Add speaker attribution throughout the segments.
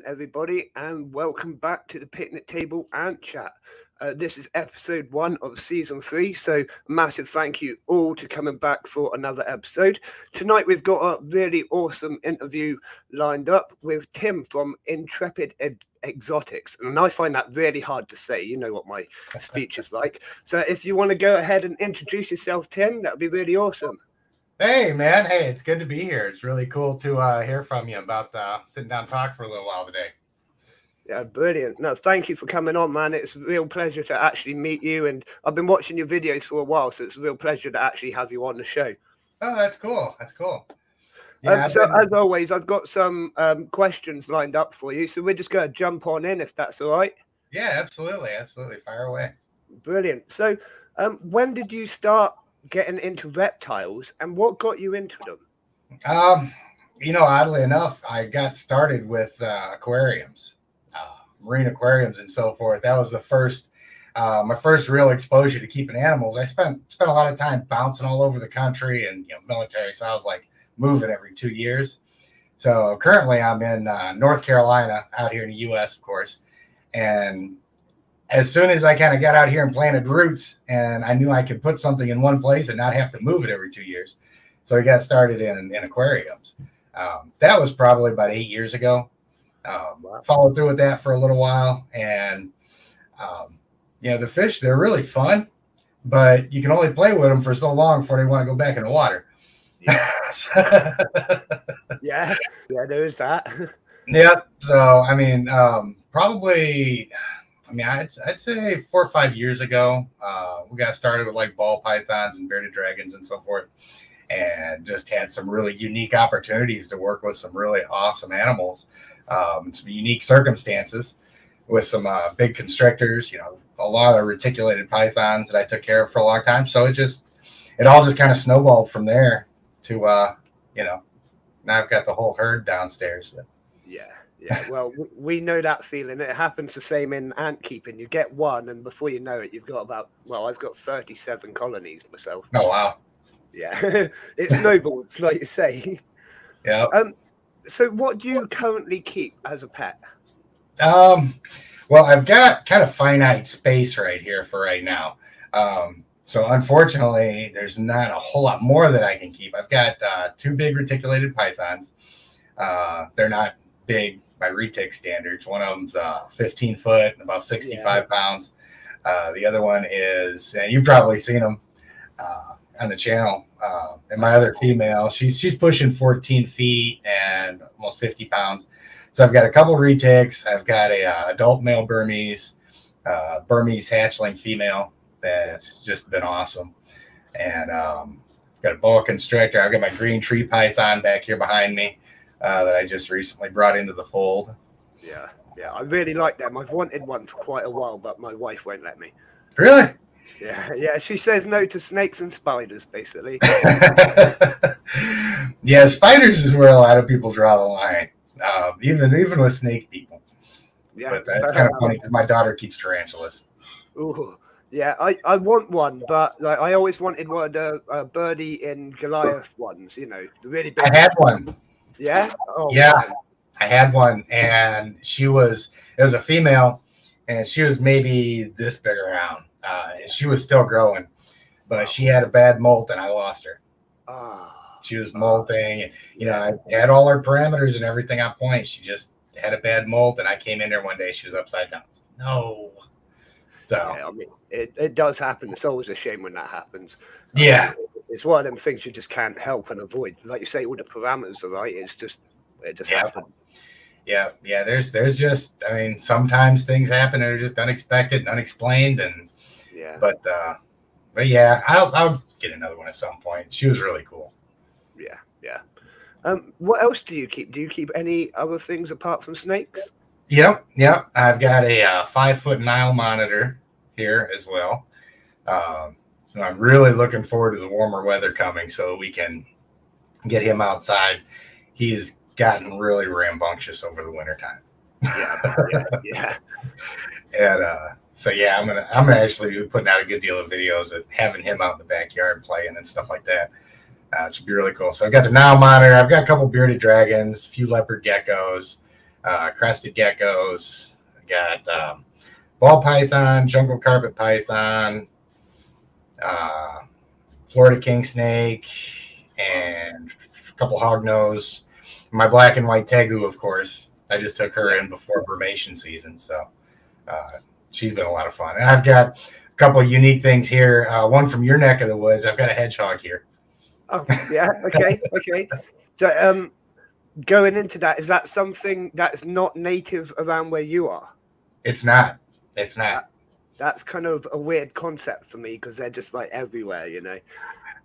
Speaker 1: evening, everybody, and welcome back to the picnic table and chat. Uh, this is episode one of season three, so massive thank you all to coming back for another episode. Tonight we've got a really awesome interview lined up with Tim from Intrepid Ed- Exotics, and I find that really hard to say. You know what my speech is like. So if you want to go ahead and introduce yourself, Tim, that would be really awesome.
Speaker 2: Hey, man. Hey, it's good to be here. It's really cool to uh, hear from you about uh, sitting down talk for a little while today.
Speaker 1: Yeah, brilliant. No, thank you for coming on, man. It's a real pleasure to actually meet you. And I've been watching your videos for a while, so it's a real pleasure to actually have you on the show.
Speaker 2: Oh, that's cool. That's cool.
Speaker 1: Yeah, um, so, been... as always, I've got some um, questions lined up for you. So we're just going to jump on in if that's all right.
Speaker 2: Yeah, absolutely. Absolutely. Fire away.
Speaker 1: Brilliant. So, um, when did you start getting into reptiles and what got you into them?
Speaker 2: Um, you know, oddly enough, I got started with uh, aquariums, uh, marine aquariums, and so forth. That was the first, uh, my first real exposure to keeping animals. I spent spent a lot of time bouncing all over the country and you know military, so I was like moving every two years. So currently, I'm in uh, North Carolina, out here in the U.S., of course, and as soon as I kind of got out here and planted roots, and I knew I could put something in one place and not have to move it every two years, so I got started in in aquariums. Um, that was probably about eight years ago. Um, followed through with that for a little while, and um, you know the fish they're really fun, but you can only play with them for so long before they want to go back in the water.
Speaker 1: Yeah, yeah, yeah, there's that.
Speaker 2: yep. So I mean, um, probably I mean, I'd, I'd say four or five years ago, uh, we got started with like ball pythons and bearded dragons and so forth, and just had some really unique opportunities to work with some really awesome animals, um, some unique circumstances with some uh, big constrictors, you know, a lot of reticulated pythons that I took care of for a long time. So it just, it all just kind of snowballed from there to, uh, you know, now I've got the whole herd downstairs.
Speaker 1: Yeah. Yeah, well, we know that feeling. It happens the same in ant keeping. You get one, and before you know it, you've got about well, I've got thirty-seven colonies myself.
Speaker 2: Oh wow!
Speaker 1: Yeah, it's snowballs, like you say.
Speaker 2: Yeah.
Speaker 1: Um. So, what do you currently keep as a pet?
Speaker 2: Um. Well, I've got kind of finite space right here for right now. Um. So unfortunately, there's not a whole lot more that I can keep. I've got uh, two big reticulated pythons. Uh, they're not big by retic standards. One of them's uh, 15 foot, about 65 yeah. pounds. Uh, the other one is, and you've probably seen them uh, on the channel. Uh, and my other female, she's she's pushing 14 feet and almost 50 pounds. So I've got a couple retics. I've got a uh, adult male Burmese, uh, Burmese hatchling female that's just been awesome. And um, got a boa constrictor. I've got my green tree python back here behind me uh, that I just recently brought into the fold.
Speaker 1: Yeah, yeah, I really like them. I've wanted one for quite a while, but my wife won't let me.
Speaker 2: Really?
Speaker 1: Yeah, yeah. She says no to snakes and spiders, basically.
Speaker 2: yeah, spiders is where a lot of people draw the line, um, even even with snake people. Yeah, but that's kind of funny because my daughter keeps tarantulas.
Speaker 1: Ooh. Yeah, I, I want one, but like I always wanted one of the uh, birdie in Goliath ones, you know, the really big.
Speaker 2: I had one.
Speaker 1: Yeah.
Speaker 2: Oh, yeah. Man. I had one, and she was it was a female, and she was maybe this big around. Uh, she was still growing, but she had a bad molt, and I lost her.
Speaker 1: Oh.
Speaker 2: She was molting, and you know I had all her parameters and everything on point. She just had a bad molt, and I came in there one day. She was upside down. Was, no.
Speaker 1: So yeah, I mean, it, it does happen. It's always a shame when that happens.
Speaker 2: Yeah.
Speaker 1: Um, it's one of them things you just can't help and avoid. Like you say, all the parameters are right. It's just it just yeah. happens.
Speaker 2: Yeah, yeah. There's there's just I mean sometimes things happen that are just unexpected and unexplained and
Speaker 1: yeah.
Speaker 2: But uh but yeah, I'll I'll get another one at some point. She was really cool.
Speaker 1: Yeah, yeah. Um, what else do you keep? Do you keep any other things apart from snakes?
Speaker 2: Yep, yep. I've got a uh, five foot Nile monitor here as well. Um, so I'm really looking forward to the warmer weather coming so we can get him outside. He's gotten really rambunctious over the wintertime.
Speaker 1: yeah, yeah, yeah.
Speaker 2: and uh, so yeah, I'm gonna I'm gonna actually be putting out a good deal of videos of having him out in the backyard playing and stuff like that. Uh, it should be really cool. So I've got the Nile monitor. I've got a couple bearded dragons, a few leopard geckos, uh, crested geckos. I Got um, ball python, jungle carpet python, uh, Florida king snake, and a couple hognose. My black and white tegu, of course. I just took her in before brumation season, so uh, she's been a lot of fun. And I've got a couple unique things here. Uh, one from your neck of the woods. I've got a hedgehog here.
Speaker 1: Oh, yeah. Okay. okay. So, um, going into that, is that something that's not native around where you are?
Speaker 2: It's not. It's not.
Speaker 1: That's kind of a weird concept for me because they're just like everywhere, you know.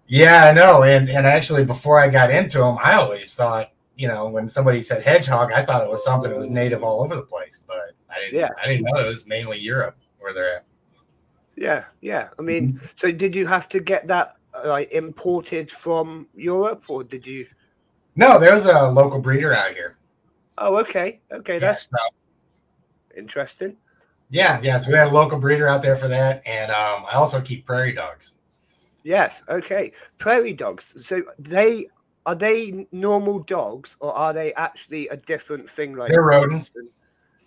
Speaker 2: Yeah, I know. And and actually, before I got into them, I always thought, you know, when somebody said hedgehog, I thought it was something that was native all over the place. But I didn't.
Speaker 1: Yeah.
Speaker 2: I didn't know it was mainly Europe where they're at.
Speaker 1: Yeah, yeah. I mean, so did you have to get that uh, like imported from Europe, or did you?
Speaker 2: No, there's a local breeder out here.
Speaker 1: Oh, okay, okay, that's
Speaker 2: so-
Speaker 1: interesting.
Speaker 2: Yeah, yeah. So we had a local breeder out there for that, and um, I also keep prairie dogs.
Speaker 1: Yes, okay. Prairie dogs. So they are they normal dogs, or are they actually a different thing? Like
Speaker 2: They're rodents.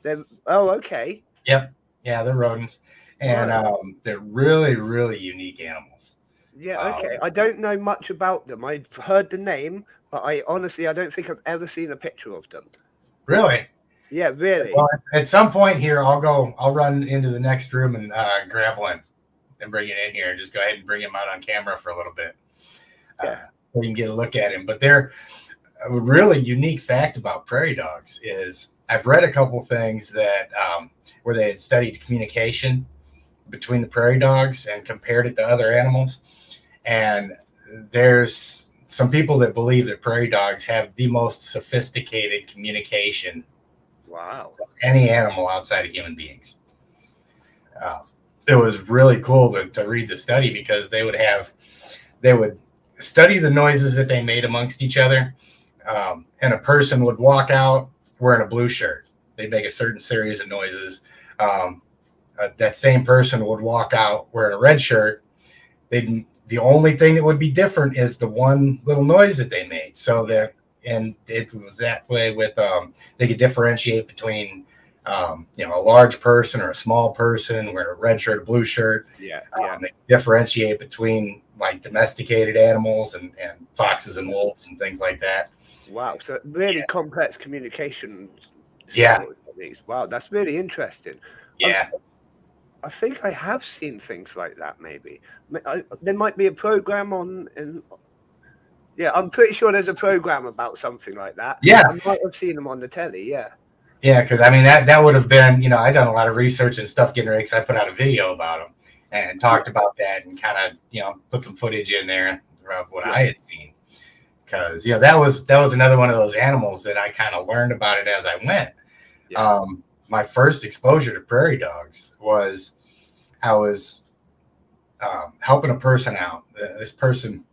Speaker 1: They're, oh, okay. Yep.
Speaker 2: Yeah, they're rodents, and
Speaker 1: Wow.
Speaker 2: um, they're really, really unique animals.
Speaker 1: Yeah,
Speaker 2: Um,
Speaker 1: okay. I don't know much about them. I've heard the name, but I honestly I don't think I've ever seen a picture of them.
Speaker 2: Really.
Speaker 1: Yeah, really.
Speaker 2: Well, at- some point here, I'll go. I'll run into the next room and uh, grab one and bring it in here. Just go ahead and bring him out on camera for a little bit. Uh,
Speaker 1: Yeah.
Speaker 2: so you can get a look at him. But they're a really unique fact about prairie dogs is I've read a couple things that um, where they had studied communication between the prairie dogs and compared it to other animals, and there's some people that believe that prairie dogs have the most sophisticated communication
Speaker 1: Wow.
Speaker 2: any animal outside of human beings. Uh, it was really cool to, to read the study because they would have, they would study the noises that they made amongst each other. Um, and a person would walk out wearing a blue shirt. They'd make a certain series of noises. Um, uh, that same person would walk out wearing a red shirt. They'd, the only thing that would be different is the one little noise that they made. So that, and it was that way with, um, they could differentiate between um, you know a large person or a small person wearing a red shirt, a blue shirt.
Speaker 1: Yeah,
Speaker 2: Um, they differentiate between like domesticated animals and, and foxes and wolves and things like that.
Speaker 1: Wow. So really complex communication.
Speaker 2: Yeah.
Speaker 1: Wow, that's really interesting.
Speaker 2: Yeah,
Speaker 1: I think I have seen things like that. Maybe I, there might be a program on. In, yeah, I'm pretty sure there's a program about something like that.
Speaker 2: yeah,
Speaker 1: I might have seen them on the telly. Yeah.
Speaker 2: yeah. Because I mean that that would have been you know I done a lot of research and stuff getting ready because I put out a video about them and talked about that and kind of you know put some footage in there of what I had seen. Because you know that was that was another one of those animals that I kind of learned about it as I went.
Speaker 1: Yeah.
Speaker 2: um, my first exposure to prairie dogs was I was um, helping a person out. Uh, This person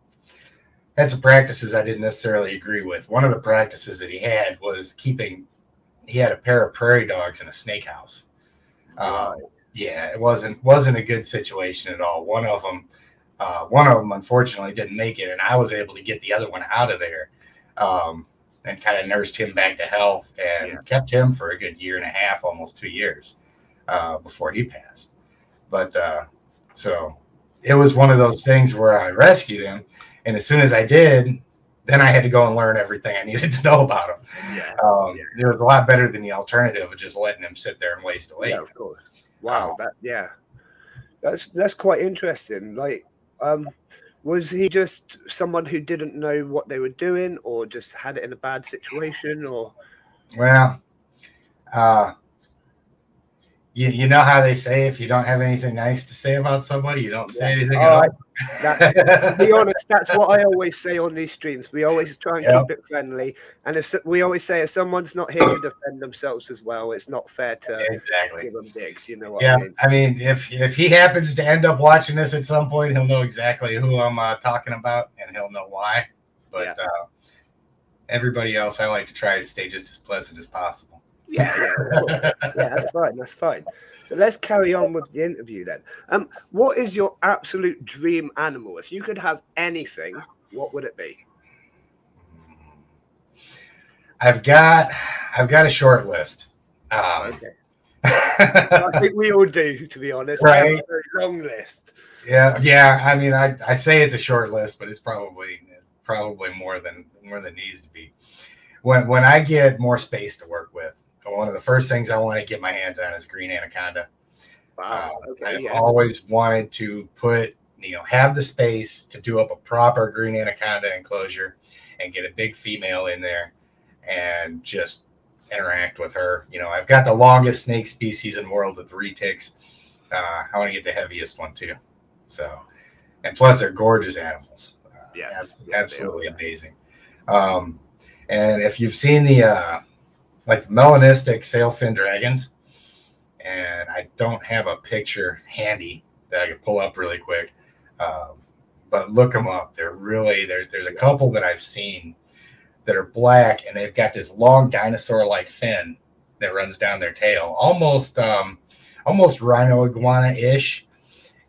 Speaker 2: had some practices I didn't necessarily agree with. One of the practices that he had was keeping. He had a pair of prairie dogs in a snake house.
Speaker 1: Right.
Speaker 2: yeah, it wasn't wasn't a good situation at all. One of them, uh, one of them, unfortunately, didn't make it, and I was able to get the other one out of there. Um, and kind of nursed him back to health and
Speaker 1: Yeah.
Speaker 2: kept him for a good year and a half, almost two years, uh, before he passed. But uh, so it was one of those things where I rescued him, and as soon as I did, then I had to go and learn everything I needed to know about him.
Speaker 1: Yeah.
Speaker 2: Um, It was a lot better than the alternative of just letting him sit there and waste away.
Speaker 1: Yeah, of course. Wow, that yeah, that's that's quite interesting. Like, um, was he just someone who didn't know what they were doing, or just had it in a bad situation, or
Speaker 2: Well, uh, you, you know how they say if you don't have anything nice to say about somebody, you don't say
Speaker 1: Yeah.
Speaker 2: anything
Speaker 1: Oh,
Speaker 2: at
Speaker 1: I-
Speaker 2: all.
Speaker 1: be honest, that's what I always say on these streams. We always try and
Speaker 2: Yeah.
Speaker 1: keep it friendly, and if we always say if someone's not here to defend themselves as well, it's not fair to
Speaker 2: exactly.
Speaker 1: give them digs. You know what
Speaker 2: Yeah,
Speaker 1: I mean?
Speaker 2: I mean, if if he happens to end up watching this at some point, he'll know exactly who I'm uh, talking about, and he'll know why. But
Speaker 1: Yeah.
Speaker 2: uh, everybody else, I like to try to stay just as pleasant as possible.
Speaker 1: Yeah, yeah, yeah, that's fine. That's fine. So let's carry on with the interview then. Um, what is your absolute dream animal? If you could have anything, what would it be?
Speaker 2: I've got I've got a short list. Um,
Speaker 1: Okay. I think we all do, to be honest.
Speaker 2: Right.
Speaker 1: long list.
Speaker 2: yeah, yeah. I mean, I, I say it's a short list, but it's probably probably more than more than needs to be. When when I get more space to work with, one of the first things I want to get my hands on is green anaconda.
Speaker 1: Wow.
Speaker 2: Uh,
Speaker 1: okay.
Speaker 2: I've
Speaker 1: Yeah.
Speaker 2: always wanted to put, you know, have the space to do up a proper green anaconda enclosure and get a big female in there and just interact with her. You know, I've got the longest snake species in the world with retics. Uh, I want to get the heaviest one too. So, and plus they're gorgeous animals. Uh,
Speaker 1: Yeah,
Speaker 2: abs-
Speaker 1: yeah, they are,
Speaker 2: absolutely amazing. Um, and if you've seen the uh, like the melanistic sailfin dragons, and I don't have a picture handy that I could pull up really quick. Um, but look them up. They're really there's there's a couple that I've seen that are black and they've got this long dinosaur-like fin that runs down their tail, almost um, almost rhino iguana-ish,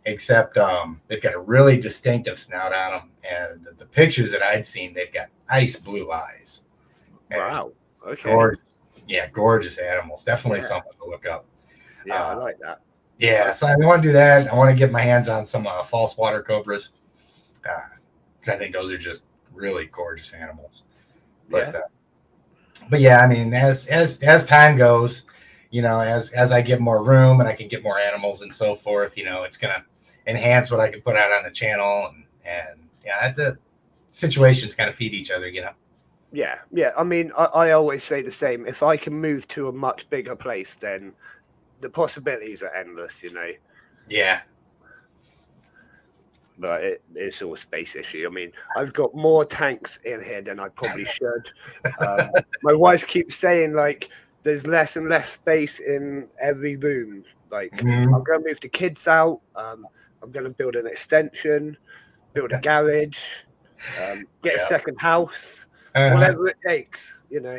Speaker 2: except um, they've got a really distinctive snout on them. And the, the pictures that I'd seen, they've got ice blue eyes.
Speaker 1: Wow. Okay.
Speaker 2: Gorgeous. Yeah, gorgeous animals. Definitely
Speaker 1: Yeah.
Speaker 2: something to look up.
Speaker 1: Yeah, I
Speaker 2: uh,
Speaker 1: like that.
Speaker 2: Yeah, so I want to do that. I want to get my hands on some uh, false water cobras because I think those are just really gorgeous animals. But
Speaker 1: Yeah.
Speaker 2: uh, but yeah, I mean, as as as time goes, you know, as as I get more room and I can get more animals and so forth, you know, it's gonna enhance what I can put out on the channel and and yeah, the situations kind of feed each other, you know.
Speaker 1: Yeah, yeah. I mean, I, I always say the same. If I can move to a much bigger place, then the possibilities are endless, you know.
Speaker 2: Yeah,
Speaker 1: But it, it's all a space issue. I mean, I've got more tanks in here than I probably should. Um, my wife keeps saying like, there's less and less space in every room. Like,
Speaker 2: Mhm.
Speaker 1: I'm going to move the kids out. Um, I'm going to build an extension, build a garage, um, get a second house,
Speaker 2: Uh-huh.
Speaker 1: whatever it takes, you know.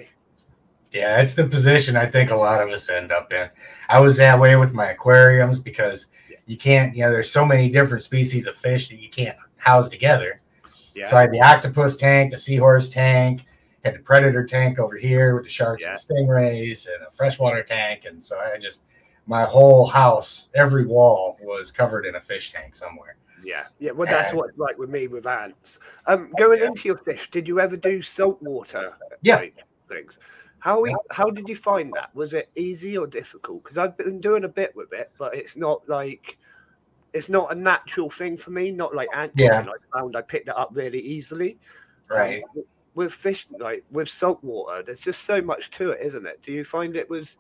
Speaker 2: Yeah, it's the position I think a lot of us end up in. I was that way with my aquariums because you can't, you know, there's so many different species of fish that you can't house together.
Speaker 1: Yeah.
Speaker 2: So I had the octopus tank, the seahorse tank, had the predator tank over here with the sharks
Speaker 1: Yeah.
Speaker 2: and stingrays, and a freshwater tank. And so I just, my whole house, every wall was covered in a fish tank somewhere.
Speaker 1: Yeah, yeah. Well, that's
Speaker 2: And-
Speaker 1: what like with me with ants. Um, going
Speaker 2: Yeah.
Speaker 1: into your fish, did you ever do saltwater?
Speaker 2: Yeah.
Speaker 1: like, things. How
Speaker 2: Yeah.
Speaker 1: how did you find that? Was it easy or difficult? Because I've been doing a bit with it, but it's not like it's not a natural thing for me. Not like ant
Speaker 2: Yeah.
Speaker 1: killing. I found I picked it up really easily. Um,
Speaker 2: Right.
Speaker 1: w- with fish, like with saltwater, there's just so much to it, isn't it? Do you find it was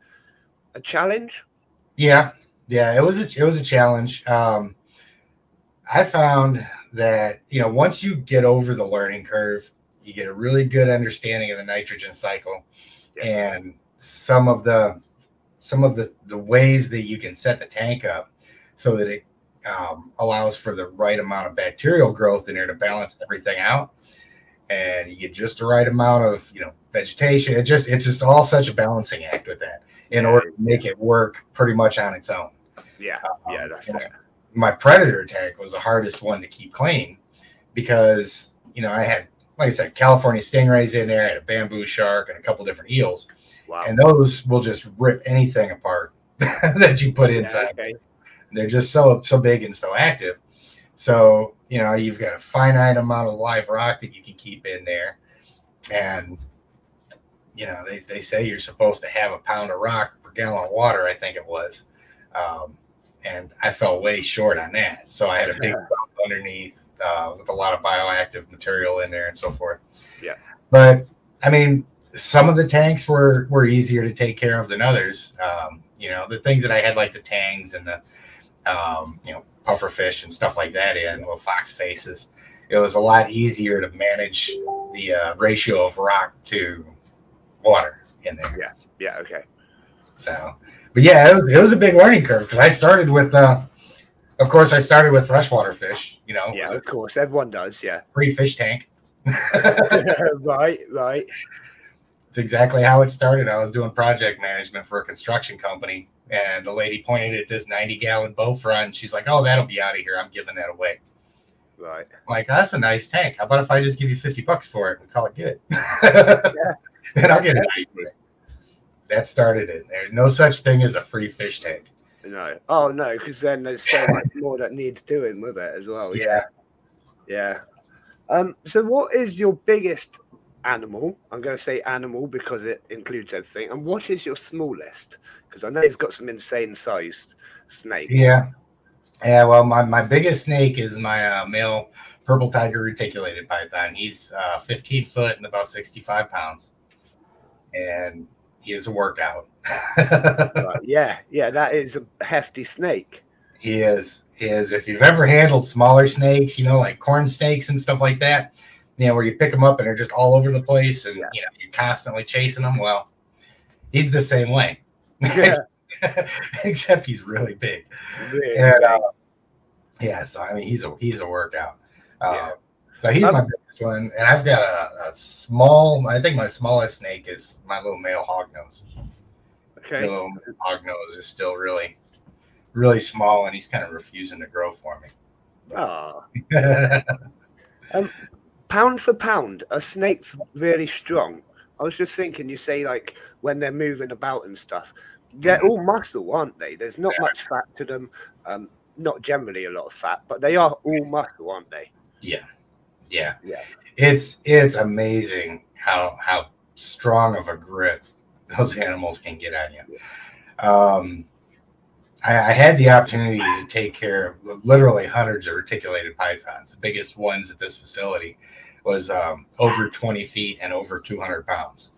Speaker 1: a challenge?
Speaker 2: Yeah, yeah, it was a it was a challenge. Um, I found that you know once you get over the learning curve, you get a really good understanding of the nitrogen cycle and some of the some of the the ways that you can set the tank up so that it um, allows for the right amount of bacterial growth in there to balance everything out. And you get just the right amount of you know vegetation. It just it's just all such a balancing act with that in order to make it work pretty much on its own.
Speaker 1: Yeah, yeah,
Speaker 2: Um,
Speaker 1: that's
Speaker 2: and
Speaker 1: it.
Speaker 2: My predator tank was the hardest one to keep clean because you know I had like I said California stingrays in there, I had a bamboo shark and a couple different eels,
Speaker 1: Wow.
Speaker 2: and those will just rip anything apart that you put
Speaker 1: Yeah,
Speaker 2: inside.
Speaker 1: okay.
Speaker 2: They're just so so big and so active. So you know you've got a finite amount of live rock that you can keep in there, and you know they, they say you're supposed to have a pound of rock per gallon of water. I think it was. Um, and I fell way short on that. So I had a big sump underneath uh, with a lot of bioactive material in there and so forth.
Speaker 1: Yeah.
Speaker 2: But I mean, some of the tanks were were easier to take care of than others. Um, you know, the things that I had like the tangs and the um, you know puffer fish and stuff like that in, well, fox faces. It was a lot easier to manage the uh, ratio of rock to water in there.
Speaker 1: Yeah. Yeah, okay.
Speaker 2: So, but yeah, it was it was a big learning curve because I started with, uh, of course, I started with freshwater fish. You know,
Speaker 1: Yeah, of course. Everyone does, yeah.
Speaker 2: free fish tank.
Speaker 1: right, right.
Speaker 2: It's exactly how it started. I was doing project management for a construction company, and the lady pointed at this ninety gallon bow front. And she's like, "Oh, that'll be out of here. I'm giving that away."
Speaker 1: Right.
Speaker 2: I'm like, "That's a nice tank. How about if I just give you fifty bucks for it and call it good?" and I'll get it. That started it. There's no such thing as a free fish tank.
Speaker 1: No. Oh no, because then there's so much more that needs doing with it as well. Yeah. Yeah. Um. So, what is your biggest animal? I'm going to say animal because it includes everything. And what is your smallest? Because I know you've got some insane sized snakes.
Speaker 2: Yeah. Yeah. Well, my, my biggest snake is my uh, male purple tiger reticulated python. He's uh, 15 foot and about 65 pounds. And is a workout.
Speaker 1: Right, Yeah. Yeah. That is a hefty snake.
Speaker 2: He is. He is. If you've ever handled smaller snakes, you know, like corn snakes and stuff like that, you know, where you pick them up and they're just all over the place and,
Speaker 1: Yeah.
Speaker 2: you know, you're constantly chasing them. Well, he's the same way.
Speaker 1: Yeah.
Speaker 2: Except he's really big.
Speaker 1: Really
Speaker 2: And, uh, yeah, so I mean, he's a he's a workout. Uh,
Speaker 1: Yeah.
Speaker 2: So he's
Speaker 1: Um,
Speaker 2: my biggest one, and I've got a, a small. I think my smallest snake is my little male hognose.
Speaker 1: okay.
Speaker 2: The little hognose is still really, really small, and he's kind of refusing to grow for me.
Speaker 1: Ah. pound for pound, are snakes really strong? I was just thinking, you say like when they're moving about and stuff, they're all muscle, aren't they? There's not
Speaker 2: Yeah.
Speaker 1: much fat to them. Um, not generally a lot of fat, but they are all muscle, aren't they?
Speaker 2: yeah, yeah,
Speaker 1: Yeah.
Speaker 2: It's it's amazing how how strong of a grip those animals can get on you. Um, I, I had the opportunity to take care of literally hundreds of reticulated pythons. The biggest ones at this facility was um, over 20 feet and over 200 pounds.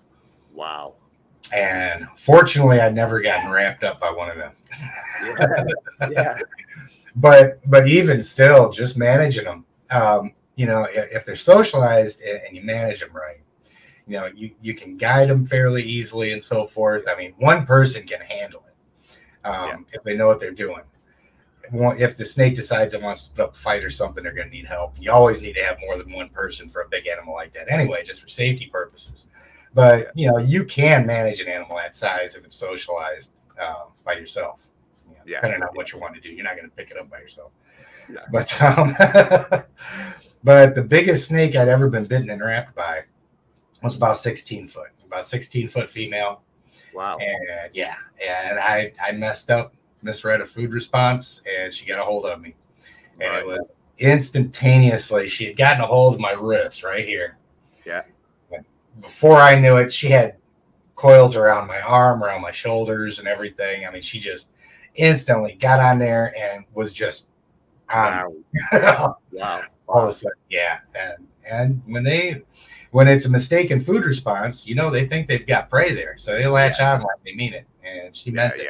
Speaker 1: Wow.
Speaker 2: And fortunately, I'd never gotten wrapped up by one of them.
Speaker 1: Yeah. yeah.
Speaker 2: but but even still, just managing them, um, you know, if, they're socialized and, you manage them right, you know, you you can guide them fairly easily and so forth. I mean, one person can handle it um, if they know what they're doing. If the snake decides it wants to put up a fight or something, they're going to need help. You always need to have more than one person for a big animal like that, anyway, just for safety purposes. But you know, you can manage an animal that size if it's socialized uh, by yourself. You know,
Speaker 1: Yeah.
Speaker 2: Depending on what you want to do, you're not going to pick it up by yourself.
Speaker 1: No.
Speaker 2: But um, but the biggest snake I'd ever been bitten and wrapped by was about 16 foot, about 16 foot female.
Speaker 1: Wow.
Speaker 2: And yeah, and I I messed up, misread a food response, and she got a hold of me, and
Speaker 1: Right.
Speaker 2: it was instantaneously. She had gotten a hold of my wrist right here.
Speaker 1: Yeah.
Speaker 2: And before I knew it, she had coils around my arm, around my shoulders, and everything. I mean, she just instantly got on there and was just on.
Speaker 1: Wow. Wow.
Speaker 2: All of a sudden, yeah. And and when they when it's a mistaken food response, you know they think they've got prey there, so they latch on like they mean it. And she
Speaker 1: Yeah,
Speaker 2: meant
Speaker 1: yeah.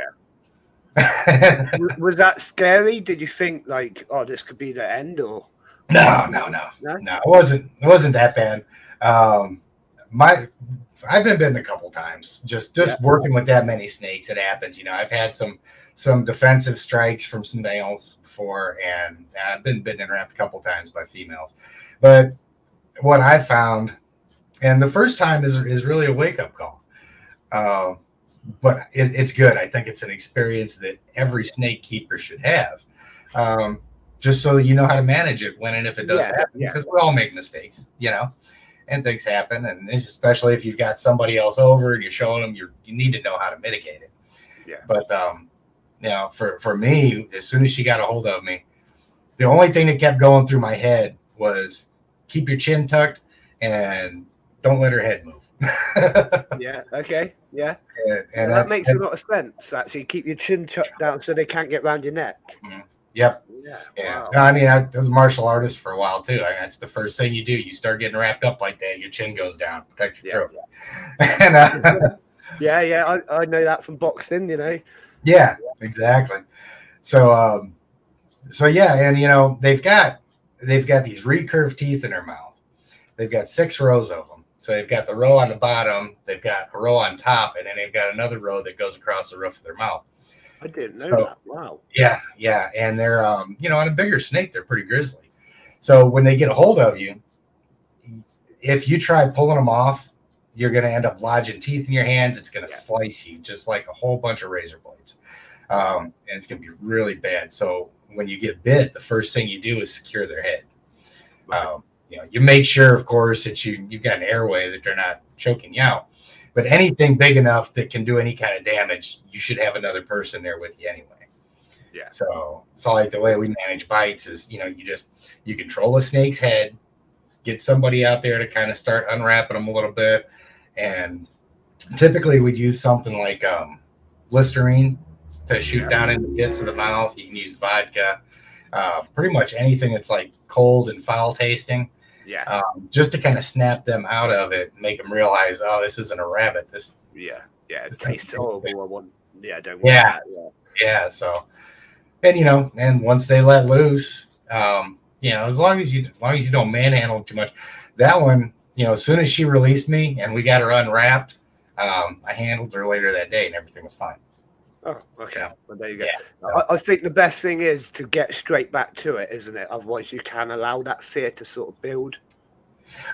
Speaker 2: it.
Speaker 1: W- Was that scary? Did you think like, oh, this could be the end, or
Speaker 2: no, no, no,
Speaker 1: No?
Speaker 2: no. It wasn't. It wasn't that bad. Um, my I've been bitten a couple times. Just just working with that many snakes, it happens. You know, I've had some some defensive strikes from some males before, and I've been bitten and wrapped a couple times by females. But what I found, and the first time is is really a wake up call. Uh, but it, it's good. I think it's an experience that every snake keeper should have, um, just so that you know how to manage it when and if it does
Speaker 1: Yeah,
Speaker 2: happen.
Speaker 1: yeah.
Speaker 2: Because we all make mistakes, you know, and things happen. And it's especially if you've got somebody else over and you're showing them, you you need to know how to mitigate it.
Speaker 1: Yeah.
Speaker 2: But um, you know, for for me, as soon as she got a hold of me, the only thing that kept going through my head was keep your chin tucked and don't let her head move.
Speaker 1: yeah, okay, yeah.
Speaker 2: and, and
Speaker 1: that makes a lot of sense. Actually, keep your chin tucked down so they can't get round your neck.
Speaker 2: Yep.
Speaker 1: Yeah.
Speaker 2: Yeah.
Speaker 1: Wow.
Speaker 2: No, I mean, I was a martial artist for a while too. I mean, that's the first thing you do. You start getting wrapped up like that, your chin goes down, protect your
Speaker 1: Yeah,
Speaker 2: throat. and, uh,
Speaker 1: Yeah, yeah. I, I know that from boxing. You know.
Speaker 2: Yeah, exactly. So, um, so yeah, and you know, they've got they've got these recurved teeth in their mouth. They've got six rows of them. So they've got the row on the bottom, they've got a row on top, and then they've got another row that goes across the roof of their mouth.
Speaker 1: I didn't know
Speaker 2: So-
Speaker 1: that. Wow.
Speaker 2: Yeah, yeah, and they're um, you know, on a bigger snake, they're pretty grisly. So when they get a hold of you, if you try pulling them off, you're going to end up lodging teeth in your hands. It's going to
Speaker 1: Yeah.
Speaker 2: slice you just like a whole bunch of razor blades, um, and it's going to be really bad. So when you get bit, the first thing you do is secure their head.
Speaker 1: Right.
Speaker 2: Um, you know, you make sure, of course, that you you've got an airway that they're not choking you out. But anything big enough that can do any kind of damage, you should have another person there with you anyway.
Speaker 1: Yeah.
Speaker 2: So it's all like the way we manage bites is, you know, you just you control a snake's head, get somebody out there to kind of start unwrapping them a little bit, and typically we'd use something like um, Listerine to shoot down into the pits of the mouth. You can use vodka, uh, pretty much anything that's like cold and foul tasting
Speaker 1: Yeah.
Speaker 2: um, just to kind of snap them out of it, make them realize, oh, this isn't a rabbit. This,
Speaker 1: Yeah. Yeah. It
Speaker 2: It's
Speaker 1: tastes horrible. I want. Yeah. I don't.
Speaker 2: Yeah.
Speaker 1: Want yeah.
Speaker 2: yeah. So, and you know, and once they let loose, um, you know, as long as you, as long as you don't manhandle too much, that one, you know, as soon as she released me and we got her unwrapped, um, I handled her later that day, and everything was fine.
Speaker 1: Oh, okay.
Speaker 2: Yeah.
Speaker 1: Well, there you go.
Speaker 2: Yeah. so-
Speaker 1: I, I think the best thing is to get straight back to it, isn't it? Otherwise, you can allow that fear to sort of build.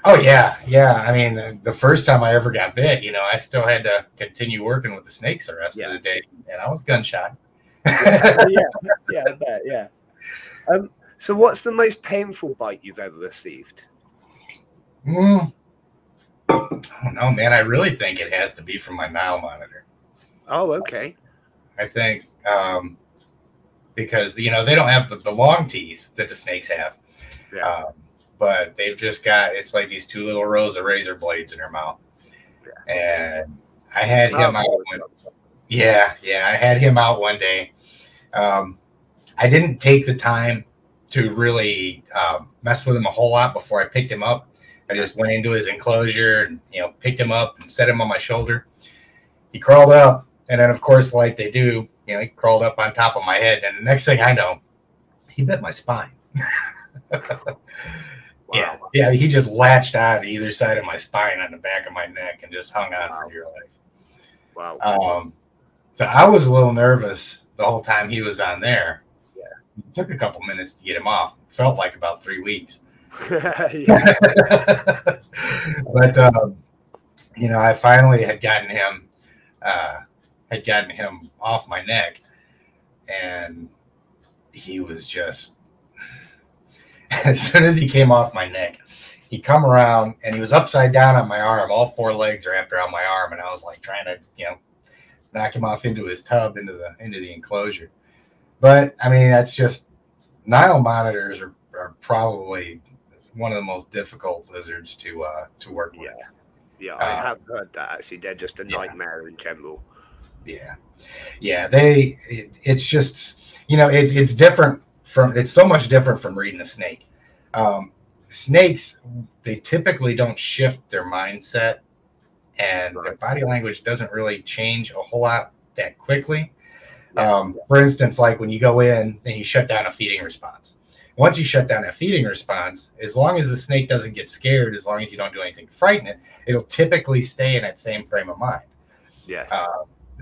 Speaker 2: Oh yeah, yeah. I mean, the, the first time I ever got bit, you know, I still had to continue working with the snakes the rest
Speaker 1: Yeah.
Speaker 2: of the day, and I was gunshot.
Speaker 1: yeah, yeah, yeah. Um, so, what's the most painful bite you've ever received?
Speaker 2: Mm. I don't know, man. I really think it has to be from my Nile monitor.
Speaker 1: Oh, okay.
Speaker 2: I think um, because you know they don't have the, the long teeth that the snakes have,
Speaker 1: Yeah.
Speaker 2: um, but they've just got it's like these two little rows of razor blades in their mouth. And I had him
Speaker 1: Oh,
Speaker 2: out. One, yeah, yeah, I had him out one day. Um, I didn't take the time to really um, mess with him a whole lot before I picked him up. I just went into his enclosure and you know picked him up and set him on my shoulder. He crawled up, and then of course, like they do, you know, he crawled up on top of my head, and the next thing I know, he bit my spine. Yeah,
Speaker 1: Wow.
Speaker 2: yeah, he just latched on to either side of my spine on the back of my neck and just hung on
Speaker 1: Wow.
Speaker 2: for dear life.
Speaker 1: Wow.
Speaker 2: Um, so I was a little nervous the whole time he was on there.
Speaker 1: Yeah.
Speaker 2: It took a couple minutes to get him off. Felt like about three weeks. but um, you know, I finally had gotten him uh, had gotten him off my neck, and he was just as soon as he came off my neck, he come around and he was upside down on my arm. All four legs wrapped around my arm, and I was like trying to you know knock him off into his tub into the into the enclosure. But I mean, that's just Nile monitors are, are probably one of the most difficult lizards to uh, to work with.
Speaker 1: Yeah. Yeah, I
Speaker 2: Uh,
Speaker 1: have heard that actually. They're just a
Speaker 2: yeah.
Speaker 1: nightmare in general.
Speaker 2: Yeah, yeah. They it, it's just you know it's it's different from it's so much different from reading a snake. Um, snakes they typically don't shift their mindset, and their body language doesn't really change a whole lot that quickly. Um, for instance, like when you go in and you shut down a feeding response. Once you shut down a feeding response, as long as the snake doesn't get scared, as long as you don't do anything to frighten it, it'll typically stay in that same frame of mind.
Speaker 1: Yes.
Speaker 2: Uh,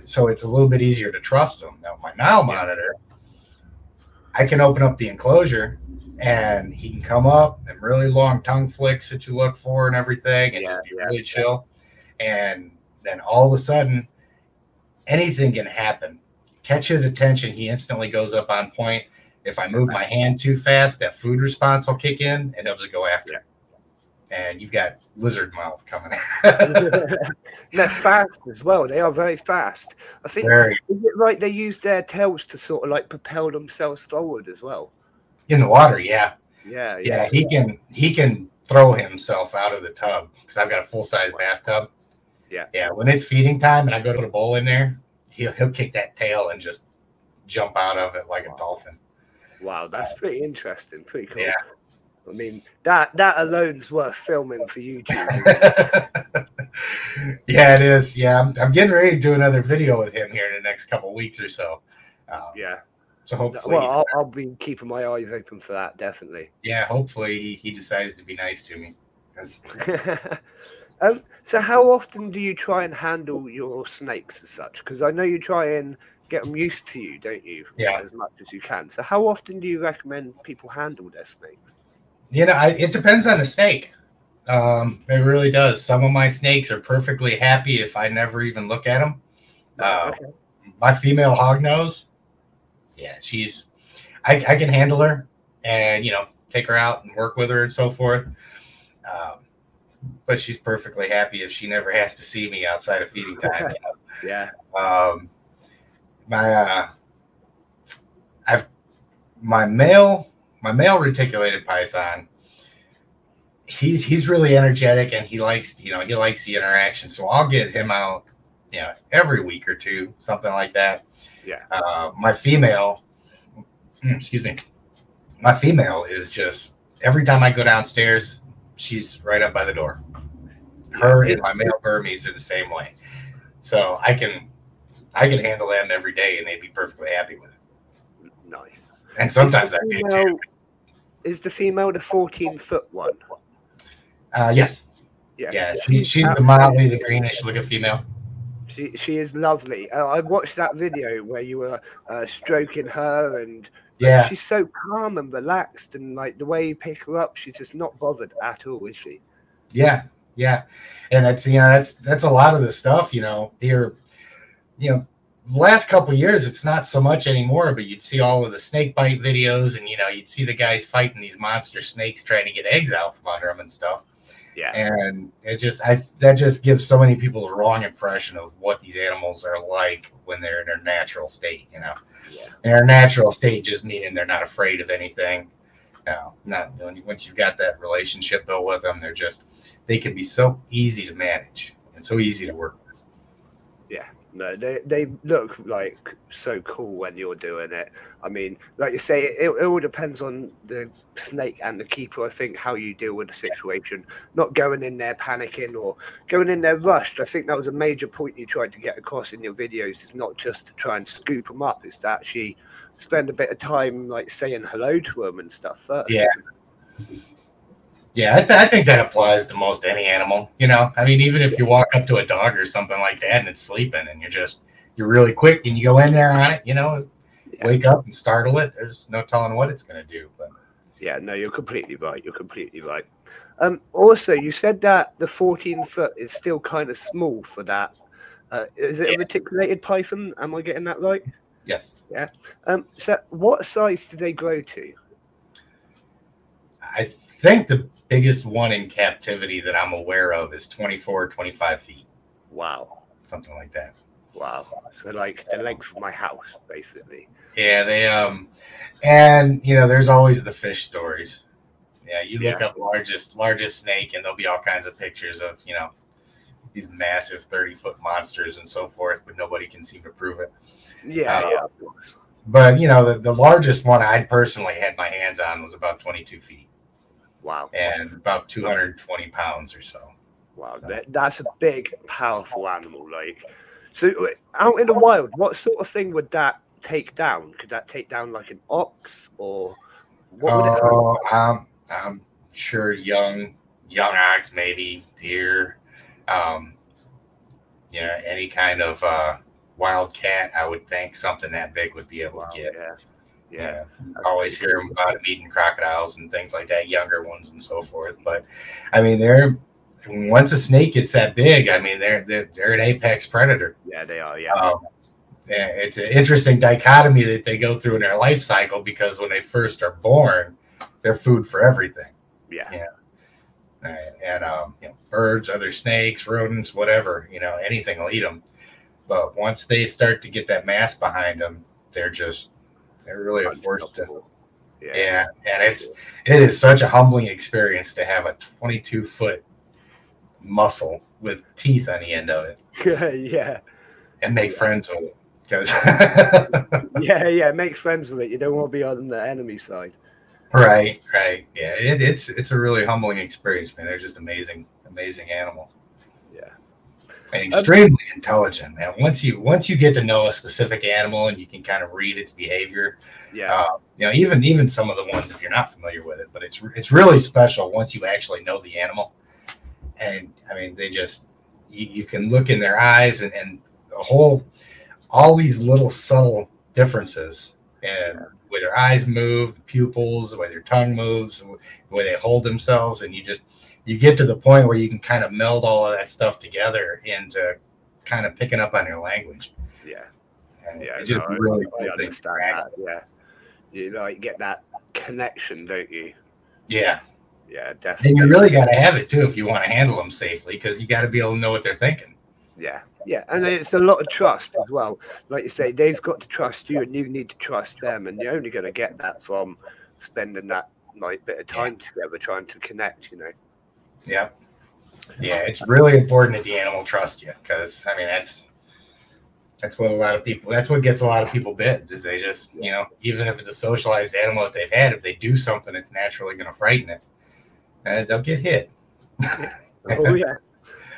Speaker 2: so it's a little bit easier to trust them. Now, my Nile
Speaker 1: Yeah.
Speaker 2: monitor, I can open up the enclosure and he can come up and really long tongue flicks that you look for and everything and
Speaker 1: Yeah,
Speaker 2: just be
Speaker 1: yeah,
Speaker 2: really chill. And then all of a sudden, anything can happen. Catch his attention, he instantly goes up on point. If I move my hand too fast, that food response will kick in and he'll just go after it. And you've got lizard mouth coming.
Speaker 1: They're fast as well. They are very fast. I think
Speaker 2: Very
Speaker 1: is it right they use their tails to sort of like propel themselves forward as well?
Speaker 2: in the water, yeah.
Speaker 1: Yeah,
Speaker 2: yeah,
Speaker 1: yeah.
Speaker 2: he can he can throw himself out of the tub because I've got a full size bathtub.
Speaker 1: Yeah.
Speaker 2: yeah. When it's feeding time and I go to the bowl in there, he'll he'll kick that tail and just jump out of it like a dolphin.
Speaker 1: Wow, that's pretty interesting. Pretty cool.
Speaker 2: Yeah.
Speaker 1: I mean, that that alone's worth filming for YouTube.
Speaker 2: yeah, it is. Yeah, I'm, I'm getting ready to do another video with him here in the next couple weeks or so. Um,
Speaker 1: yeah.
Speaker 2: So hopefully,
Speaker 1: Well, I'll, I'll be keeping my eyes open for that, definitely.
Speaker 2: yeah, hopefully he, he decides to be nice to me.
Speaker 1: um, so, how often do you try and handle your snakes as such? Because I know you try and get them used to you, don't you?
Speaker 2: Yeah.
Speaker 1: As much as you can. So, how often do you recommend people handle their snakes?
Speaker 2: You know, I, it depends on the snake. Um, it really does. Some of my snakes are perfectly happy if I never even look at them. Uh,
Speaker 1: okay.
Speaker 2: my female hognose, yeah, she's, I, I can handle her and, you know, take her out and work with her and so forth. Um, but she's perfectly happy if she never has to see me outside of feeding time. you know?
Speaker 1: Yeah.
Speaker 2: Um, my uh, I've my male my male reticulated python. He's he's really energetic and he likes you know he likes the interaction. So I'll get him out, you know, every week or two, something like that.
Speaker 1: Yeah.
Speaker 2: Uh, my female, excuse me, my female is just every time I go downstairs, she's right up by the door. Her and my male Burmese are the same way. So I can I can handle them every day and they'd be perfectly happy with it.
Speaker 1: Nice.
Speaker 2: And sometimes I do too.
Speaker 1: is the female the 14 foot one?
Speaker 2: Uh, yes.
Speaker 1: Yeah.
Speaker 2: Yeah. She, she's the mildly the greenish looking female.
Speaker 1: She, she is lovely. Uh, I watched that video where you were uh, stroking her, and
Speaker 2: Yeah.
Speaker 1: she's so calm and relaxed, and like the way you pick her up, she's just not bothered at all, is she?
Speaker 2: Yeah. Yeah. And that's, you know, that's, that's a lot of the stuff, you know, here, you know, the last couple of years, it's not so much anymore, but you'd see all of the snake bite videos and, you know, you'd see the guys fighting these monster snakes trying to get eggs out from under them and stuff.
Speaker 1: Yeah.
Speaker 2: and it just i that just gives so many people the wrong impression of what these animals are like when they're in their natural state you know
Speaker 1: Yeah.
Speaker 2: in their natural state just meaning they're not afraid of anything no not once you've got that relationship built with them they're just they can be so easy to manage and so easy to work with
Speaker 1: No, they they look like so cool when you're doing it. I mean, like you say, it, it all depends on the snake and the keeper. I think how you deal with the situation, not going in there panicking or going in there rushed. I think that was a major point you tried to get across in your videos. It's not just to try and scoop them up; it's to actually spend a bit of time like saying hello to them and stuff first.
Speaker 2: Yeah. Yeah I, th- I think that applies to most any animal you know i mean even if you walk up to a dog or something like that and it's sleeping and you're just you're really quick and you go in there on it you know
Speaker 1: Yeah.
Speaker 2: wake up and startle it there's no telling what it's going to do but
Speaker 1: Yeah, no, you're completely right. You're completely right. Um, also, you said that the 14 foot is still kind of small for that. Uh, is it a reticulated python? Am I getting that right?
Speaker 2: yes Yeah.
Speaker 1: Um, so, what size do they grow to?
Speaker 2: i think the biggest one in captivity that i'm aware of is 24 25 feet.
Speaker 1: Wow,
Speaker 2: something like that.
Speaker 1: Wow. So, like the length of my house, basically.
Speaker 2: yeah they um and you know there's always the fish stories. Yeah you look
Speaker 1: Yeah.
Speaker 2: up largest largest snake and there'll be all kinds of pictures of you know these massive 30 foot monsters and so forth but nobody can seem to prove it.
Speaker 1: Yeah,
Speaker 2: Uh,
Speaker 1: yeah,
Speaker 2: but you know the, the largest one i personally had my hands on was about 22 feet
Speaker 1: Wow,
Speaker 2: and about 220 pounds or so
Speaker 1: wow. That, that's a big, powerful animal. Like, so out in the wild, what sort of thing would that take down? Could that take down like an ox or what would it?
Speaker 2: um, i'm sure young young ox maybe deer um you know any kind of uh wild cat i would think something that big would be able
Speaker 1: Wow,
Speaker 2: to get
Speaker 1: yeah, yeah.
Speaker 2: Yeah, always hear them about them eating crocodiles and things like that, younger ones and so forth. But I mean, they're once a snake gets that big, I mean, they're they're, they're an apex predator.
Speaker 1: Yeah, they are. Yeah,
Speaker 2: Um, yeah, it's an interesting dichotomy that they go through in their life cycle because when they first are born, they're food for everything.
Speaker 1: yeah,
Speaker 2: yeah. Right. And um, you know, birds, other snakes, rodents, whatever, you know, anything will eat them. But once they start to get that mass behind them, they're just they're really a force to
Speaker 1: Yeah,
Speaker 2: yeah, and it's it is such a humbling experience to have a 22 foot muscle with teeth on the end of it
Speaker 1: yeah,
Speaker 2: and make friends with it because
Speaker 1: yeah, yeah. Make friends with it. You don't want to be on the enemy side.
Speaker 2: right, right, yeah, it, it's it's a really humbling experience, man. They're just amazing, amazing animals.
Speaker 1: Yeah.
Speaker 2: and extremely intelligent. And once you once you get to know a specific animal and you can kind of read its behavior,
Speaker 1: Yeah,
Speaker 2: uh, you know, even even some of the ones if you're not familiar with it, but it's it's really special once you actually know the animal. And I mean, they just you, you can look in their eyes and, and the whole all these little subtle differences and the way their eyes move, the pupils, the way their tongue moves, the way they hold themselves, and you just you get to the point where you can kind of meld all of that stuff together into kind of picking up on their language.
Speaker 1: yeah,
Speaker 2: And
Speaker 1: yeah.
Speaker 2: it's just
Speaker 1: no,
Speaker 2: really
Speaker 1: I
Speaker 2: to
Speaker 1: understand that. Yeah, you like get that connection, don't you?
Speaker 2: Yeah,
Speaker 1: yeah,
Speaker 2: And
Speaker 1: definitely.
Speaker 2: you really got to have it too if you want to handle them safely, because you got to be able to know what they're thinking.
Speaker 1: Yeah, yeah, and it's a lot of trust as well. Like you say, they've got to trust you, and you need to trust them, and you're only going to get that from spending that like bit of time together, trying to connect. You know.
Speaker 2: Yeah. Yeah, it's really important that the animal trust you because I mean that's that's what a lot of people that's what gets a lot of people bit is they just you know even if it's a socialized animal that they've had if they do something that's naturally going to frighten it uh, they'll get hit
Speaker 1: oh yeah,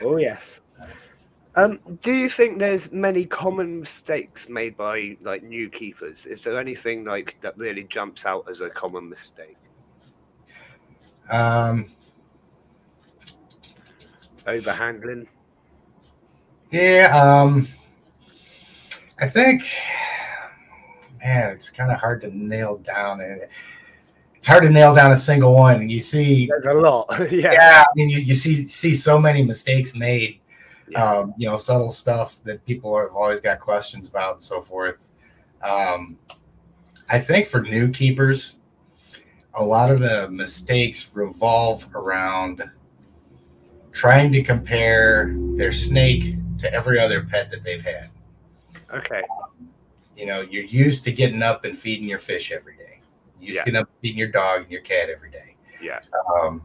Speaker 1: oh yes. Um, do you think there's many common mistakes made by like new keepers? Is there anything like that really jumps out as a common mistake?
Speaker 2: um
Speaker 1: Overhandling.
Speaker 2: yeah um i think man it's kind of hard to nail down and it's hard to nail down a single one and you see
Speaker 1: There's a lot. yeah.
Speaker 2: yeah i mean you, you see see so many mistakes made
Speaker 1: Yeah.
Speaker 2: um, you know, subtle stuff that people have always got questions about and so forth. Um, I think for new keepers, a lot of the mistakes revolve around trying to compare their snake to every other pet that they've had.
Speaker 1: Okay.
Speaker 2: You know, you're used to getting up and feeding your fish every day. You're used
Speaker 1: Yeah.
Speaker 2: to getting up and feeding your dog and your cat every day.
Speaker 1: Yeah.
Speaker 2: Um,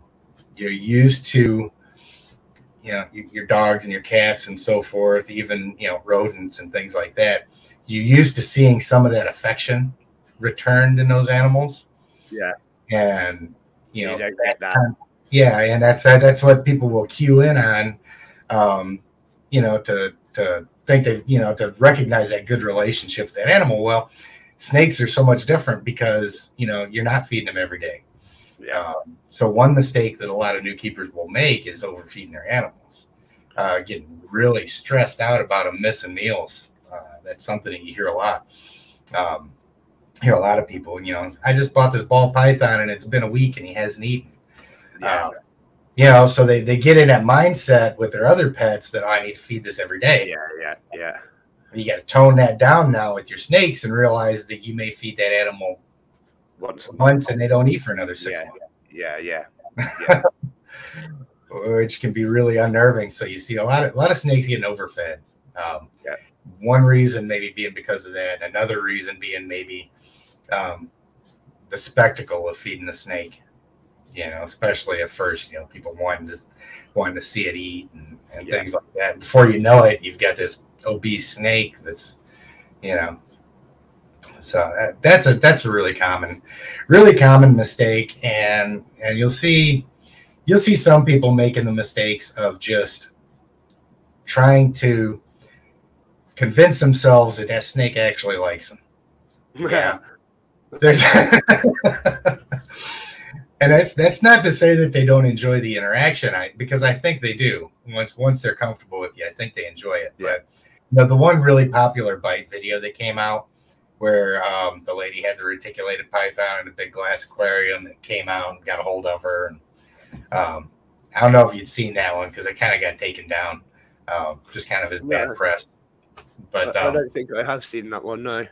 Speaker 2: you're used to you know your, your dogs and your cats and so forth even you know rodents and things like that you're used to seeing some of that affection returned in those animals
Speaker 1: Yeah.
Speaker 2: and you know
Speaker 1: don't get that.
Speaker 2: Yeah and that's that, that's what people will cue in on um you know to to think they you know to recognize that good relationship with that animal well snakes are so much different because you know you're not feeding them every day
Speaker 1: Yeah.
Speaker 2: um, so one mistake that a lot of new keepers will make is overfeeding their animals, uh, getting really stressed out about them missing meals. Uh, that's something that you hear a lot. Um, hear a lot of people, you know, I just bought this ball python and it's been a week and he hasn't eaten.
Speaker 1: Yeah.
Speaker 2: Uh, you know, so they, they get in that mindset with their other pets that oh, I need to feed this every day.
Speaker 1: yeah. Yeah. Yeah.
Speaker 2: You got to tone that down now with your snakes and realize that you may feed that animal
Speaker 1: Once. a month.
Speaker 2: once and they don't eat for another six
Speaker 1: Yeah.
Speaker 2: months.
Speaker 1: Yeah. Yeah.
Speaker 2: which can be really unnerving. So you see a lot of a lot of snakes getting overfed. Um,
Speaker 1: Yeah.
Speaker 2: One reason maybe being because of that. Another reason being maybe um, the spectacle of feeding the snake. You know, especially at first, you know, people wanting to wanting to see it eat and, and
Speaker 1: Yeah.
Speaker 2: things like that. Before you know it, you've got this obese snake that's, you know. So that, that's a that's a really common, really common mistake, and and you'll see you'll see some people making the mistakes of just trying to convince themselves that that snake actually likes them.
Speaker 1: Yeah.
Speaker 2: There's and that's that's not to say that they don't enjoy the interaction, I because I think they do. Once once they're comfortable with you, I think they enjoy it.
Speaker 1: Yeah.
Speaker 2: But you know, the one really popular bite video that came out where um, the lady had the reticulated python in a big glass aquarium that came out and got a hold of her and um, I don't know if you'd seen that one because it kind of got taken down, um, just kind of as bad
Speaker 1: No.
Speaker 2: press. But
Speaker 1: I, I
Speaker 2: um,
Speaker 1: don't think I have seen that one. No.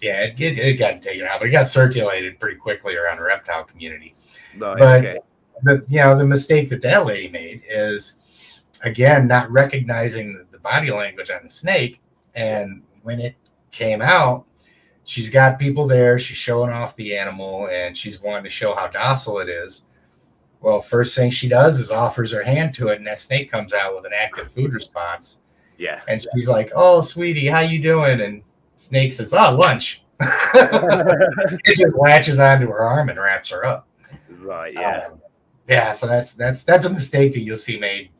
Speaker 2: yeah, it, it, it got taken out, but it got circulated pretty quickly around the reptile community.
Speaker 1: No.
Speaker 2: But-
Speaker 1: okay.
Speaker 2: The you know the mistake that that lady made is again not recognizing the, the body language on the snake, and when it came out, she's got people there. She's showing off the animal, and she's wanting to show how docile it is. Well, first thing she does is offers her hand to it, and that snake comes out with an active food response.
Speaker 1: Yeah.
Speaker 2: And she's like, "Oh, sweetie, how you doing?" And Snake says, "Oh, lunch." it just latches onto her arm and wraps her up.
Speaker 1: Right. Yeah.
Speaker 2: Um, yeah. So that's that's that's a mistake that you'll see made.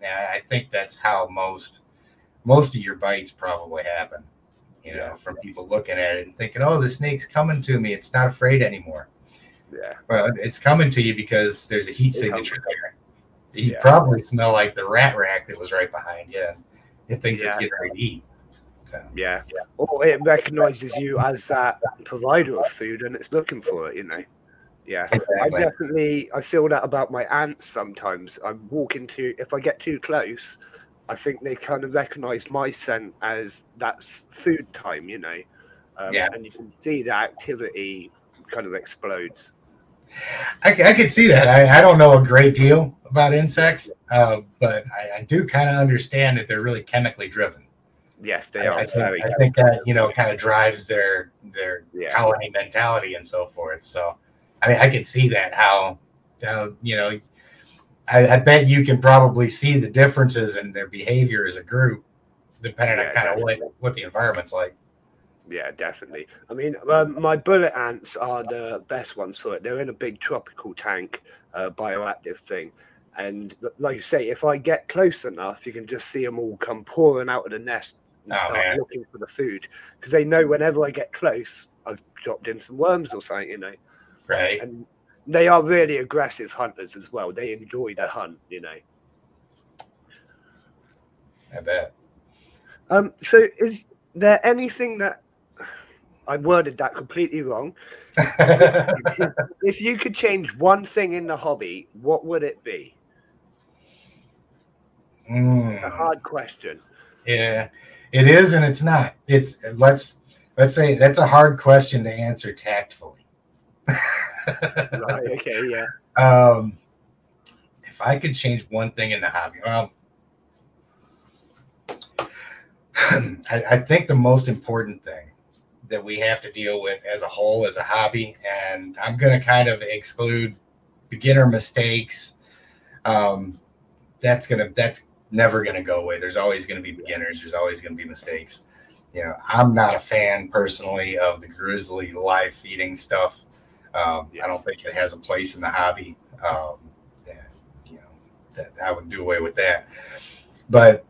Speaker 2: Yeah, I think that's how most most of your bites probably happen. You know, from people looking at it and thinking, "Oh, the snake's coming to me. It's not afraid anymore."
Speaker 1: yeah.
Speaker 2: Well, it's coming to you because there's a heat
Speaker 1: It's
Speaker 2: signature there. You
Speaker 1: Yeah.
Speaker 2: probably smell like the rat rack that was right behind you. It thinks it's getting ready to eat. So,
Speaker 1: Yeah. Or it recognizes you as that provider of food and it's looking for it, you know. Yeah. I definitely I feel that about my ants sometimes. I'm walking into if I get too close, I think they kind of recognize my scent as that's food time, you know. Um,
Speaker 2: Yeah.
Speaker 1: and you can see the activity kind of explodes.
Speaker 2: I, I could see that. I, I don't know a great deal about insects, uh, but I, I do kind of understand that they're really chemically driven.
Speaker 1: Yes, they
Speaker 2: I,
Speaker 1: are
Speaker 2: I think,
Speaker 1: very.
Speaker 2: I think that you know kind of drives their their
Speaker 1: Yeah.
Speaker 2: colony mentality and so forth. So, I mean, I can see that how how you know. I, I bet you can probably see the differences in their behavior as a group, depending
Speaker 1: Yeah,
Speaker 2: on kind of what, what the environment's like.
Speaker 1: Yeah, definitely. I mean, um, my bullet ants are the best ones for it. They're in a big tropical tank, uh, bioactive thing. And like you say, if I get close enough, you can just see them all come pouring out of the nest and
Speaker 2: Oh,
Speaker 1: start
Speaker 2: man.
Speaker 1: looking for the food because they know whenever I get close, I've dropped in some worms or something, you know.
Speaker 2: Right.
Speaker 1: And they are really aggressive hunters as well. They enjoy the hunt, you know.
Speaker 2: I bet.
Speaker 1: Um, so is there anything that I worded that completely wrong? if you could change one thing in the hobby, what would it be? A
Speaker 2: Mm,
Speaker 1: hard question.
Speaker 2: yeah, it is and it's not. It's let's let's say that's a hard question to answer tactfully.
Speaker 1: Right. Okay. Yeah.
Speaker 2: Um, if I could change one thing in the hobby, well, I, I think the most important thing that we have to deal with as a whole, as a hobby, and I'm going to kind of exclude beginner mistakes. Um, that's gonna that's never gonna go away. There's always gonna be beginners. There's always gonna be mistakes. You know, I'm not a fan personally of the grisly live feeding stuff. Um, I don't think it has a place in the hobby. Um, yeah, you know, that I would do away with that. But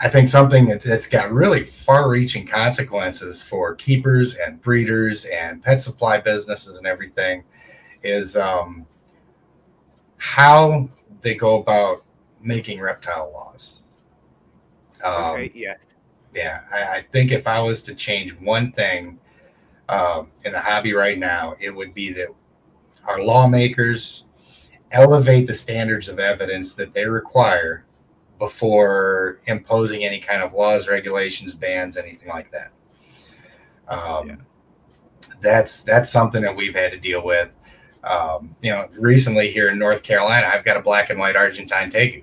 Speaker 2: I think something that, that's got really far-reaching consequences for keepers and breeders and pet supply businesses and everything is um, how they go about making reptile laws. Um,
Speaker 1: okay. Yes.
Speaker 2: yeah, I, I think if I was to change one thing um, in the hobby right now, it would be that our lawmakers elevate the standards of evidence that they require before imposing any kind of laws, regulations, bans, anything like that. Um,
Speaker 1: Yeah.
Speaker 2: That's that's something that we've had to deal with. Um, you know, recently here in North Carolina, I've got a black and white Argentine tegu.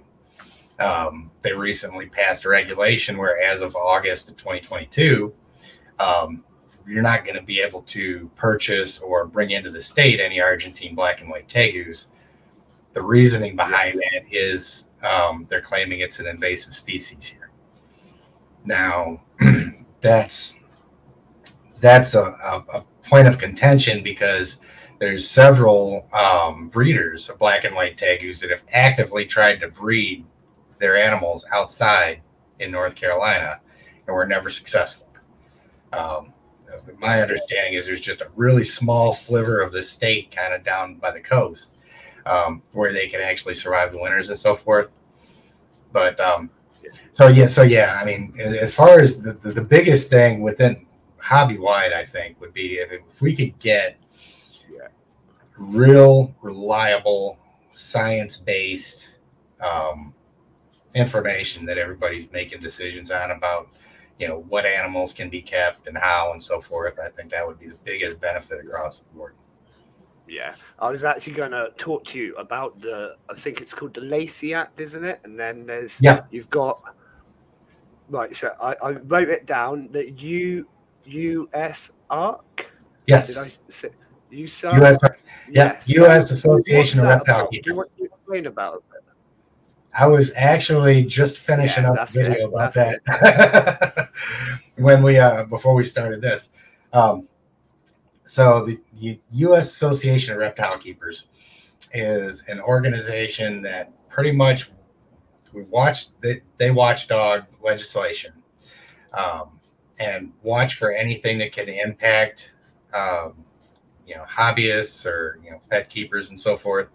Speaker 2: Um, they recently passed a regulation where, as of August of 2022, um, you're not going to be able to purchase or bring into the state any Argentine black and white tegus. The reasoning behind that is um, they're claiming it's an invasive species here. Now, that's that's a, a, a point of contention because there's several um, breeders of black and white tegus that have actively tried to breed their animals outside in North Carolina and were never successful. Um, my understanding is there's just a really small sliver of the state kind of down by the coast um, where they can actually survive the winters and so forth. But um, so yeah, so yeah, I mean, as far as the, the, the biggest thing within hobby wide, I think would be if, if we could get real, reliable, science based um, information that everybody's making decisions on about you know what animals can be kept and how and so forth. I think that would be the biggest benefit across the board.
Speaker 1: Yeah. I was actually going to talk to you about the. I think it's called the Lacey Act, isn't it? And then there's.
Speaker 2: Yeah.
Speaker 1: You've got. Right. So I, I wrote it down. That U U.S. ARC.
Speaker 2: Yes,
Speaker 1: Did I say U.S.
Speaker 2: U.S. Yeah,
Speaker 1: Yes.
Speaker 2: U.S. Association of Reptile?
Speaker 1: Do you want to explain about it?
Speaker 2: I was actually just finishing
Speaker 1: Yeah,
Speaker 2: up the video
Speaker 1: it,
Speaker 2: about that when we uh before we started this. Um, so the U- U.S. Association of Reptile Keepers is an organization that pretty much we watch they, they watchdog legislation um, and watch for anything that can impact um, you know hobbyists or you know pet keepers and so forth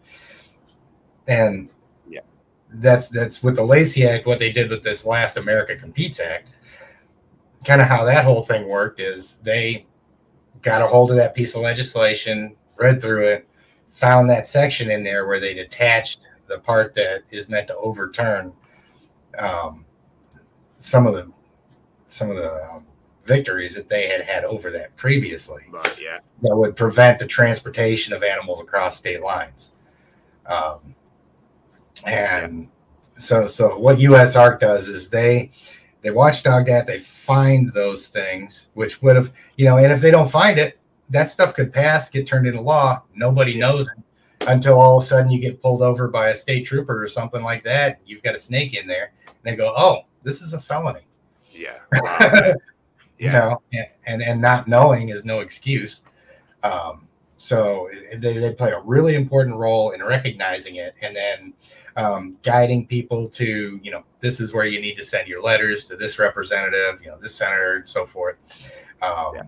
Speaker 2: and. That's that's with the lacey act what they did with this last america competes act kind of how that whole thing worked is they got a hold of that piece of legislation read through it found that section in there where they detached the part that is meant to overturn um, some of the some of the um, victories that they had had over that previously
Speaker 1: Right. Yeah.
Speaker 2: that would prevent the transportation of animals across state lines. Um, and so, so what USARK does is they they watchdog that, they find those things, which would have, you know, and if they don't find it, that stuff could pass, get turned into law. Nobody knows it until all of a sudden you get pulled over by a state trooper or something like that. You've got a snake in there, and they go, "Oh, this is a felony."
Speaker 1: Yeah. Wow.
Speaker 2: you know, and, and and not knowing is no excuse. Um, so they, they play a really important role in recognizing it and then um, guiding people to, you know, this is where you need to send your letters to this representative, you know, this senator, and so forth. Um,
Speaker 1: Yeah.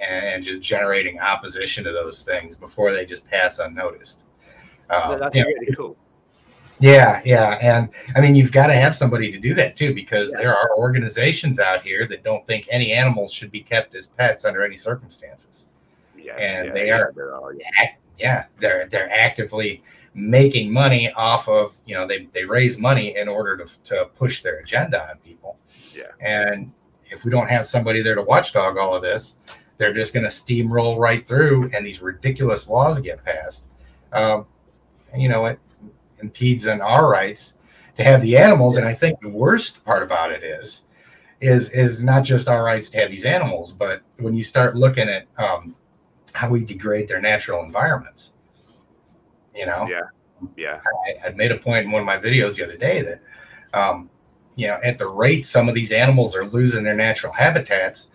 Speaker 2: and just generating opposition to those things before they just pass unnoticed. Um,
Speaker 1: That's
Speaker 2: you know,
Speaker 1: really cool.
Speaker 2: yeah, yeah. And I mean, you've got to have somebody to do that too, because
Speaker 1: Yeah.
Speaker 2: there are organizations out here that don't think any animals should be kept as pets under any circumstances.
Speaker 1: Yes,
Speaker 2: and
Speaker 1: yeah,
Speaker 2: they
Speaker 1: yeah,
Speaker 2: are-
Speaker 1: are, yeah.
Speaker 2: Act- Yeah, they're they're actively making money off of, you know, they, they raise money in order to, to push their agenda on people.
Speaker 1: Yeah.
Speaker 2: And if we don't have somebody there to watchdog all of this, they're just going to steamroll right through and these ridiculous laws get passed. Um, you know, it impedes on our rights to have the animals. And I think the worst part about it is, is, is not just our rights to have these animals, but when you start looking at um, how we degrade their natural environments, you know,
Speaker 1: Yeah. Yeah.
Speaker 2: I, I made a point in one of my videos the other day that, um, you know, at the rate some of these animals are losing their natural habitats,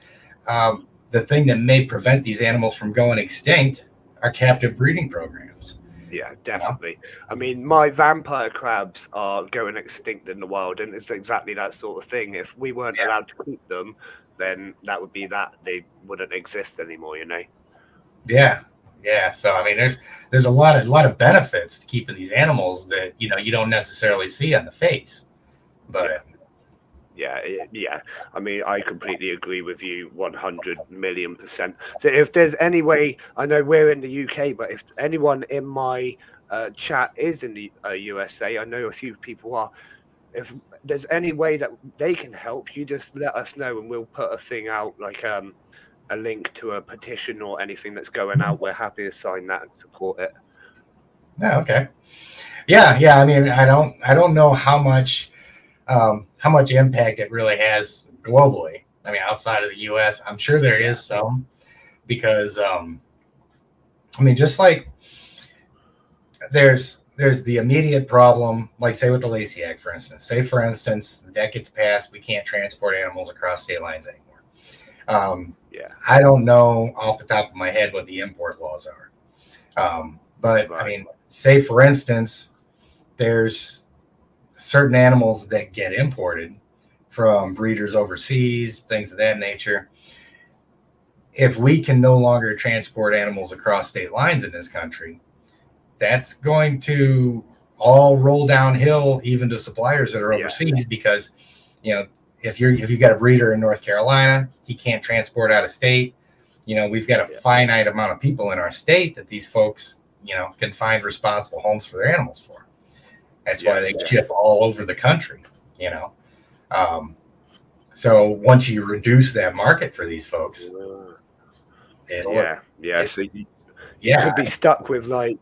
Speaker 2: um, the thing that may prevent these animals from going extinct are captive breeding programs.
Speaker 1: Yeah, definitely. I mean, my vampire crabs are going extinct in the wild, and it's exactly that sort of thing. If we weren't
Speaker 2: Yeah.
Speaker 1: allowed to keep them, then that would be that they wouldn't exist anymore. You know.
Speaker 2: Yeah, yeah. So I mean, there's there's a lot of lot of benefits to keeping these animals that you know you don't necessarily see on the face, but
Speaker 1: Yeah, it- yeah. I mean, I completely agree with you 100 million percent. So, if there's any way, I know we're in the UK, but if anyone in my uh, chat is in the uh, USA, I know a few people are. If there's any way that they can help, you just let us know and we'll put a thing out, like um, a link to a petition or anything that's going out. We're happy to sign that and support it.
Speaker 2: Yeah. Okay. Yeah. Yeah. I mean, I don't. I don't know how much, um, how much impact it really has globally. I mean, outside of the U.S., I'm sure there is some, because, um, I mean, just like there's there's the immediate problem, like say with the Lacey Act, for instance. Say, for instance, that gets passed, we can't transport animals across state lines anymore. Um,
Speaker 1: Yeah.
Speaker 2: I don't know off the top of my head what the import laws are. Um, but I mean, say for instance, there's certain animals that get imported from breeders overseas, things of that nature. If we can no longer transport animals across state lines in this country, that's going to all roll downhill even to suppliers that are
Speaker 1: Yeah.
Speaker 2: overseas because you know if you're if you got a breeder in North Carolina, he can't transport out of state. You know, we've got a
Speaker 1: Yeah.
Speaker 2: finite amount of people in our state that these folks, you know, can find responsible homes for their animals for. That's why they
Speaker 1: Yes, yes.
Speaker 2: ship all over the country, you know. Um, so once you reduce that market for these folks, it'll,
Speaker 1: Yeah, yeah.
Speaker 2: it-
Speaker 1: So you
Speaker 2: yeah,
Speaker 1: could be stuck with like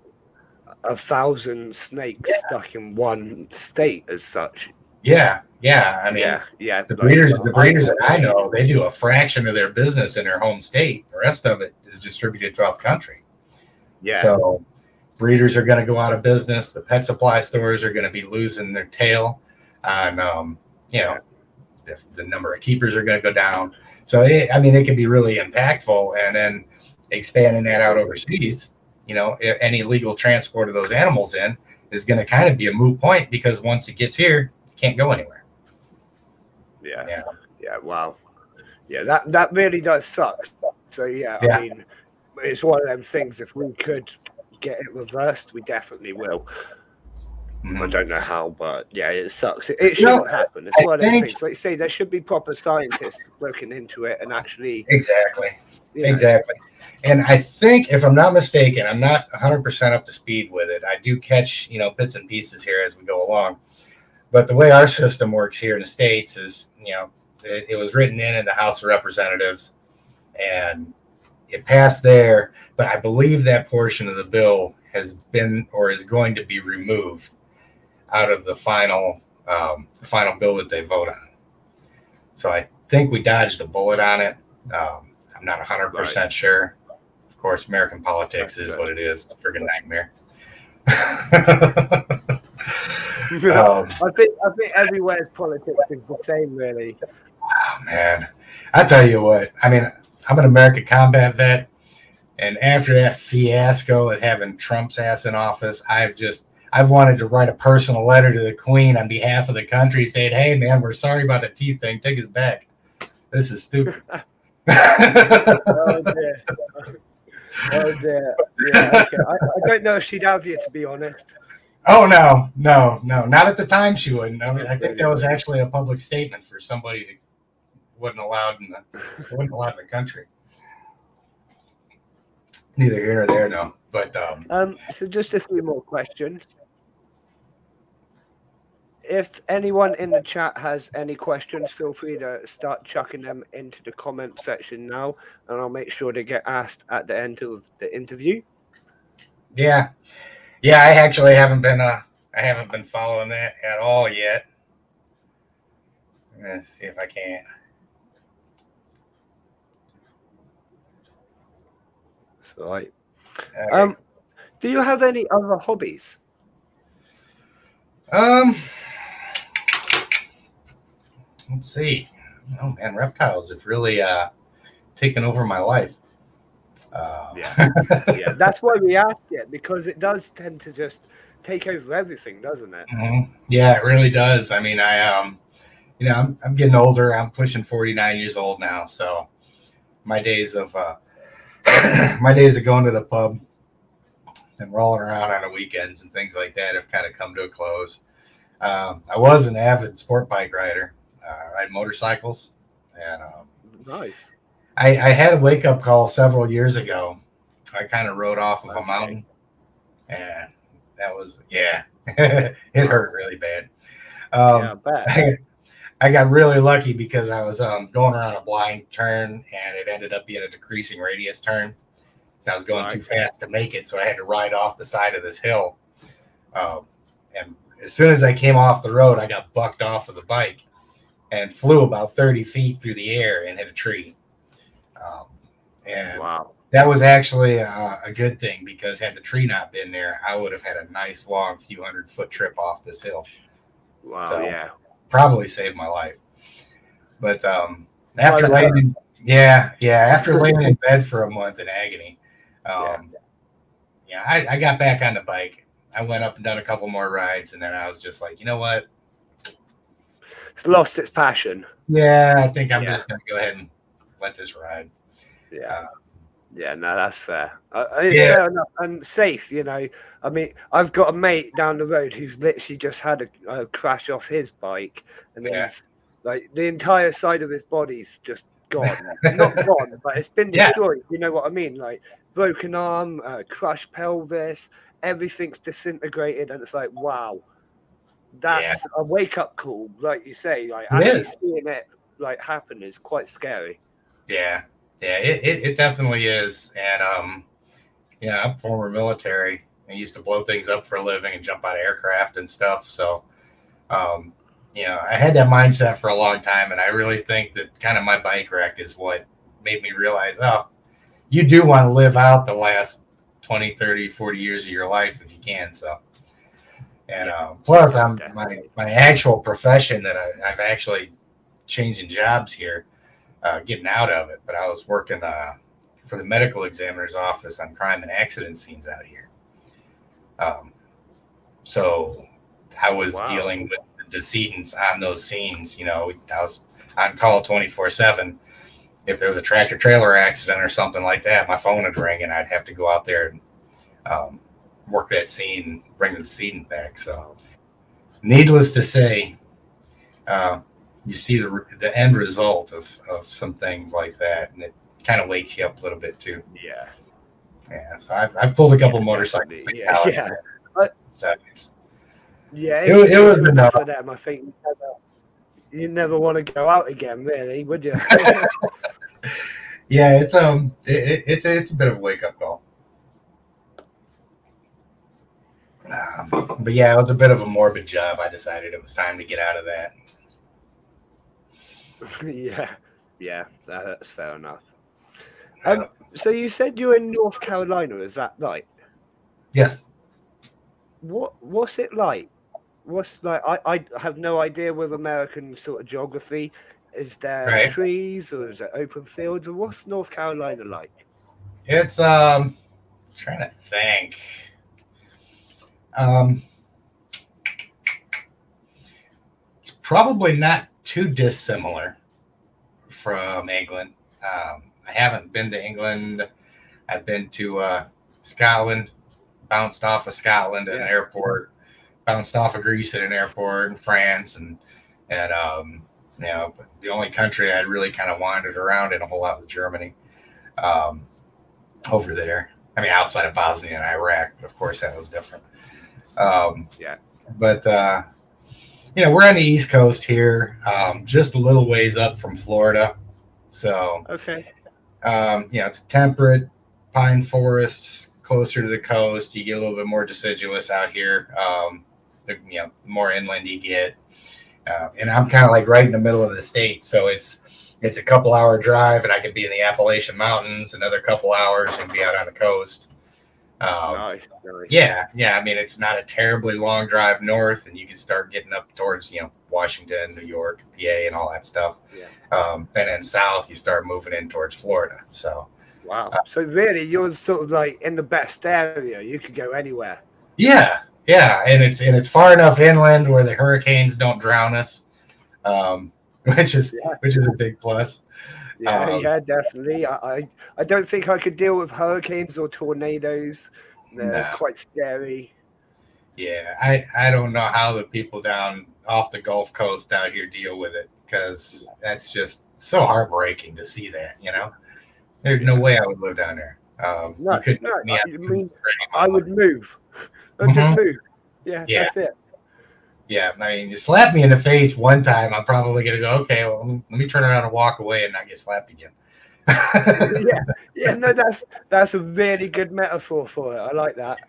Speaker 1: a thousand snakes stuck in one state as such.
Speaker 2: yeah, yeah. I mean,
Speaker 1: yeah, yeah.
Speaker 2: the breeders, the breeders that I know, they do a fraction of their business in their home state. The rest of it is distributed throughout the country.
Speaker 1: Yeah,
Speaker 2: So breeders are going to go out of business. The pet supply stores are going to be losing their tail on, um, you know, the, the number of keepers are going to go down. So, it, I mean, it can be really impactful. And then expanding that out overseas, you know, any legal transport of those animals in is going to kind of be a moot point because once it gets here, it can't go anywhere.
Speaker 1: Yeah,
Speaker 2: Yeah.
Speaker 1: yeah. Wow. Yeah, that that really does suck. So yeah,
Speaker 2: Yeah.
Speaker 1: I mean, it's one of them things. If we could get it reversed, we definitely will. I
Speaker 2: Mhm.
Speaker 1: don't know how, but yeah, it sucks. It, it shouldn't happen. It's
Speaker 2: I
Speaker 1: one of them things. Like you say, there should be proper scientists looking into it and actually,
Speaker 2: Exactly.
Speaker 1: you know,
Speaker 2: Exactly. And I think, if I'm not mistaken, I'm not 100% up to speed with it. I do catch, you know, bits and pieces here as we go along. But the way our system works here in the States is, you know, it, it was written in in the House of Representatives, and it passed there. But I believe that portion of the bill has been or is going to be removed out of the final um, the final bill that they vote on. So I think we dodged a bullet on it. Um, I'm not 100 percent sure. Of course, American politics
Speaker 1: That's
Speaker 2: is
Speaker 1: good.
Speaker 2: what it is. It's a friggin' nightmare.
Speaker 1: I
Speaker 2: um,
Speaker 1: think I think everywhere's politics is the same, really.
Speaker 2: Oh man, I tell you what. I mean, I'm an American combat vet, and after that fiasco of having Trump's ass in office, I've just I've wanted to write a personal letter to the Queen on behalf of the country, saying, "Hey, man, we're sorry about the teeth thing. Take us back. This is stupid."
Speaker 1: Oh dear. Oh dear. Yeah, okay. I, I don't know if she'd have you, to be honest.
Speaker 2: Oh no, no, no, not at the time. She wouldn't. I mean, I think that was actually a public statement for somebody that wasn't allowed in the wasn't allowed in the country. Neither here nor there, no. But um,
Speaker 1: Um, so just a few more questions. If anyone in the chat has any questions, feel free to start chucking them into the comment section now, and I'll make sure they get asked at the end of the interview.
Speaker 2: Yeah, yeah. I actually haven't been uh, I haven't been following that at all yet. Let's see if I can.
Speaker 1: So, right.
Speaker 2: Okay.
Speaker 1: Um, do you have any other hobbies?
Speaker 2: Um, let's see. Oh man, reptiles have really uh taken over my life. Uh,
Speaker 1: Yeah. yeah, that's why we asked it because it does tend to just take over everything, doesn't it?
Speaker 2: Mhm. Yeah, it really does. I mean, I um, you know, I'm I'm getting older. I'm pushing 49 years old now, so my days of uh, my days of going to the pub and rolling around on the weekends and things like that have kind of come to a close. Um, I was an avid sport bike rider, uh, I ride motorcycles, and um,
Speaker 1: Nice.
Speaker 2: I, I had a wake up call several years ago. I kind of rode off of a mountain, and that was yeah, it hurt really bad. Um,
Speaker 1: yeah, I.
Speaker 2: I, I got really lucky because I was um, going around a blind turn, and it ended up being a decreasing radius turn. I was going too fast to make it, so I had to ride off the side of this hill. Um, and as soon as I came off the road, I got bucked off of the bike and flew about 30 feet through the air and hit a tree. Um, and
Speaker 1: Wow.
Speaker 2: that was actually a, a good thing because had the tree not been there, I would have had a nice long few hundred foot trip off this hill.
Speaker 1: Wow.
Speaker 2: So-
Speaker 1: yeah.
Speaker 2: Probably saved my life. But um, after
Speaker 1: Well,
Speaker 2: laying, in, yeah, yeah, after laying in bed for a month in agony, um, yeah, I, I got back on the bike. I went up and done a couple more rides, and then I was just like, you know what?
Speaker 1: It's lost its passion.
Speaker 2: Yeah, I think I'm
Speaker 1: Yeah.
Speaker 2: just gonna go ahead and let this ride.
Speaker 1: Yeah. Yeah, no, that's fair. Uh, it's
Speaker 2: Yeah.
Speaker 1: fair enough and safe, you know. I mean, I've got a mate down the road who's literally just had a, a crash off his bike, and
Speaker 2: Yeah.
Speaker 1: he's like the entire side of his body's just gone. Not gone, but it's been
Speaker 2: Yeah.
Speaker 1: destroyed. You know what I mean? Like broken arm, uh, crushed pelvis, everything's disintegrated, and it's like, wow, that's a wake up call. Like you say, like actually seeing it like happen is quite scary.
Speaker 2: Yeah, yeah, it, it, it definitely is. And um, yeah, I'm former military. I used to blow things up for a living and jump out of aircraft and stuff. So, um, you know, I had that mindset for a long time, and I really think that kind of my bike wreck is what made me realize, oh, you do want to live out the last 20, 30, 40 years of your life if you can. So, and uh, plus, I'm my my actual profession that I, I've actually changing jobs here, uh, getting out of it. But I was working uh, for the medical examiner's office on crime and accident scenes out here. Um, so I was
Speaker 1: Wow.
Speaker 2: dealing with the decedents on those scenes. You know, I was on call 24 7. If there was a tractor trailer accident or something like that, my phone would ring and I'd have to go out there and um, work that scene, bring the decedent back. So, needless to say, uh, you see the, the end result of, of some things like that, and it kind of wakes you up a little bit too.
Speaker 1: Yeah.
Speaker 2: Yeah, so I've, I've pulled a couple
Speaker 1: Yeah,
Speaker 2: motorcycle
Speaker 1: definitely. Yeah,
Speaker 2: fatalities.
Speaker 1: yeah.
Speaker 2: So
Speaker 1: Yeah,
Speaker 2: It was- it was
Speaker 1: good
Speaker 2: enough.
Speaker 1: for them. I think. you never want to go out again, really, would you?
Speaker 2: yeah, it's um, it, it, it's it's a bit of a wake up call. Um, but yeah, it was a bit of a morbid job. I decided it was time to get out of that.
Speaker 1: yeah, yeah, that's fair enough. Um, so you said you're in North Carolina, is that right?
Speaker 2: Yes.
Speaker 1: What What's it like? What's like? I, I have no idea with American sort of geography. Is there
Speaker 2: Right.
Speaker 1: trees or is it open fields or what's North Carolina like?
Speaker 2: It's um trying to think. Um it's probably not too dissimilar from England. Um I haven't been to England. I've been to uh Scotland, bounced off of Scotland at an airport, bounced off of Greece at an airport in France and and um you know the only country I'd really kind of wandered around in a whole lot was Germany. Um over there. I mean, outside of Bosnia and Iraq, but of course that was different. Um,
Speaker 1: Yeah.
Speaker 2: But uh, you know, we're on the East Coast here, um, just a little ways up from Florida. So
Speaker 1: Okay.
Speaker 2: um, you know, it's temperate pine forests closer to the coast. You get a little bit more deciduous out here. Um, the, you know, the more inland you get, uh, and I'm kind of like right in the middle of the state, so it's it's a couple hour drive, and I could be in the Appalachian Mountains. Another couple hours and be out on the coast. Um,
Speaker 1: nice. nice.
Speaker 2: yeah, yeah. I mean, it's not a terribly long drive north, and you can start getting up towards you know Washington, New York, PA, and all that stuff.
Speaker 1: Yeah.
Speaker 2: Um, and then south, you start moving in towards Florida. So
Speaker 1: Wow. So really, you're sort of like in the best area. You could go anywhere.
Speaker 2: yeah, yeah, and it's and it's far enough inland where the hurricanes don't drown us, um, which is
Speaker 1: Yeah.
Speaker 2: which is a big plus.
Speaker 1: Yeah,
Speaker 2: Um,
Speaker 1: yeah, definitely. I, I, I don't think I could deal with hurricanes or tornadoes. They're
Speaker 2: No.
Speaker 1: quite scary.
Speaker 2: Yeah, I I don't know how the people down off the Gulf Coast out here deal with it because that's just so heartbreaking to see that. You know, there's no way I would live down there. Um,
Speaker 1: No, no, I mean, I would move. I'd just move. Yeah,
Speaker 2: Mm-hmm. Yeah.
Speaker 1: that's it.
Speaker 2: Yeah, I mean, you slap me in the face one time, I'm probably gonna go, okay, well, let me, let me turn around and walk away and not get slapped again.
Speaker 1: yeah, yeah. No, that's that's a really good metaphor for it. I like that.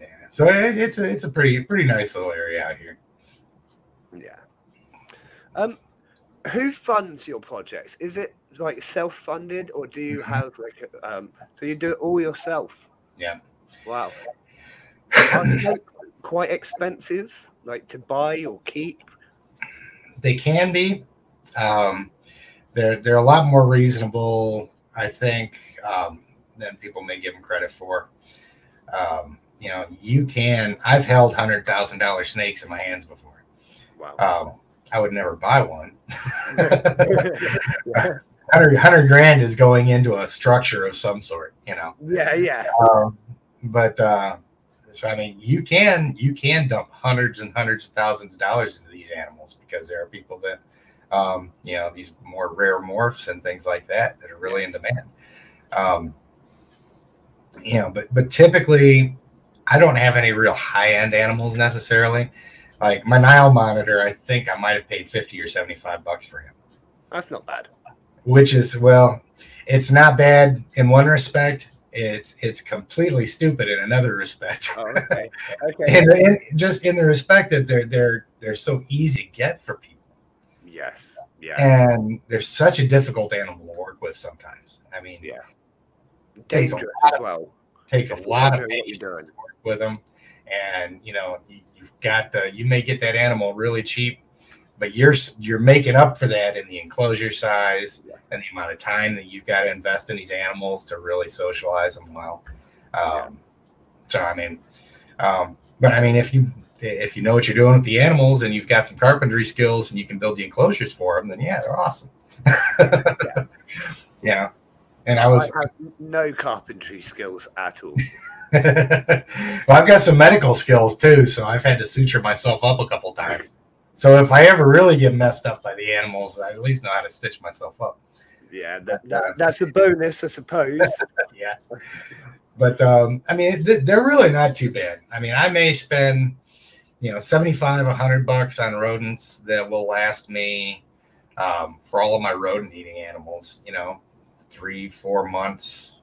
Speaker 2: yeah, so it, it's a it's a pretty pretty nice little area out here.
Speaker 1: Yeah. Um, who funds your projects? Is it like self-funded, or do you
Speaker 2: Mhm.
Speaker 1: have like um? So you do it all yourself?
Speaker 2: Yeah.
Speaker 1: Wow. Quite expensive, like to buy or keep?
Speaker 2: They can be. Um, they're they're a lot more reasonable, I think, um, than people may give them credit for. Um, you know, you can. I've held hundred thousand dollar snakes in my hands before.
Speaker 1: Wow.
Speaker 2: Um, I would never buy one. 100, 100 grand is going into a structure of some sort, you know.
Speaker 1: yeah, yeah.
Speaker 2: Um, but uh, so I mean, you can you can dump hundreds and hundreds of thousands of dollars into these animals because there are people that, um, you know, these more rare morphs and things like that that are really in demand. Um, you know, but but typically, I don't have any real high end animals necessarily. Like my Nile monitor, I think I might have paid fifty or seventy five bucks for him
Speaker 1: That's not bad.
Speaker 2: which is well it's not bad in one respect it's it's completely stupid in another respect
Speaker 1: Oh, okay. Okay.
Speaker 2: and, and just in the respect that they're they're they're so easy to get for people
Speaker 1: yes. Yeah.
Speaker 2: and they're such a difficult animal to work with sometimes i mean
Speaker 1: Yeah.
Speaker 2: takes a lot of-
Speaker 1: well.
Speaker 2: takes a lot of
Speaker 1: what you're
Speaker 2: patience
Speaker 1: doing.
Speaker 2: to work with them and you know you, you've got uh, you may get that animal really cheap but you're you're making up for that in the enclosure size
Speaker 1: Yeah.
Speaker 2: and the amount of time that you've got to invest in these animals to really socialize them well um, so i mean um, but i mean if you if you know what you're doing with the animals and you've got some carpentry skills and you can build the enclosures for them then yeah they're awesome yeah and i was
Speaker 1: I have no carpentry skills at all.
Speaker 2: well, I've got some medical skills too, so I've had to suture myself up a couple times. So if I ever really get messed up by the animals, I at least know how to stitch myself up.
Speaker 1: Yeah, that, that, that's a bonus, I suppose.
Speaker 2: Yeah. But um, I mean, th- they're really not too bad. I mean, I may spend, you know, 75, 100 bucks on rodents that will last me um, for all of my rodent eating animals, you know, three, four months,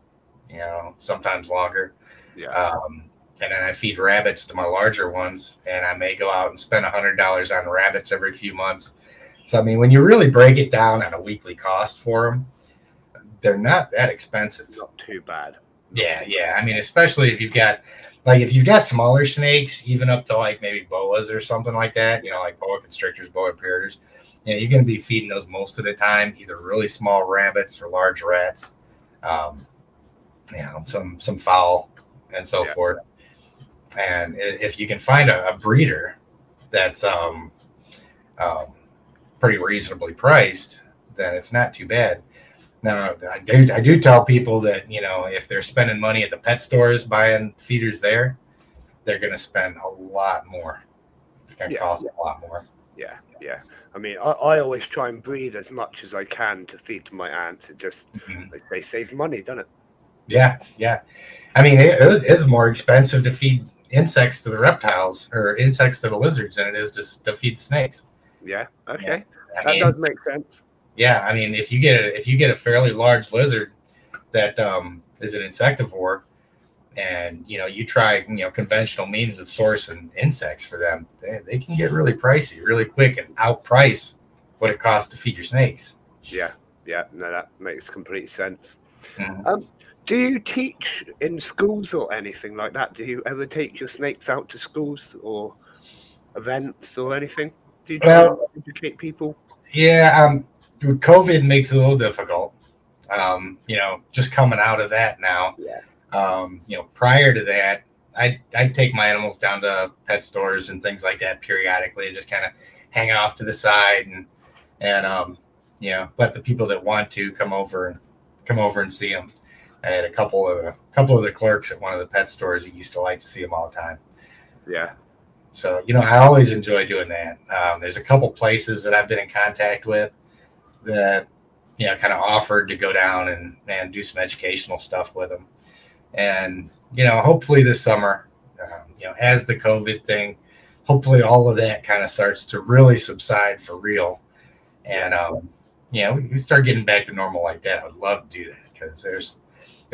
Speaker 2: you know, sometimes longer.
Speaker 1: Yeah.
Speaker 2: Um, and then I feed rabbits to my larger ones, and I may go out and spend a hundred dollars on rabbits every few months. So I mean, when you really break it down on a weekly cost for them, they're not that expensive.
Speaker 1: Not too bad.
Speaker 2: Yeah, yeah. I mean, especially if you've got like if you've got smaller snakes, even up to like maybe boas or something like that, you know, like boa constrictors, boa imperators, you know, you're going to be feeding those most of the time, either really small rabbits or large rats, um, you know, some some fowl and so
Speaker 1: Yeah.
Speaker 2: forth. And if you can find a, a breeder that's um, um, pretty reasonably priced, then it's not too bad. Now, I do I do tell people that you know if they're spending money at the pet stores buying feeders there, they're going to spend a lot more. It's going to
Speaker 1: Yeah.
Speaker 2: cost a lot more.
Speaker 1: Yeah, yeah. I mean, I, I always try and breed as much as I can to feed to my ants. It just
Speaker 2: Mhm.
Speaker 1: they say saves money, doesn't it?
Speaker 2: Yeah, yeah. I mean, it, it is more expensive to feed insects to the reptiles or insects to the lizards than it is just to feed snakes.
Speaker 1: Yeah. Okay.
Speaker 2: I
Speaker 1: That
Speaker 2: mean,
Speaker 1: does make sense.
Speaker 2: yeah, I mean, if you get a, if you get a fairly large lizard that um, is an insectivore, and you know you try you know conventional means of sourcing insects for them, they, they can get really pricey really quick and outprice what it costs to feed your snakes.
Speaker 1: Yeah. Yeah. No, that makes complete sense.
Speaker 2: Mhm.
Speaker 1: Um, do you teach in schools or anything like that? Do you ever take your snakes out to schools or events or anything? Do you
Speaker 2: Well-
Speaker 1: educate people?
Speaker 2: Yeah, um, COVID makes it a little difficult. Um, you know, just coming out of that now.
Speaker 1: Yeah.
Speaker 2: Um, you know, prior to that, I I'd take my animals down to pet stores and things like that periodically, and just kind of hang off to the side and and um, you know, let the people that want to come over and come over and see them. I had a couple of the couple of the clerks at one of the pet stores that used to like to see them all the time.
Speaker 1: Yeah.
Speaker 2: So, you know, I always enjoy doing that. Um, there's a couple places that I've been in contact with that, you know, kind of offered to go down and, and do some educational stuff with them. And, you know, hopefully this summer, um, you know, as the COVID thing, hopefully all of that kind of starts to really subside for real. And, um, you know, we start getting back to normal like that. I would love to do that because there's,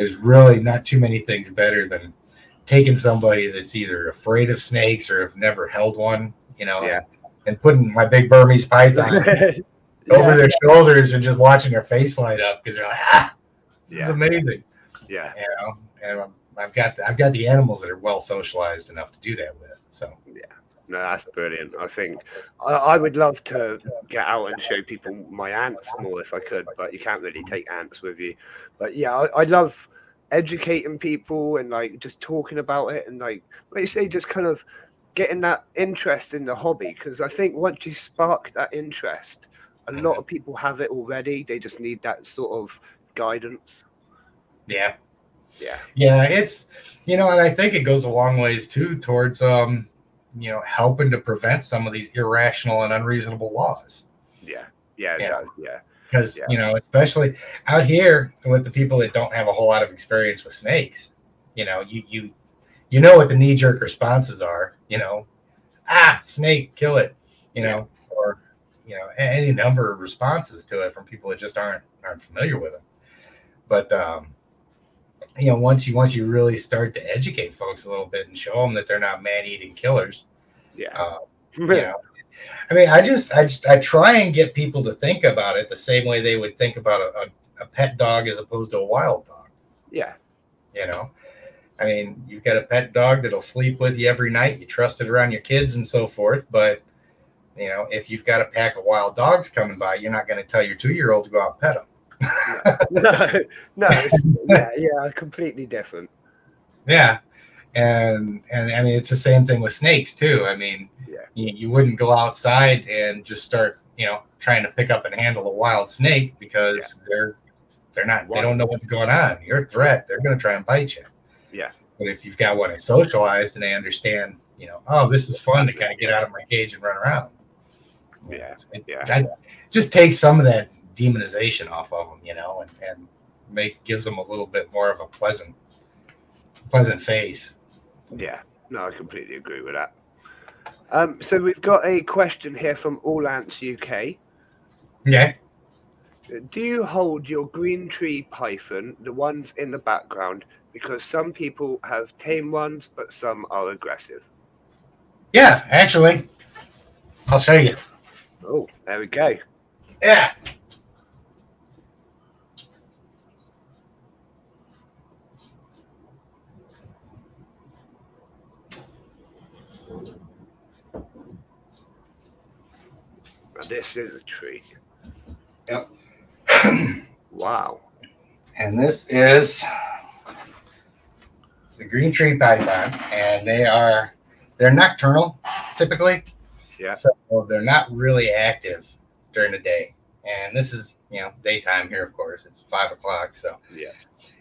Speaker 2: there's really not too many things better than taking somebody that's either afraid of snakes or have never held one, you know,
Speaker 1: Yeah.
Speaker 2: and putting my big Burmese python over their shoulders and just watching their face light up because they're like, ah, this
Speaker 1: Yeah.
Speaker 2: is amazing,
Speaker 1: Yeah.
Speaker 2: you know. And I've got the, I've got the animals that are well socialized enough to do that with. So
Speaker 1: No, that's brilliant. I think I, I would love to get out and show people my ants more if I could, but you can't really take ants with you. But yeah, I, I love educating people and like just talking about it and like like you say, just kind of getting that interest in the hobby because I think once you spark that interest, a lot of people have it already. They just need that sort of guidance.
Speaker 2: yeah,
Speaker 1: Yeah.
Speaker 2: yeah, it's you know, and I think it goes a long ways too towards um, you know, helping to prevent some of these irrational and unreasonable laws.
Speaker 1: Yeah. Yeah. It
Speaker 2: Yeah.
Speaker 1: does. Yeah.
Speaker 2: because
Speaker 1: Yeah.
Speaker 2: you know especially out here with the people that don't have a whole lot of experience with snakes you know you you you know what the knee-jerk responses are you know ah snake kill it you know or you know any number of responses to it from people that just aren't aren't familiar with them. but um you know once you once you really start to educate folks a little bit and show them that they're not man-eating killers
Speaker 1: Yeah.
Speaker 2: uh, you know i mean i just I, just I try and get people to think about it the same way they would think about a, a, a pet dog as opposed to a wild dog
Speaker 1: yeah.
Speaker 2: you know i mean you've got a pet dog that'll sleep with you every night you trust it around your kids and so forth but you know if you've got a pack of wild dogs coming by you're not going to tell your two-year-old to go out and pet them
Speaker 1: no, no, yeah, yeah, completely different.
Speaker 2: Yeah, and and I mean it's the same thing with snakes too. I mean,
Speaker 1: Yeah.
Speaker 2: you, you wouldn't go outside and just start you know trying to pick up and handle a wild snake because they're they're not they don't know what's going on. You're a threat. They're going to try and bite you.
Speaker 1: Yeah.
Speaker 2: But if you've got one that's socialized and they understand, you know, oh, this is fun to kind of get out of my cage and run around.
Speaker 1: Yeah,
Speaker 2: It,
Speaker 1: yeah.
Speaker 2: I- just take some of that demonization off of them, you know, and, and make gives them a little bit more of a pleasant pleasant face.
Speaker 1: Yeah, no, I completely agree with that. Um, so we've got a question here from All Ants UK.
Speaker 2: Yeah.
Speaker 1: Do you hold your green tree python, the ones in the background, because some people have tame ones, but some are aggressive?
Speaker 2: Yeah, actually. I'll show you.
Speaker 1: Oh, there we go.
Speaker 2: Yeah.
Speaker 1: This is a tree.
Speaker 2: Yep.
Speaker 1: Wow.
Speaker 2: and this is the green tree python, and they are they're nocturnal typically.
Speaker 1: Yeah.
Speaker 2: So they're not really active during the day, and this is you know daytime here. Of course, it's five o'clock, so
Speaker 1: Yeah.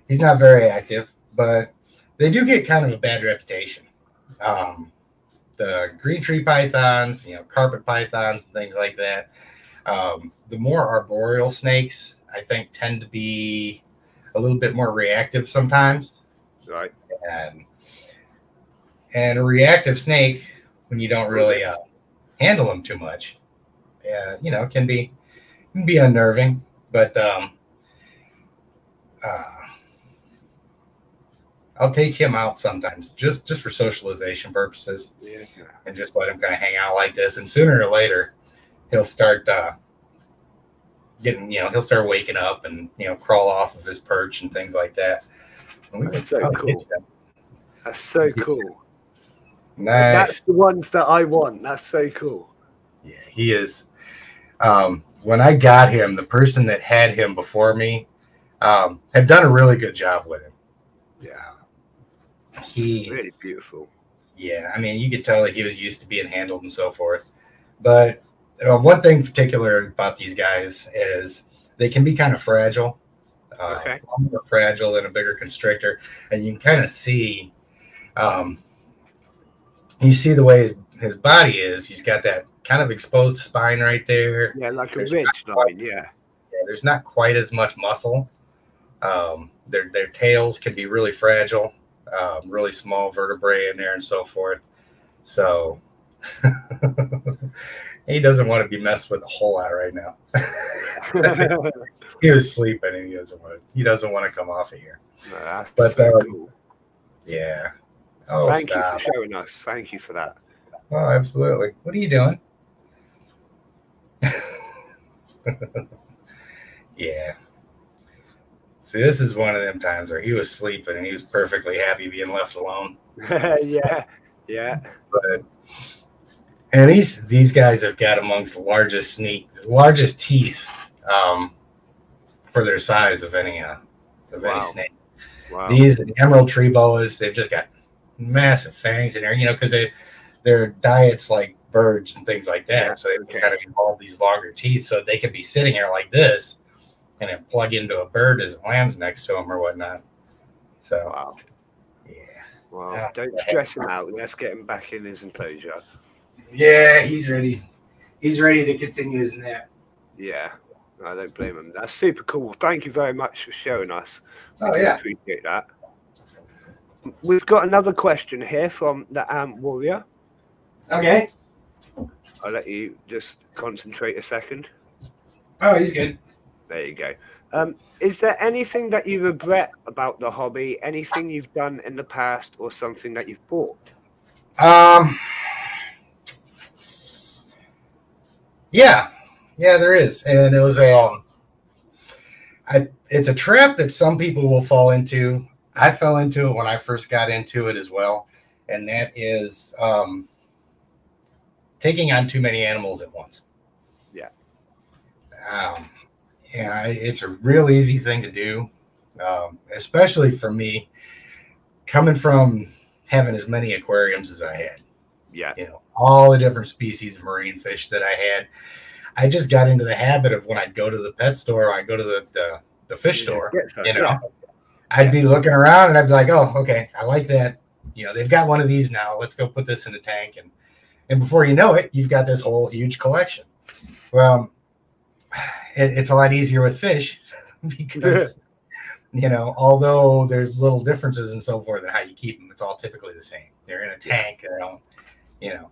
Speaker 2: he's not very active, but they do get kind of a bad reputation. Um, the green tree pythons, you know, carpet pythons, and things like that. Um, the more arboreal snakes, I think, tend to be a little bit more reactive sometimes,
Speaker 1: Right.
Speaker 2: and and a reactive snake, when you don't really uh, handle them too much, uh, you know, can be can be unnerving. But um, uh, I'll take him out sometimes, just just for socialization purposes
Speaker 1: Yeah.
Speaker 2: and just let him kind of hang out like this. And sooner or later, he'll start uh, getting, you know, he'll start waking up and you know crawl off of his perch and things like that.
Speaker 1: That's so cool. That's so cool.
Speaker 2: Nice.
Speaker 1: That's the ones that I want. That's so cool.
Speaker 2: Yeah, he is. Um, when I got him, the person that had him before me um, had done a really good job with him.
Speaker 1: Yeah.
Speaker 2: He
Speaker 1: Really beautiful.
Speaker 2: Yeah, I mean, you could tell that he was used to being handled and so forth. But uh, one thing particular about these guys is they can be kind of fragile. Uh,
Speaker 1: Okay.
Speaker 2: More fragile than a bigger constrictor, and you can kind of see. Um, you see the way his, his body is. He's got that kind of exposed spine right there.
Speaker 1: Yeah, like a
Speaker 2: There's
Speaker 1: ridge
Speaker 2: not
Speaker 1: line. Yeah.
Speaker 2: Yeah, there's not quite as much muscle. Um, their their tails can be really fragile, um, really small vertebrae in there and so forth. So he doesn't want to be messed with a whole lot right now. he was sleeping and he doesn't want to, he doesn't want to come off of here.
Speaker 1: No,
Speaker 2: But,
Speaker 1: so
Speaker 2: um,
Speaker 1: cool.
Speaker 2: Yeah. Oh,
Speaker 1: Thank you for showing us. Thank you for that.
Speaker 2: Oh, absolutely. What are you doing? yeah. See, this is one of them times where he was sleeping and he was perfectly happy being left alone.
Speaker 1: yeah. Yeah.
Speaker 2: But and these these guys have got amongst the largest sneak, largest teeth um, for their size of any uh, of
Speaker 1: Wow.
Speaker 2: any snake.
Speaker 1: Wow.
Speaker 2: These emerald tree boas, they've just got massive fangs in there, you know, because they their diets like birds and things like that.
Speaker 1: Yeah,
Speaker 2: so they
Speaker 1: okay.
Speaker 2: kind of evolved these longer teeth, so they could be sitting here like this, and then plug into a bird as it lands next to him or whatnot. So
Speaker 1: Wow.
Speaker 2: yeah,
Speaker 1: Wow.
Speaker 2: Yeah.
Speaker 1: Don't stress him out. Let's get him back in his enclosure.
Speaker 2: yeah, he's ready. He's ready to continue his nap.
Speaker 1: Yeah. I don't blame him. That's super cool. Thank you very much for showing us.
Speaker 2: Oh
Speaker 1: do
Speaker 2: yeah.
Speaker 1: Appreciate that. We've got another question here from the Ant Warrior.
Speaker 2: Okay.
Speaker 1: I'll let you just concentrate a second.
Speaker 2: Oh, he's good.
Speaker 1: There you go. Um, is there anything that you regret about the hobby? Anything you've done in the past, or something that you've bought?
Speaker 2: Um. Yeah, yeah, there is, and it was a. Um, I, it's a trap that some people will fall into. I fell into it when I first got into it as well, and that is um, taking on too many animals at once.
Speaker 1: Yeah.
Speaker 2: Um, yeah, it's a real easy thing to do, um, especially for me, coming from having as many aquariums as I had
Speaker 1: Yeah.
Speaker 2: you know all the different species of marine fish that I had. I just got into the habit of when I'd go to the pet store, I'd go to the the, the fish store,
Speaker 1: some,
Speaker 2: you know,
Speaker 1: yeah.
Speaker 2: I'd be looking around and I'd be like, oh, okay, I like that. You know, they've got one of these now. Let's go put this in the tank, and and before you know it, you've got this whole huge collection. Well, it, it's a lot easier with fish because. You know, although there's little differences and so forth in how you keep them, it's all typically the same. They're in a tank. They don't, you know,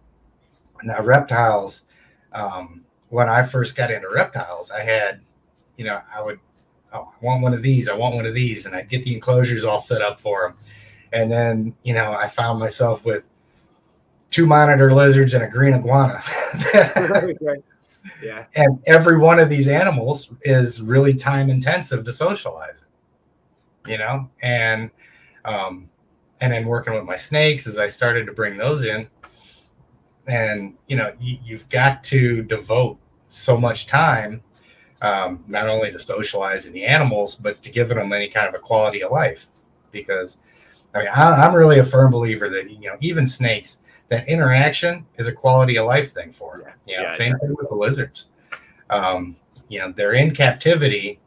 Speaker 2: Now reptiles, um, when I first got into reptiles, I had, you know, I would, oh, I want one of these, I want one of these, and I'd get the enclosures all set up for them. And then, you know, I found myself with two monitor lizards and a green iguana.
Speaker 1: yeah.
Speaker 2: And every one of these animals is really time intensive to socialize, you know, and, um, and then working with my snakes as I started to bring those in, and you know you, you've got to devote so much time um, not only to socializing the animals but to giving them any kind of a quality of life. Because i mean I, i'm really a firm believer that you know even snakes that interaction is a quality of life thing for them. You know
Speaker 1: Yeah,
Speaker 2: same thing with the lizards. Um, you know they're in captivity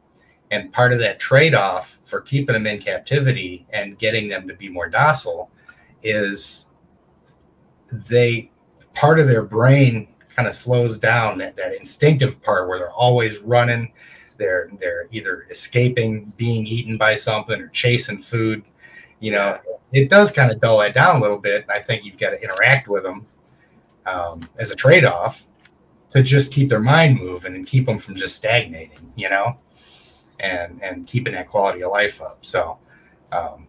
Speaker 2: and part of that trade-off for keeping them in captivity and getting them to be more docile is they part of their brain kind of slows down that, that instinctive part where they're always running they're they're either escaping being eaten by something or chasing food you know it does kind of dull that down a little bit And i think you've got to interact with them um, as a trade-off to just keep their mind moving and keep them from just stagnating you know and and keeping that quality of life up. So um,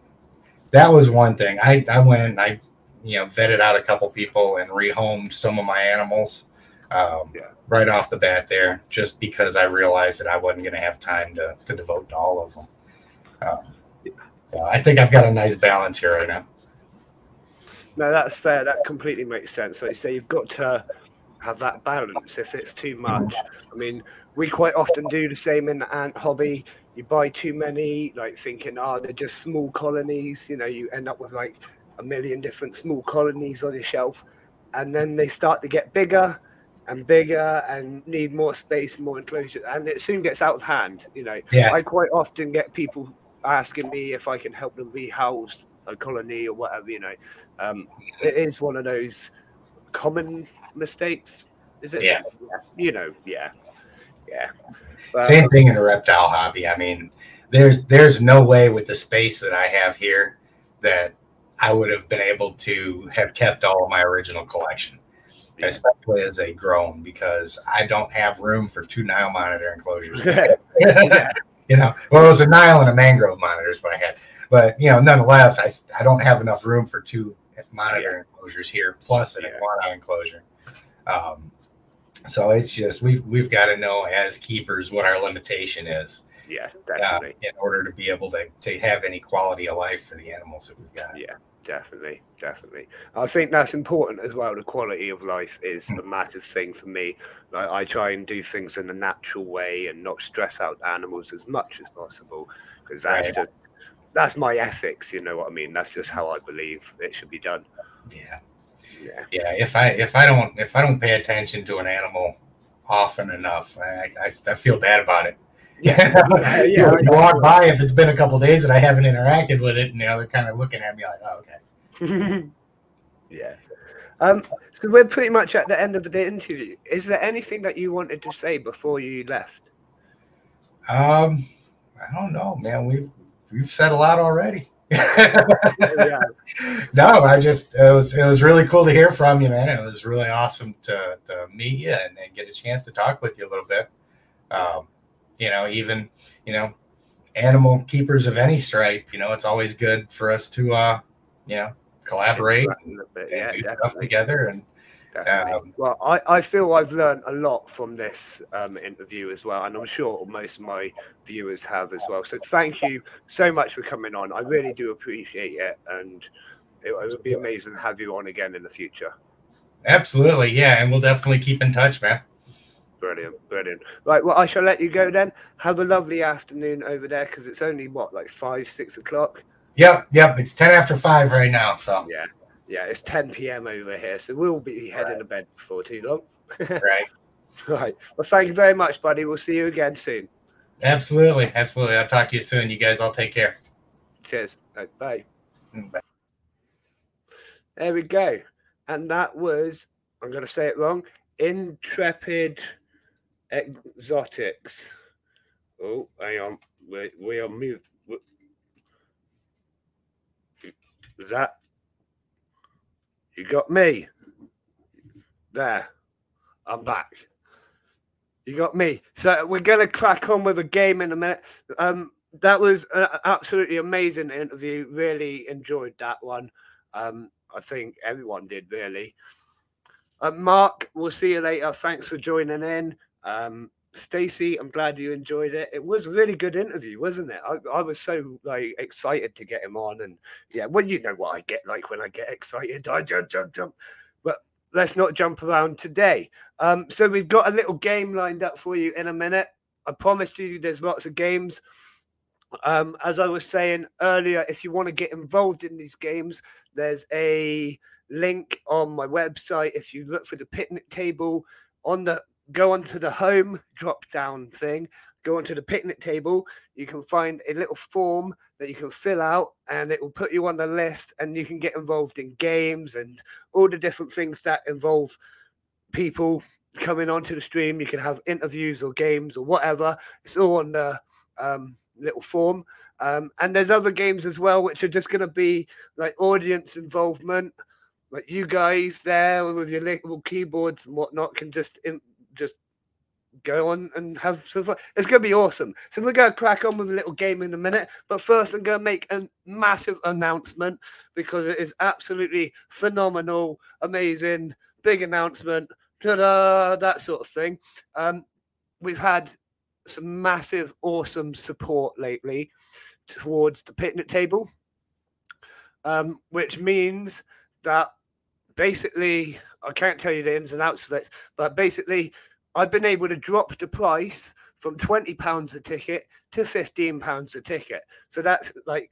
Speaker 2: that was one thing. I i went and i you know vetted out a couple people and rehomed some of my animals um,
Speaker 1: Yeah.
Speaker 2: right off the bat there just because i realized that i wasn't going to have time to, to devote to all of them um, so i think i've got a nice balance here right now
Speaker 1: No, that's fair. That completely makes sense. Like you say, you've got to have that balance. If it's too much, I mean, we quite often do the same in the ant hobby. You buy too many, like thinking, oh, they're just small colonies. You know, you end up with like a million different small colonies on your shelf, and then they start to get bigger and bigger and need more space, more enclosure, and it soon gets out of hand. You know,
Speaker 2: yeah
Speaker 1: I quite often get people asking me if I can help them rehouse a colony or whatever. You know, um, it is one of those common mistakes. Is it?
Speaker 2: Yeah.
Speaker 1: You know, yeah, yeah. But,
Speaker 2: same thing in a reptile hobby i mean there's there's no way with the space that i have here that i would have been able to have kept all of my original collection
Speaker 1: Yeah.
Speaker 2: especially as they grown because i don't have room for two nile monitor enclosures
Speaker 1: Yeah.
Speaker 2: You know? Well it was a nile and a mangrove monitors what i had. But you know nonetheless I, I don't have enough room for two monitor enclosures here plus an
Speaker 1: Yeah.
Speaker 2: iguana enclosure. Um, so it's just we've we've got to know as keepers what our limitation is
Speaker 1: yes,
Speaker 2: uh,
Speaker 1: definitely.
Speaker 2: in order to be able to, to have any quality of life for the animals that we've got.
Speaker 1: Yeah, definitely, definitely. I think that's important as well. The quality of life is a massive thing for me. Like, I try and do things in a natural way and not stress out animals as much as possible because that's
Speaker 2: Right.
Speaker 1: just that's my ethics. You know what I mean? That's just how I believe it should be done.
Speaker 2: yeah
Speaker 1: Yeah,
Speaker 2: yeah if i if i don't if i don't pay attention to an animal often enough i i, I feel bad about it
Speaker 1: yeah,
Speaker 2: you,
Speaker 1: yeah.
Speaker 2: know, walk by if it's been a couple days that I haven't interacted with it, and you know they're kind of looking at me like, "Oh, okay."
Speaker 1: yeah. Um, so we're pretty much at the end of the interview. Is there anything that you wanted to say before you left?
Speaker 2: Um, I don't know, man. We've we've said a lot already.
Speaker 1: yeah,
Speaker 2: no, I just it was it was really cool to hear from you, man. It was really awesome to to meet you and, and get a chance to talk with you a little bit. Um, you know, even you know, animal keepers of any stripe. You know, it's always good for us to uh, you know, collaborate and
Speaker 1: yeah,
Speaker 2: do stuff
Speaker 1: definitely.
Speaker 2: together and Um,
Speaker 1: well, I, I feel I've learned a lot from this um, interview as well, and I'm sure most of my viewers have as well. So thank you so much for coming on. I really do appreciate it, and it, it would be amazing to have you on again in the future.
Speaker 2: Absolutely, yeah, and we'll definitely keep in touch, man.
Speaker 1: Brilliant, brilliant. Right, well, I shall let you go then. Have a lovely afternoon over there because it's only what, like five, six o'clock.
Speaker 2: Yep, yep. It's ten after five right now, so
Speaker 1: Yeah, yeah, it's 10 p.m. over here, so we'll be heading to bed before too long.
Speaker 2: right.
Speaker 1: right. Well, thank you very much, buddy. We'll see you again soon.
Speaker 2: Absolutely, absolutely. I'll talk to you soon. You guys all take care.
Speaker 1: Cheers. Right, bye.
Speaker 2: Mm, bye.
Speaker 1: There we go. And that was, I'm going to say it wrong, Intrepid Exotics. Oh, hang on. We, we are moved. Was that? You got me. There, I'm back. You got me. So we're gonna crack on with a game in a minute. Um, that was an absolutely amazing interview. Really enjoyed that one. Um, I think everyone did really. Uh, Mark, we'll see you later. Thanks for joining in. Um, Stacey, I'm glad you enjoyed it. It was a really good interview, wasn't it? I, I was so like excited to get him on, and yeah, well, you know what I get like when I get excited, I jump, jump, jump. But let's not jump around today. Um, so we've got a little game lined up for you in a minute. I promised you there's lots of games. Um, as I was saying earlier, if you want to get involved in these games, there's a link on my website. If you look for the picnic table on the go onto the home drop down thing, go onto the picnic table, you can find a little form that you can fill out and it will put you on the list and you can get involved in games and all the different things that involve people coming onto the stream. You can have interviews or games or whatever. It's all on the um, little form. Um, and there's other games as well, which are just going to be like audience involvement. Like you guys there with your little keyboards and whatnot can just just go on and have some fun. It's going to be awesome. So we're going to crack on with a little game in a minute. But first, I'm going to make a massive announcement because it is absolutely phenomenal, amazing, big announcement, ta-da, that sort of thing. Um, we've had some massive, awesome support lately towards the picnic table, um, which means that basically, I can't tell you the ins and outs of it, but basically, I've been able to drop the price from twenty pounds a ticket to fifteen pounds a ticket. So that's like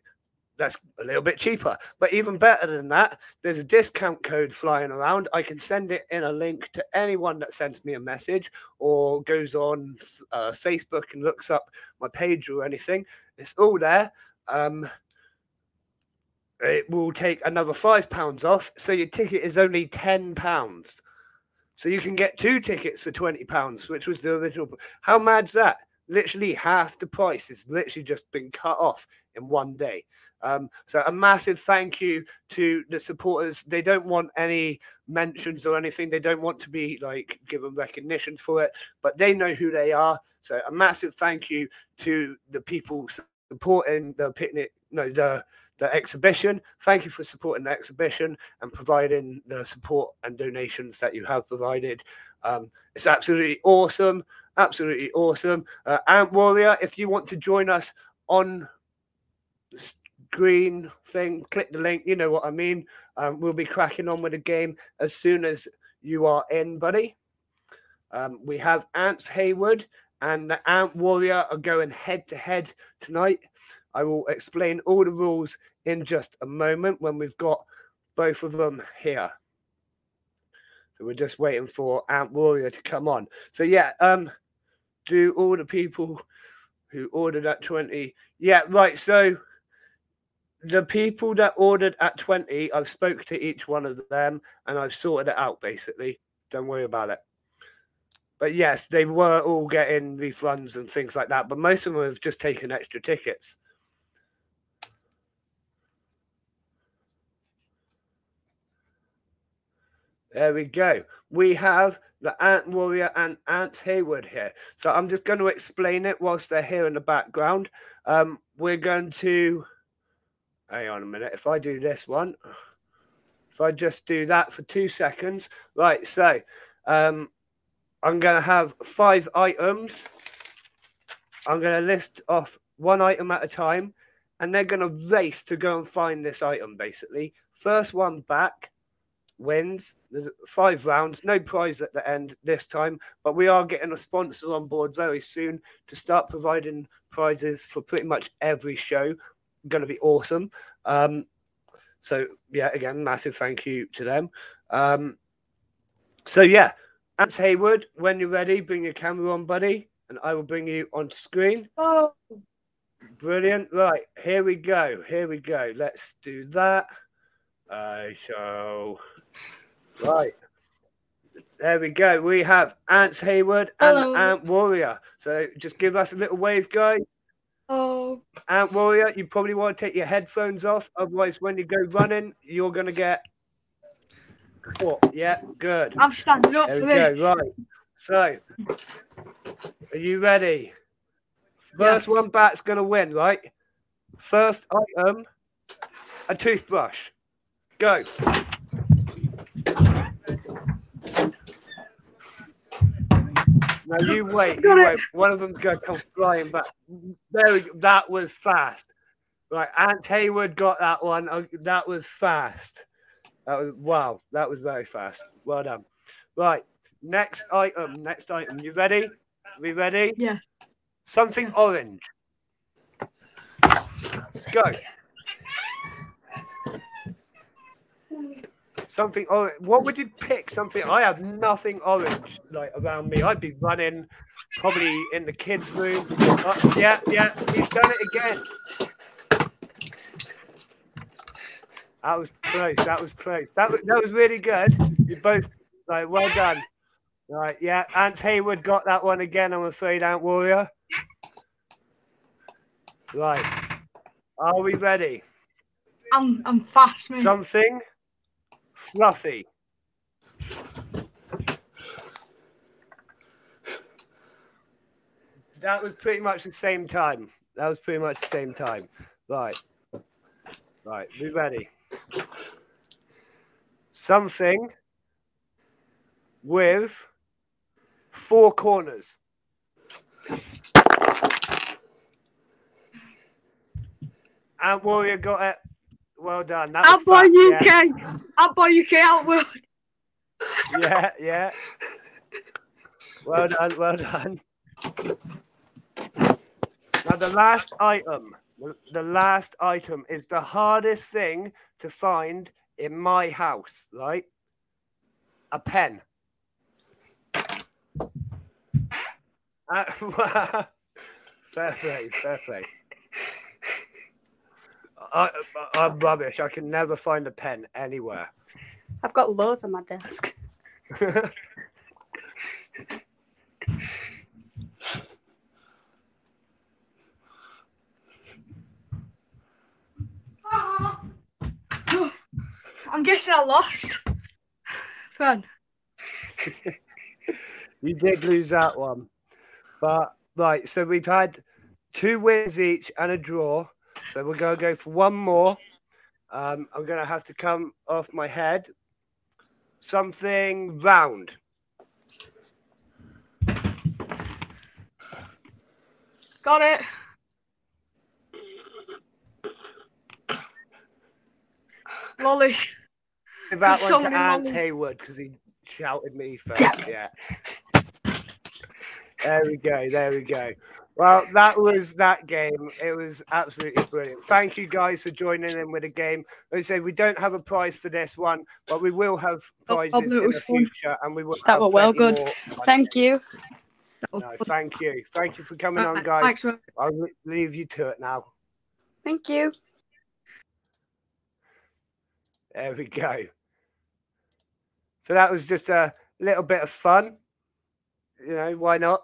Speaker 1: that's a little bit cheaper. But even better than that, there's a discount code flying around. I can send it in a link to anyone that sends me a message or goes on uh, Facebook and looks up my page or anything. It's all there. Um, it will take another five pounds off, so your ticket is only ten pounds. So you can get two tickets for twenty pounds, which was the original. How mad's that? Literally half the price has literally just been cut off in one day. Um, so a massive thank you to the supporters. They don't want any mentions or anything. They don't want to be like given recognition for it, but they know who they are. So a massive thank you to the people supporting the picnic, no, the the exhibition. Thank you for supporting the exhibition and providing the support and donations that you have provided. Um, it's absolutely awesome, absolutely awesome. Uh, Ant Warrior, if you want to join us on the screen thing, click the link. You know what I mean. Um, we'll be cracking on with the game as soon as you are in, buddy. Um, we have Ants Hayward and the Ant Warrior are going head to head tonight. I will explain all the rules in just a moment when we've got both of them here. So we're just waiting for Ant Warrior to come on. So yeah, um, do all the people who ordered at 20. Yeah, right. So the people that ordered at 20, I've spoke to each one of them and I've sorted it out basically. Don't worry about it. But yes, they were all getting refunds and things like that. But most of them have just taken extra tickets. There we go. We have the Ant Warrior and Ant Hayward here. So I'm just going to explain it whilst they're here in the background. Um, we're going to hang on a minute. If I do this one, if I just do that for two seconds, right? So um, I'm going to have five items. I'm going to list off one item at a time, and they're going to race to go and find this item. Basically, first one back wins. There's five rounds, no prize at the end this time, but we are getting a sponsor on board very soon to start providing prizes for pretty much every show. Going to be awesome. Um, so yeah, again, massive thank you to them. Um, so yeah, Ants Hayward, when you're ready, bring your camera on, buddy, and I will bring you onto screen.
Speaker 3: Oh.
Speaker 1: Brilliant. Right, here we go. Here we go. Let's do that. I shall. Right. There we go. We have Ants Hayward and
Speaker 3: Hello.
Speaker 1: Ant Warrior. So just give us a little wave, guys.
Speaker 3: Oh,
Speaker 1: Ant Warrior, you probably want to take your headphones off. Otherwise, when you go running, you're going to get Four. Yeah, good.
Speaker 3: I'm standing up
Speaker 1: There we
Speaker 3: this.
Speaker 1: go. Right. So, are you ready? First
Speaker 3: Yes.
Speaker 1: one back's gonna win, right? First item, a toothbrush. Go. Now you wait. You wait. One of them's gonna come flying back. There we go. That was fast. Right, Ant Hayward got that one. Oh, That was fast. That was wow. That was very fast. Well done. Right, next item. Next item. You ready? We ready?
Speaker 3: Yeah.
Speaker 1: Something orange. Go. Something orange. What would you pick? Something. I have nothing orange like around me. I'd be running, probably in the kids' room. Oh, yeah, yeah. He's done it again. That was close. That was close. That was, that was really good. You both like well done. Right, yeah. Ant Hayward got that one again. I'm afraid, Ant Warrior. Right. Are we ready?
Speaker 3: I'm I'm fast.
Speaker 1: Something fluffy. That was pretty much the same time. That was pretty much the same time. Right. Right. Be ready. Something with four corners. Ant Warrior got it. Well done. That was
Speaker 3: Outboy
Speaker 1: fast, yeah.
Speaker 3: UK. Outboy UK outward.
Speaker 1: yeah, yeah. Well done, well done. Now the last item, the last item is the hardest thing to find in my house, right? A pen. Uh, fair play, fair play. I, I, I'm rubbish. I can never find a pen anywhere.
Speaker 4: I've got loads on my desk.
Speaker 3: I'm guessing I lost. Fun.
Speaker 1: you did lose that one. But right, so we've had two wins each and a draw. So we're gonna go for one more. Um, I'm gonna have to come off my head. Something round.
Speaker 3: Got it. Lolly.
Speaker 1: Give that
Speaker 3: There's
Speaker 1: one to
Speaker 3: many
Speaker 1: Ant
Speaker 3: lollies.
Speaker 1: Hayward because he shouted me first. Yeah. There we go. There we go. Well, that was that game. It was absolutely brilliant. Thank you guys for joining in with the game. Like I say, we don't have a prize for this one, but we will have
Speaker 3: Oh,
Speaker 1: prizes
Speaker 3: oh,
Speaker 1: in the future, and we will.
Speaker 4: That were well good. Thank you.
Speaker 1: No, thank you. Thank you for coming on,
Speaker 3: Uh,
Speaker 1: guys. I'll leave you to it now.
Speaker 4: Thank you.
Speaker 1: There we go. So that was just a little bit of fun. You know, why not?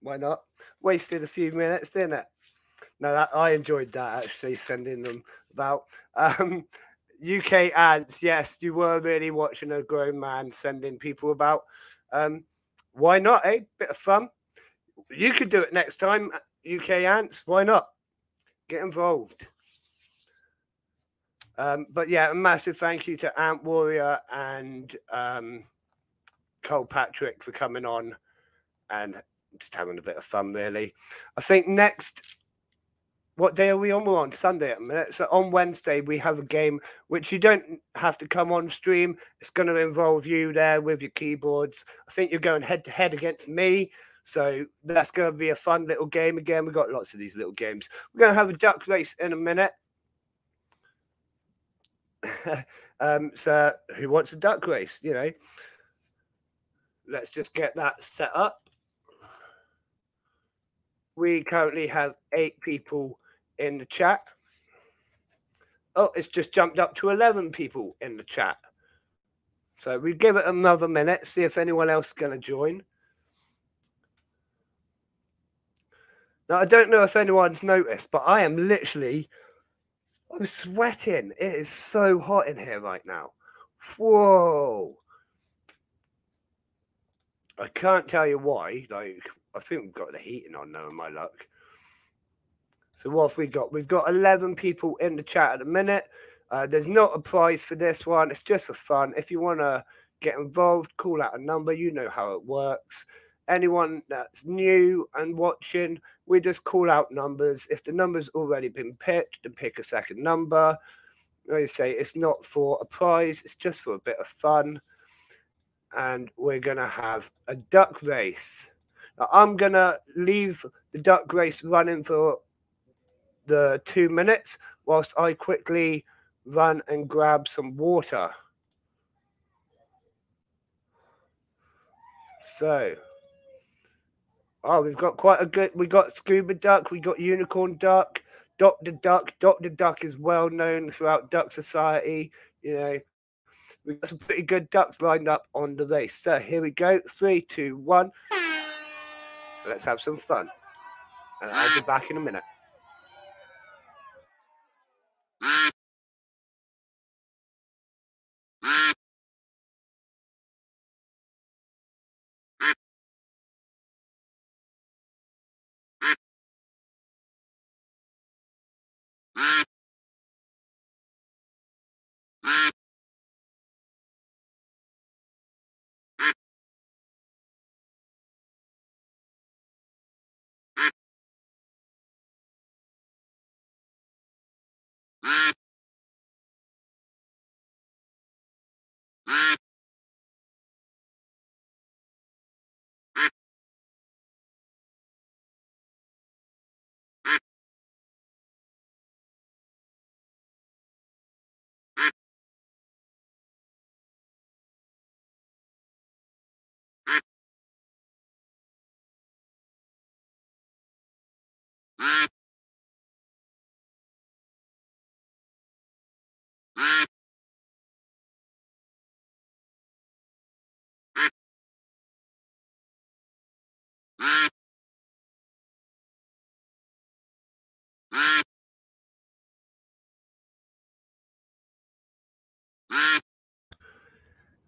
Speaker 1: Why not? Wasted a few minutes, didn't it? No, that I enjoyed that actually, sending them about. Um, UK ants, yes, you were really watching a grown man sending people about. Um, why not? Eh, bit of fun. You could do it next time, UK ants. Why not? Get involved. Um, but yeah, a massive thank you to Ant Warrior and um, Cole Patrick for coming on and just having a bit of fun, really. I think next, what day are we on? We're on Sunday at the minute. So on Wednesday, we have a game which you don't have to come on stream. It's going to involve you there with your keyboards. I think you're going head to head against me. So that's going to be a fun little game again. We've got lots of these little games. We're going to have a duck race in a minute. um, so who wants a duck race? You know, let's just get that set up. We currently have eight people in the chat. Oh, it's just jumped up to 11 people in the chat. So we give it another minute, see if anyone else is going to join. Now, I don't know if anyone's noticed, but I am literally I'm sweating. It is so hot in here right now. Whoa. I can't tell you why. Like, I think we've got the heating on now, in my luck. So what have we got? We've got 11 people in the chat at the minute. Uh, there's not a prize for this one. It's just for fun. If you want to get involved, call out a number. You know how it works. Anyone that's new and watching, we just call out numbers. If the number's already been picked, then pick a second number. Like I say, it's not for a prize. It's just for a bit of fun. And we're going to have a duck race. I'm going to leave the duck race running for the two minutes whilst I quickly run and grab some water. So, oh, we've got quite a good. We got scuba duck, we got unicorn duck, Doctor Duck. Doctor Duck is well known throughout Duck Society. You know, we've got some pretty good ducks lined up on the race. So here we go. Three, two, one. Let's have some fun. And I'll be back in a minute.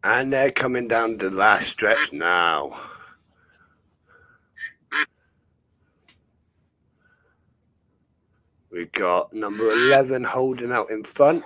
Speaker 1: And they're coming down the last stretch now. We've got number 11 holding out in front.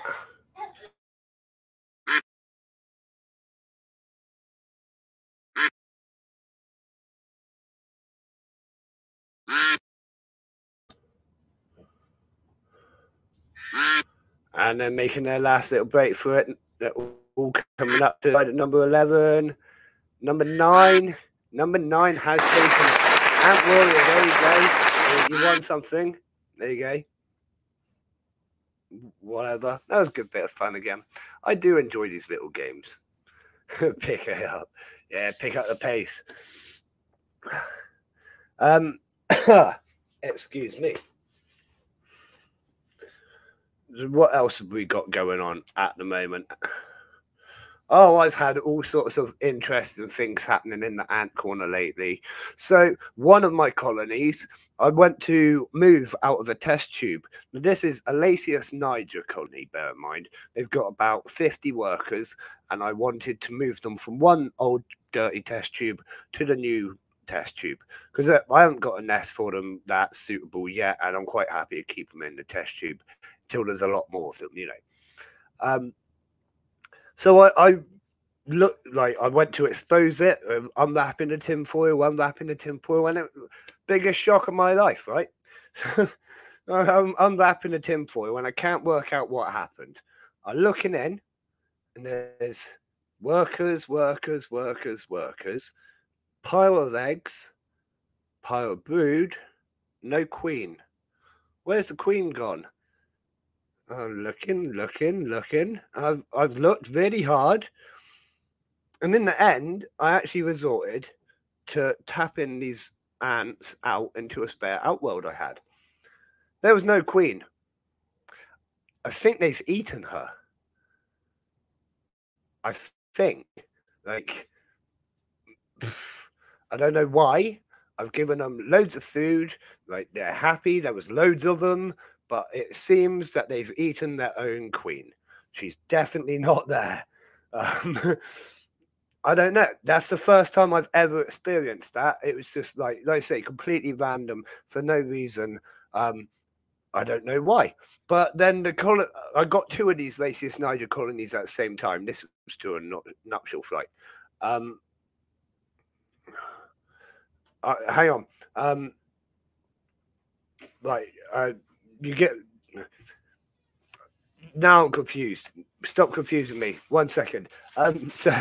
Speaker 1: And they're making their last little break for it. They're all coming up to number 11. Number 9. Number 9 has taken Ant Warrior. There you go. You won something. There you go whatever. That was a good bit of fun again. I do enjoy these little games. pick it up. Yeah, pick up the pace. Um, excuse me. What else have we got going on at the moment? Oh, I've had all sorts of interesting things happening in the ant corner lately. So, one of my colonies, I went to move out of a test tube. This is a Lasius niger colony, bear in mind. They've got about 50 workers, and I wanted to move them from one old dirty test tube to the new test tube because uh, I haven't got a nest for them that's suitable yet, and I'm quite happy to keep them in the test tube till there's a lot more of them, you know. Um, so I, I looked like I went to expose it, um, unwrapping the tinfoil, unwrapping the tinfoil, and it biggest shock of my life, right? So I'm unwrapping the tinfoil and I can't work out what happened. I'm looking in, and there's workers, workers, workers, workers, pile of eggs, pile of brood, no queen. Where's the queen gone? I'm looking, looking, looking. I've I've looked really hard, and in the end, I actually resorted to tapping these ants out into a spare outworld I had. There was no queen. I think they've eaten her. I think, like, I don't know why. I've given them loads of food. Like, they're happy. There was loads of them but it seems that they've eaten their own queen. She's definitely not there. Um, I don't know. That's the first time I've ever experienced that. It was just like, like I say, completely random for no reason. Um, I don't know why. But then the I got two of these Lasius niger colonies at the same time. This was to a nuptial flight. Um, uh, hang on. Um, like, uh, you get now I'm confused. Stop confusing me. One second. Um, so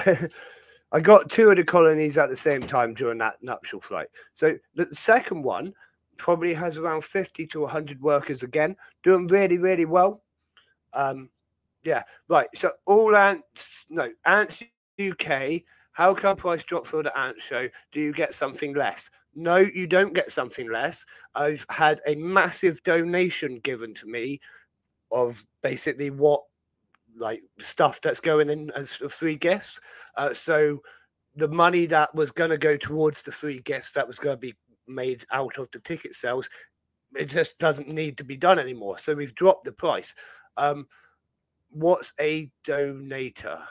Speaker 1: I got two of the colonies at the same time during that nuptial flight. So the second one probably has around 50 to 100 workers again, doing really, really well. Um, yeah, right. So all ants, no, ants UK. How come price drop for the ant show? Do you get something less? No, you don't get something less. I've had a massive donation given to me of basically what like stuff that's going in as free gifts. Uh, so the money that was going to go towards the free gifts that was going to be made out of the ticket sales, it just doesn't need to be done anymore. So we've dropped the price. Um, what's a donator?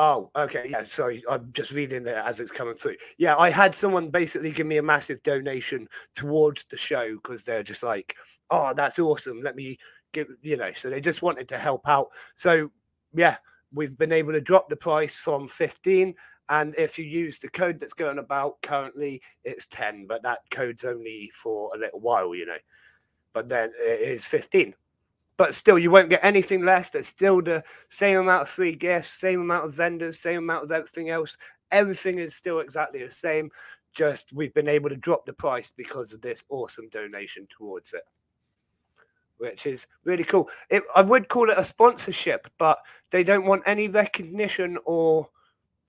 Speaker 1: Oh, okay. Yeah, sorry. I'm just reading it as it's coming through. Yeah, I had someone basically give me a massive donation towards the show because they're just like, oh, that's awesome. Let me give, you know, so they just wanted to help out. So, yeah, we've been able to drop the price from 15. And if you use the code that's going about currently, it's 10, but that code's only for a little while, you know. But then it is 15 but still you won't get anything less. There's still the same amount of free gifts, same amount of vendors, same amount of everything else. Everything is still exactly the same. Just we've been able to drop the price because of this awesome donation towards it, which is really cool. It, I would call it a sponsorship, but they don't want any recognition or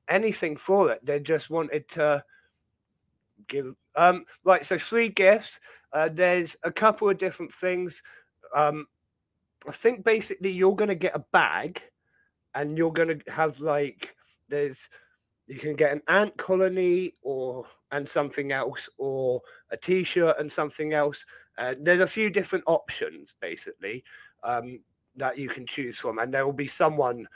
Speaker 1: anything for it. They just wanted to give um right so free gifts uh, there's a couple of different things um I think basically you're going to get a bag and you're going to have like, there's, you can get an ant colony or and something else or a t-shirt and something else uh, there's a few different options basically um, that you can choose from and there will be someone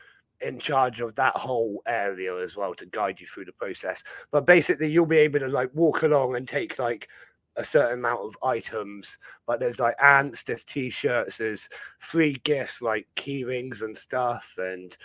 Speaker 1: in charge of that whole area as well to guide you through the process. But basically you'll be able to like walk along and take like a certain amount of items. But there's like ants, there's t-shirts, there's free gifts like key rings and stuff, and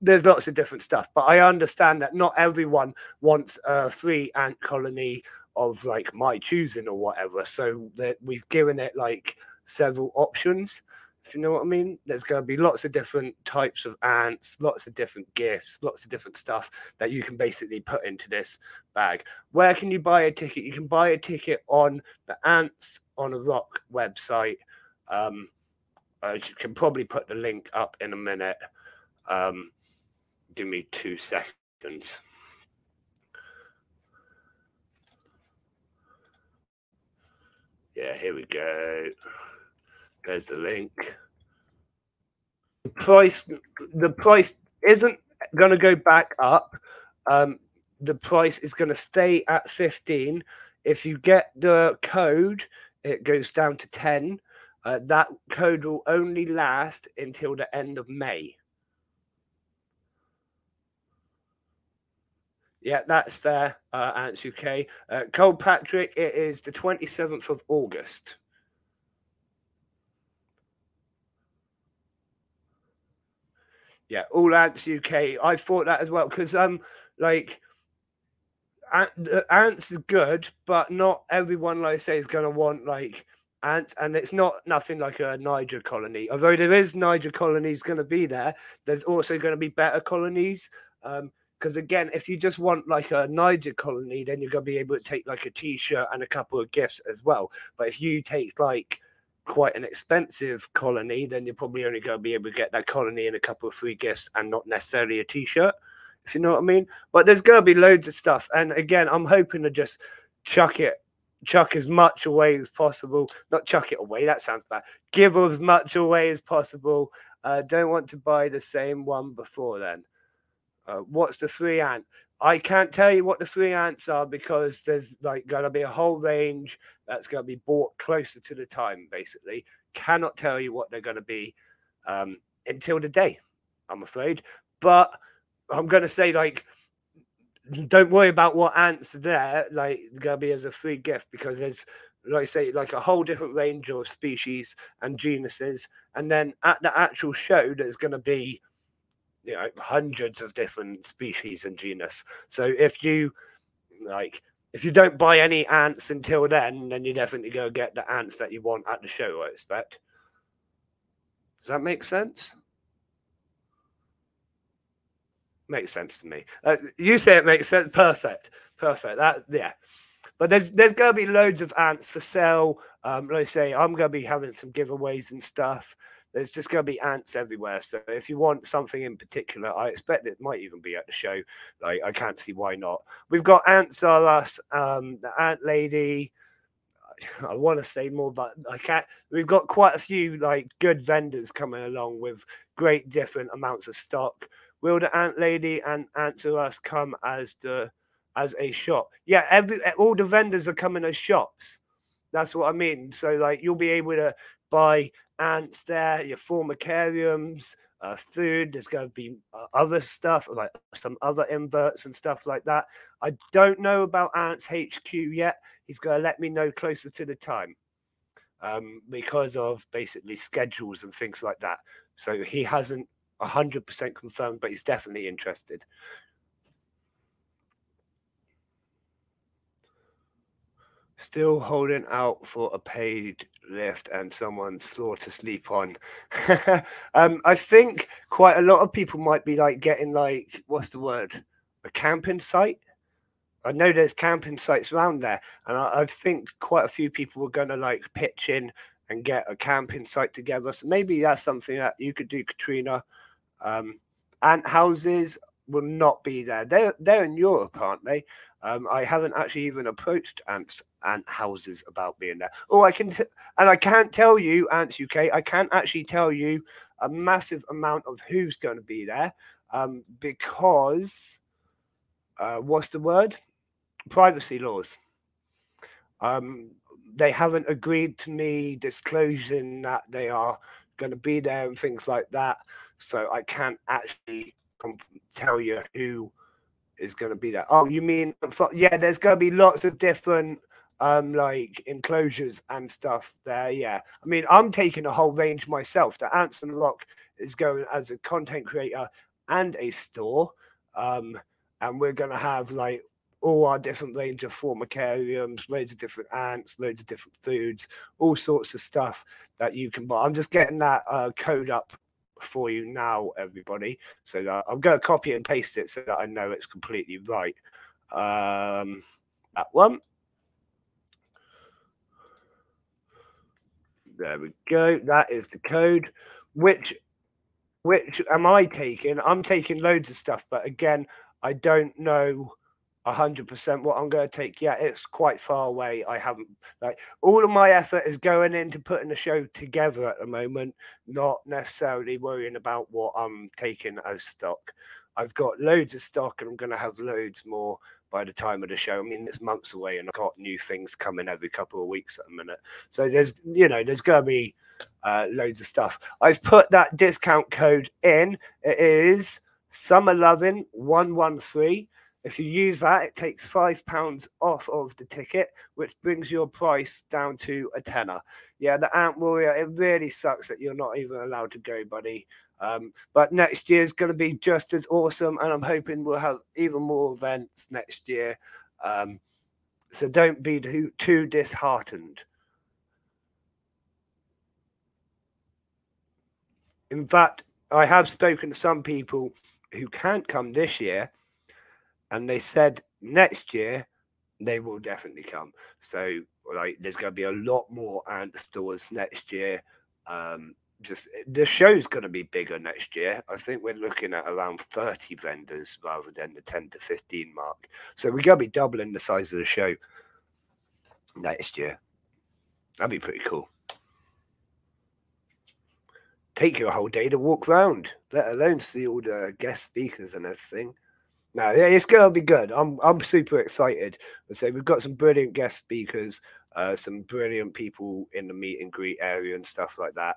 Speaker 1: there's lots of different stuff. But I understand that not everyone wants a free ant colony of like my choosing or whatever. So that we've given it like several options if you know what I mean. There's going to be lots of different types of ants, lots of different gifts, lots of different stuff that you can basically put into this bag. Where can you buy a ticket? You can buy a ticket on the Ants on a Rock website. Um, I can probably put the link up in a minute. Um, give me two seconds. Yeah, here we go. There's the link. The price, the price isn't going to go back up. Um, the price is going to stay at 15. If you get the code, it goes down to 10. Uh, that code will only last until the end of May. Yeah, that's there, uh, Ants UK. Uh, Cole Patrick, it is the 27th of August. Yeah, all ants UK. I thought that as well because um, like ants are good, but not everyone, like I say, is going to want like ants, and it's not nothing like a Niger colony. Although there is Niger colonies going to be there, there's also going to be better colonies. Um, because again, if you just want like a Niger colony, then you're gonna be able to take like a t-shirt and a couple of gifts as well. But if you take like quite an expensive colony, then you're probably only going to be able to get that colony in a couple of free gifts and not necessarily a t-shirt, if you know what I mean. But there's going to be loads of stuff. And again, I'm hoping to just chuck it, chuck as much away as possible. Not chuck it away, that sounds bad. Give as much away as possible. Uh, don't want to buy the same one before then. Uh, what's the three ant? I can't tell you what the three ants are because there's like going to be a whole range that's going to be bought closer to the time. Basically, cannot tell you what they're going to be um, until the day. I'm afraid, but I'm gonna say like don't worry about what ants there like gonna be as a free gift because there's like I say like a whole different range of species and genuses and then at the actual show there's gonna be you know hundreds of different species and genus. So if you like if you don't buy any ants until then then you definitely go get the ants that you want at the show i expect. Does that make sense? Makes sense to me. Uh, you say it makes sense perfect perfect that yeah. But there's there's going to be loads of ants for sale. Um like say i'm going to be having some giveaways and stuff there's just going to be ants everywhere. So if you want something in particular, I expect it might even be at the show. Like I can't see why not. We've got Ants Are Us, um, the Ant Lady. I want to say more, but I can't. We've got quite a few like good vendors coming along with great different amounts of stock. Will the Ant Lady and Ants Are Us come as the as a shop? Yeah, every all the vendors are coming as shops. That's what I mean. So like you'll be able to buy ants there, your formicariums, uh, food. There's going to be uh, other stuff like some other inverts and stuff like that. I don't know about Ants HQ yet. He's going to let me know closer to the time um, because of basically schedules and things like that. So he hasn't 100% confirmed, but he's definitely interested. Still holding out for a paid lift and someone's floor to sleep on. um, I think quite a lot of people might be like getting like what's the word? A camping site. I know there's camping sites around there, and I, I think quite a few people were going to like pitch in and get a camping site together. So maybe that's something that you could do, Katrina. Um, ant houses will not be there. They're they're in Europe, aren't they? Um, I haven't actually even approached ants ant houses about being there. Oh, I can, t- and I can't tell you, Ants UK, I can't actually tell you a massive amount of who's going to be there um, because uh, what's the word? Privacy laws. Um, they haven't agreed to me disclosing that they are going to be there and things like that. So I can't actually tell you who is going to be that. Oh, you mean yeah? There's going to be lots of different um like enclosures and stuff there. Yeah, I mean I'm taking a whole range myself. The Ants Lock is going as a content creator and a store, um, and we're going to have like all our different range of formicariums, loads of different ants, loads of different foods, all sorts of stuff that you can buy. I'm just getting that uh, code up for you now, everybody. So that I'm going to copy and paste it so that I know it's completely right. Um, that one. There we go. That is the code. Which, which am I taking? I'm taking loads of stuff, but again, I don't know hundred percent what I'm going to take. Yeah, it's quite far away. I haven't like all of my effort is going into putting the show together at the moment, not necessarily worrying about what I'm taking as stock. I've got loads of stock and I'm going to have loads more by the time of the show. I mean, it's months away and I've got new things coming every couple of weeks at a minute. So there's, you know, there's going to be uh, loads of stuff. I've put that discount code in. It is Summer Loving 113 if you use that, it takes five pounds off of the ticket, which brings your price down to a tenner. Yeah, the Ant Warrior, it really sucks that you're not even allowed to go, buddy. Um, but next year is going to be just as awesome, and I'm hoping we'll have even more events next year. Um, so don't be too, too disheartened. In fact, I have spoken to some people who can't come this year and they said next year they will definitely come. So like there's going to be a lot more ant stores next year. Um, just the show's going to be bigger next year. I think we're looking at around 30 vendors rather than the 10 to 15 mark. So we're going to be doubling the size of the show next year. That'd be pretty cool. Take you a whole day to walk around, let alone see all the guest speakers and everything. No, yeah, it's going to be good. I'm I'm super excited. I say we've got some brilliant guest speakers, uh, some brilliant people in the meet and greet area and stuff like that.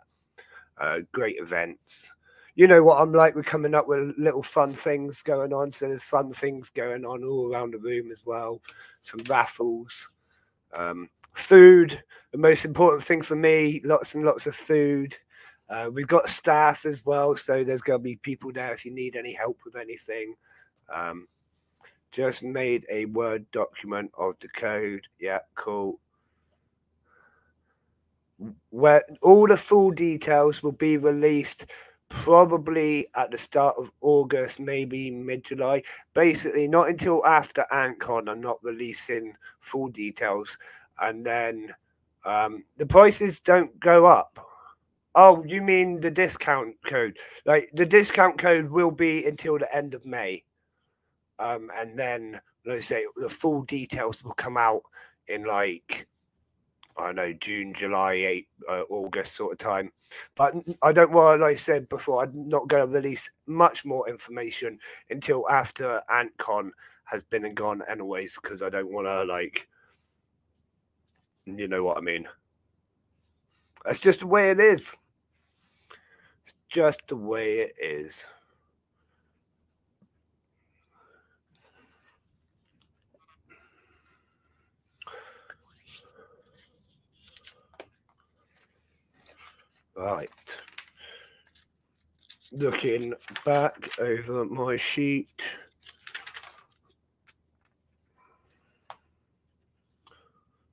Speaker 1: Uh, great events. you know what I'm like. We're coming up with little fun things going on. So there's fun things going on all around the room as well. Some raffles, um, food. The most important thing for me: lots and lots of food. Uh, we've got staff as well, so there's going to be people there if you need any help with anything. Um, just made a Word document of the code. Yeah, cool. Where all the full details will be released probably at the start of August, maybe mid July. Basically, not until after AntCon, I'm not releasing full details. And then um, the prices don't go up. Oh, you mean the discount code? Like the discount code will be until the end of May. Um, and then let's say the full details will come out in like I don't know June, July, eight, uh, August sort of time. But I don't want, like I said before, I'm not going to release much more information until after AntCon has been and gone, anyways, because I don't want to like, you know what I mean. That's just the way it is. It's just the way it is. Right. Looking back over my sheet.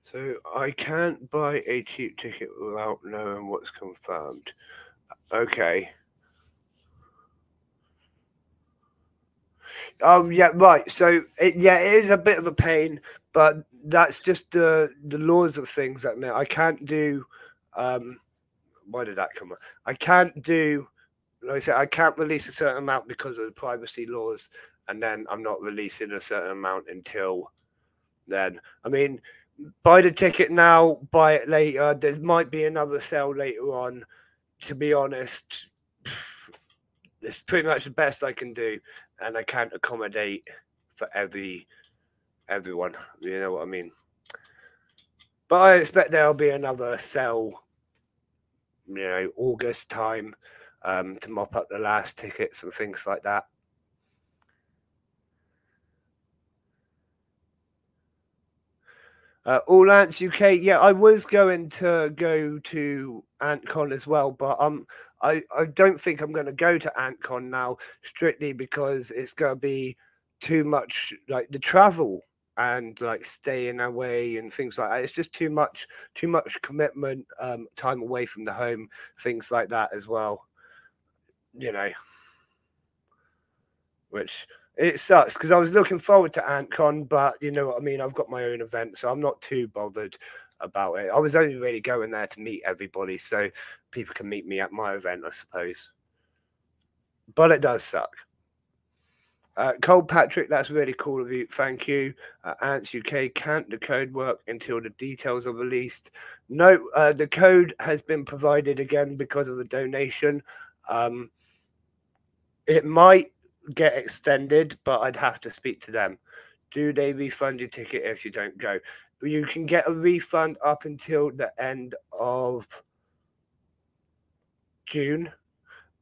Speaker 1: So I can't buy a cheap ticket without knowing what's confirmed. Okay. Oh yeah, right. So it, yeah, it is a bit of a pain, but that's just the the laws of things that I can't do um why did that come up? I can't do, like I said, I can't release a certain amount because of the privacy laws, and then I'm not releasing a certain amount until then. I mean, buy the ticket now, buy it later. There might be another sale later on. To be honest, it's pretty much the best I can do, and I can't accommodate for every everyone. You know what I mean? But I expect there'll be another sale you know August time um, to mop up the last tickets and things like that. Uh, All Ants UK, yeah, I was going to go to AntCon as well, but um, I I don't think I'm going to go to AntCon now strictly because it's going to be too much like the travel and like staying away and things like that. It's just too much, too much commitment, um, time away from the home, things like that as well. You know, which it sucks because I was looking forward to AntCon, but you know what I mean. I've got my own event, so I'm not too bothered about it. I was only really going there to meet everybody, so people can meet me at my event, I suppose. But it does suck. Uh, Cole Patrick, that's really cool of you. Thank you. Uh, Ants UK, can't the code work until the details are released? No, uh, the code has been provided again because of the donation. Um, it might get extended, but I'd have to speak to them. Do they refund your ticket if you don't go? You can get a refund up until the end of June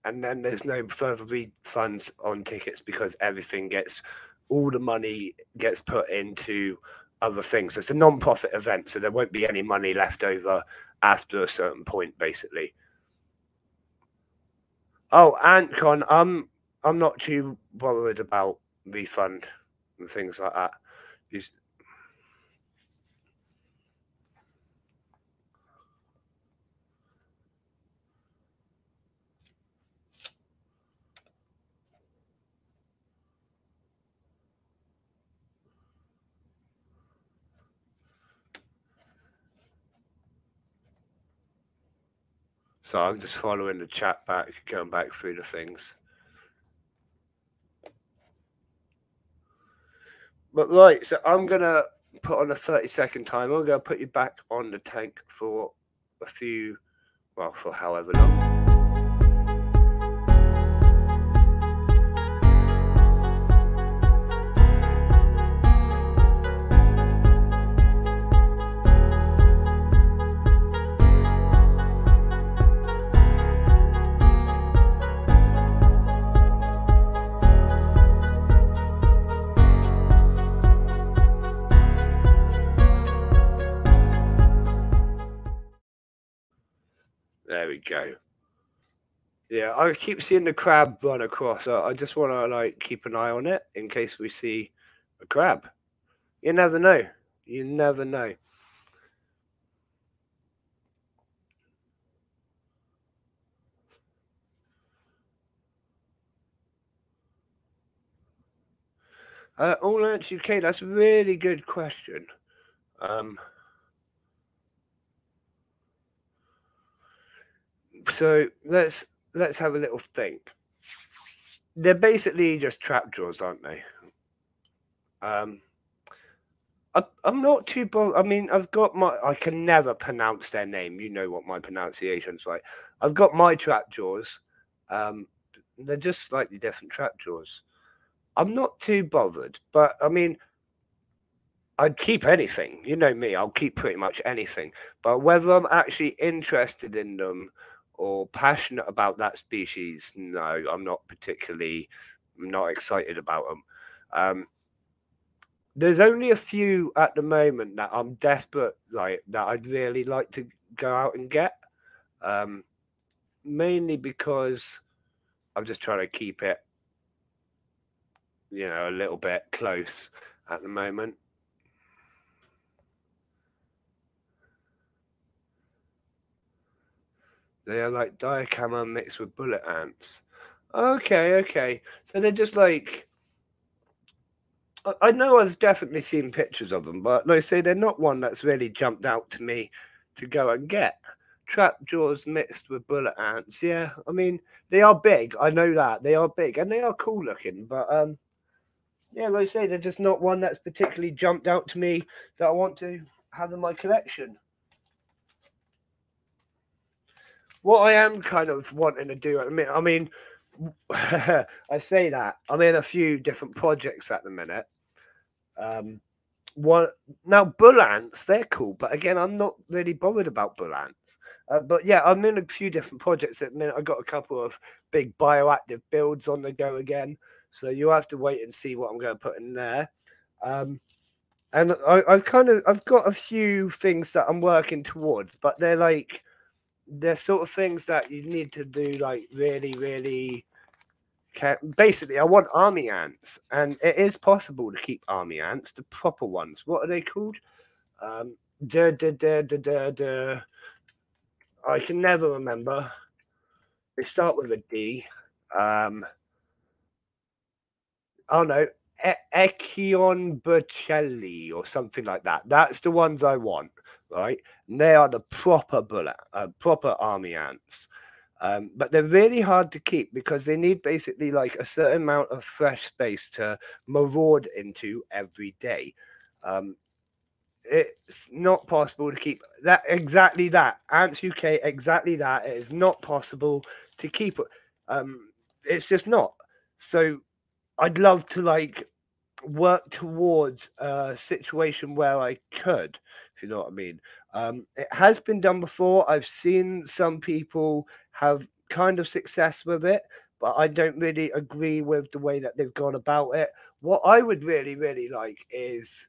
Speaker 1: and then there's no further refunds on tickets because everything gets all the money gets put into other things. It's a non-profit event, so there won't be any money left over after a certain point, basically. Oh, AntCon, I'm um, I'm not too worried about refund and things like that. So I'm just following the chat back, going back through the things. But right, so I'm gonna put on a 30 second timer. I'm gonna put you back on the tank for a few, well, for however long. Yeah, I keep seeing the crab run across. I, I just want to like keep an eye on it in case we see a crab. You never know. You never know. Uh, All Ants UK, that's a really good question. Um, so let's let's have a little think. They're basically just trapjaws, aren't they? Um, I, I'm not too. I mean, I've got my. I can never pronounce their name. You know what my pronunciation's like. I've got my trapjaws. Um, they're just slightly different trapjaws. I'm not too bothered, but I mean, I'd keep anything. You know me, I'll keep pretty much anything. But whether I'm actually interested in them or passionate about that species, no, I'm not particularly not excited about them. Um, there's only a few at the moment that I'm desperate like that I'd really like to go out and get. Um, mainly because I'm just trying to keep it, you know, a little bit close at the moment. They are like Diacamma mixed with bullet ants. Okay, okay. So they're just like. I- know I've definitely seen pictures of them, but like I say, they're not one that's really jumped out to me to go and get. Trap jaws mixed with bullet ants. Yeah, I mean they are big. I know that they are big and they are cool looking, but um, yeah, like I say, they're just not one that's particularly jumped out to me that I want to have in my collection. What I am kind of wanting to do at the minute, I mean, I say that I'm in a few different projects at the minute. Um, one now bull ants, they're cool, but again, I'm not really bothered about bull ants. Uh, but yeah, I'm in a few different projects at the minute. I got a couple of big bioactive builds on the go again, so you have to wait and see what I'm going to put in there. Um, and I, I've kind of I've got a few things that I'm working towards, but they're like they're sort of things that you need to do like really, really. Basically, I want army ants, and it is possible to keep army ants, the proper ones. What are they called? Um, da. I can never remember. They start with a D. Um, oh no, e- Eciton burchellii or something like that. That's the ones I want, right? And they are the proper bullet, uh, proper army ants. Um, but they're really hard to keep because they need basically like a certain amount of fresh space to maraud into every day. Um, it's not possible to keep that exactly that ants uk exactly that it is not possible to keep um it's just not so i'd love to like work towards a situation where i could if you know what i mean? Um it has been done before. I've seen some people have kind of success with it but i don't really agree with the way that they've gone about it. What i would really really like is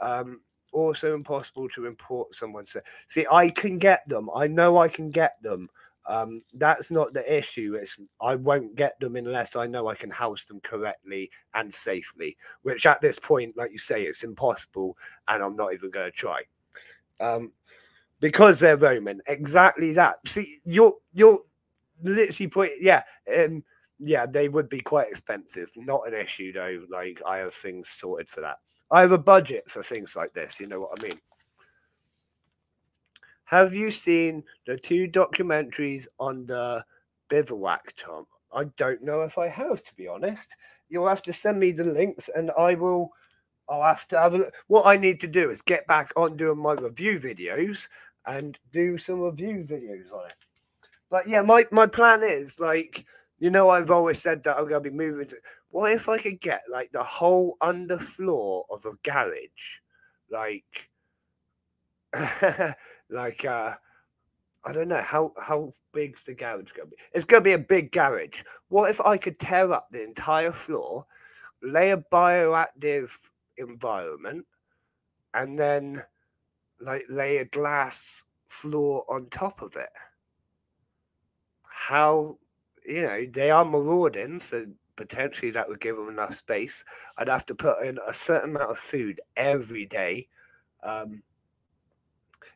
Speaker 1: um also impossible to import someone so see i can get them. I know i can get them. Um that's not the issue. It's i won't get them unless i know i can house them correctly and safely which at this point like you say it's impossible and i'm not even going to try um because they're roman exactly that see you're you're literally put yeah um yeah they would be quite expensive not an issue though like i have things sorted for that I have a budget for things like this. You know what I mean? Have you seen the two documentaries on the bivouac, Tom? I don't know if I have, to be honest. You'll have to send me the links, and I will. I'll have to have a look. What I need to do is get back on doing my review videos and do some review videos on it. But yeah, my my plan is like you know I've always said that I'm gonna be moving to. What if I could get like the whole underfloor of a garage, like, like uh, I don't know how how big's the garage gonna be? It's gonna be a big garage. What if I could tear up the entire floor, lay a bioactive environment, and then like lay a glass floor on top of it? how you know they are marauding, so potentially that would give them enough space. I'd have to put in a certain amount of food every day. Um,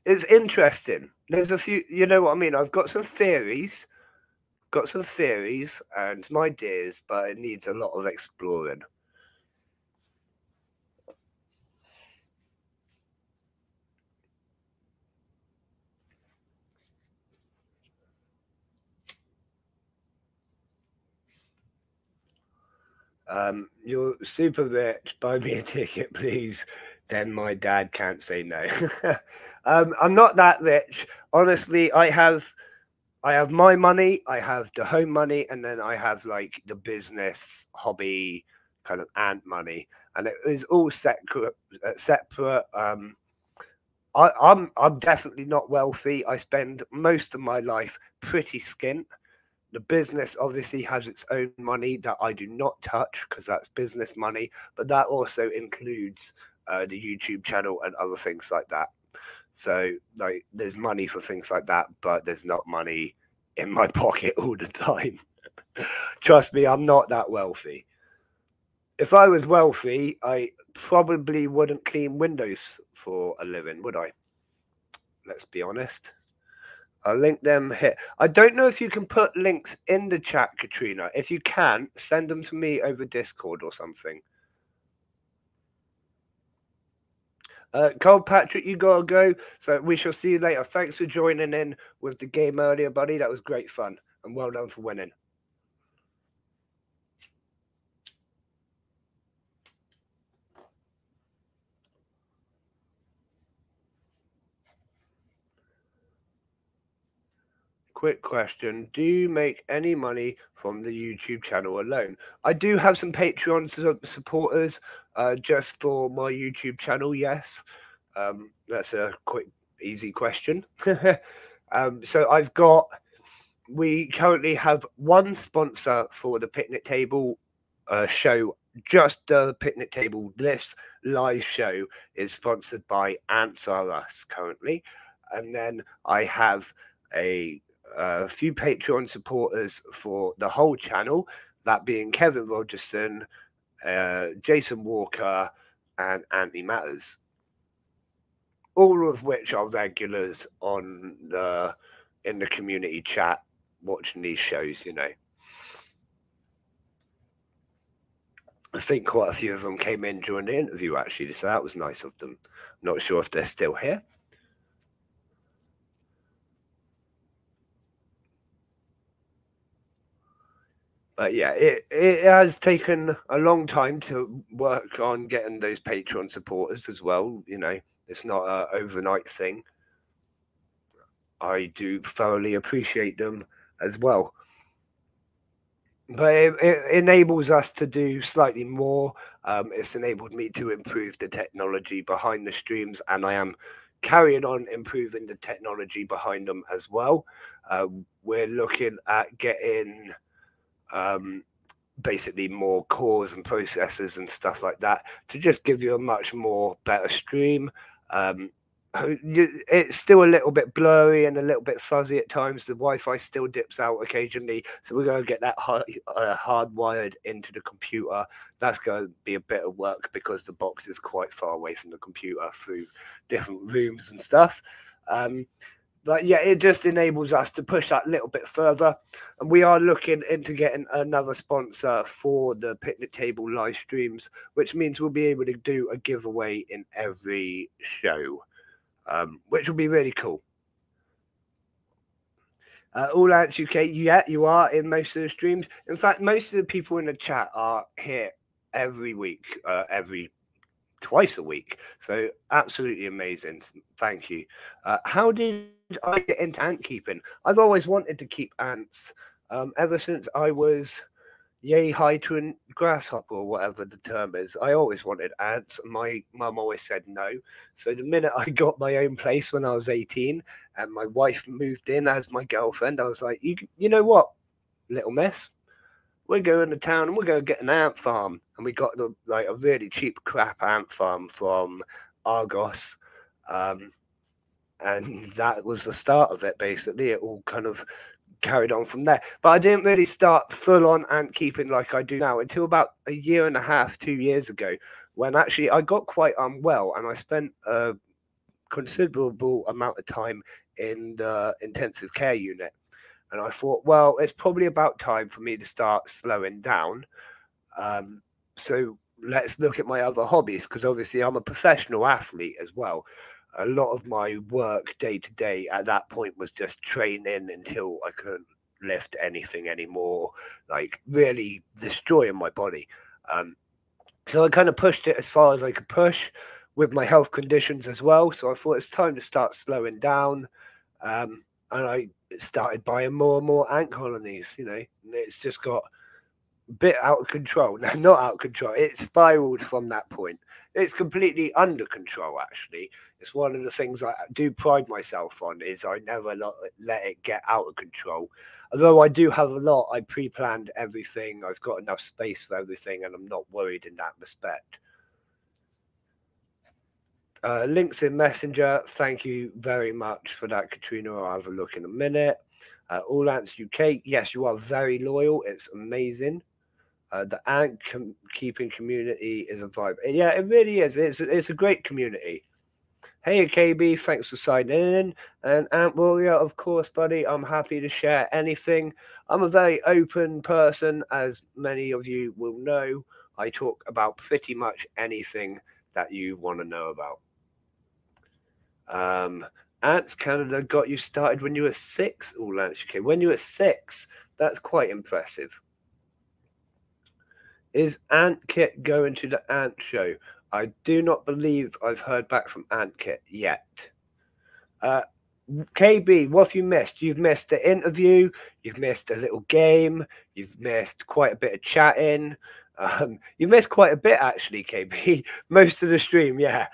Speaker 1: it's interesting. There's a few, you know what I mean. I've got some theories, got some theories and some ideas, but it needs a lot of exploring. Um, you're super rich. Buy me a ticket, please. Then my dad can't say no. um, I'm not that rich. Honestly, I have I have my money, I have the home money, and then I have like the business hobby kind of ant money, and it is all separate. Uh, separate. Um, I, I'm I'm definitely not wealthy. I spend most of my life pretty skint. The business obviously has its own money that I do not touch because that's business money, but that also includes uh, the YouTube channel and other things like that. So, like, there's money for things like that, but there's not money in my pocket all the time. Trust me, I'm not that wealthy. If I was wealthy, I probably wouldn't clean windows for a living, would I? Let's be honest. I'll link them here. I don't know if you can put links in the chat, Katrina. If you can, send them to me over Discord or something. Uh, Cole Patrick, you gotta go. So we shall see you later. Thanks for joining in with the game earlier, buddy. That was great fun. And well done for winning. Quick question. Do you make any money from the youtube channel alone? I do have some patreon supporters uh, just for my youtube channel yes. Um, that's a quick easy question. Um, so i've got we currently have one sponsor for the picnic table uh, show. Just the picnic table this live show is sponsored by ants r us currently. And then i have a a few Patreon supporters for the whole channel, that being Kevin Rogerson, uh, Jason Walker, and Anthony Matters. All of which are regulars on the in the community chat watching these shows, you know. I think quite a few of them came in during the interview actually, so that was nice of them. Not sure if they're still here. But yeah, it, it has taken a long time to work on getting those Patreon supporters as well. You know, it's not an overnight thing. I do thoroughly appreciate them as well. But it, it enables us to do slightly more. Um, it's enabled me to improve the technology behind the streams, and I am carrying on improving the technology behind them as well. Uh, we're looking at getting um, basically more cores and processors and stuff like that to just give you a much more better stream. Um, it's still a little bit blurry and a little bit fuzzy at times. The Wi-Fi still dips out occasionally, so we're going to get that hard, uh, hardwired into the computer. That's going to be a bit of work because the box is quite far away from the computer through different rooms and stuff. Um, but yeah, it just enables us to push that little bit further. And we are looking into getting another sponsor for the picnic table live streams, which means we'll be able to do a giveaway in every show, um, which will be really cool. Uh, All Ants UK, yeah, you are in most of the streams. In fact, most of the people in the chat are here every week, uh, every twice a week. So absolutely amazing. Thank you. Uh, how did I get into ant keeping? I've always wanted to keep ants um, ever since I was yay high to a grasshopper or whatever the term is. I always wanted ants. My mum always said no. So the minute I got my own place when I was 18 and my wife moved in as my girlfriend, I was like, you, you know what, little mess, we're going to town and we're going to get an ant farm. And we got the like a really cheap crap ant farm from Argos. Um, and that was the start of it basically. It all kind of carried on from there. But I didn't really start full on ant keeping like I do now until about a year and a half, two years ago, when actually I got quite unwell and I spent a considerable amount of time in the intensive care unit. And I thought, well, it's probably about time for me to start slowing down. Um, so let's look at my other hobbies because obviously I'm a professional athlete as well. A lot of my work day to day at that point was just training until I couldn't lift anything anymore, like really destroying my body. Um, so I kind of pushed it as far as I could push with my health conditions as well. So I thought it's time to start slowing down. Um, and I started buying more and more ant colonies, you know, and it's just got bit out of control. No, not out of control. It spiraled from that point. It's completely under control. Actually, it's one of the things I do pride myself on is I never let it get out of control. Although I do have a lot, I pre-planned everything. I've got enough space for everything, and I'm not worried in that respect. Uh, links in Messenger. Thank you very much for that, Katrina. I'll have a look in a minute. Uh, All Ants UK. Yes, you are very loyal. It's amazing. Uh, the ant com- keeping community is a vibe. Yeah, it really is. It's it's a great community. Hey, KB, thanks for signing in. And Ant Warrior, of course, buddy, I'm happy to share anything. I'm a very open person, as many of you will know. I talk about pretty much anything that you want to know about. Um, Ants Canada got you started when you were six. Oh, Lance, okay. When you were six, that's quite impressive. Is Ant Kit going to the Ant Show? I do not believe I've heard back from Ant Kit yet. Uh, KB, what have you missed? You've missed the interview, you've missed a little game, you've missed quite a bit of chatting. Um, you missed quite a bit actually, KB. Most of the stream, yeah.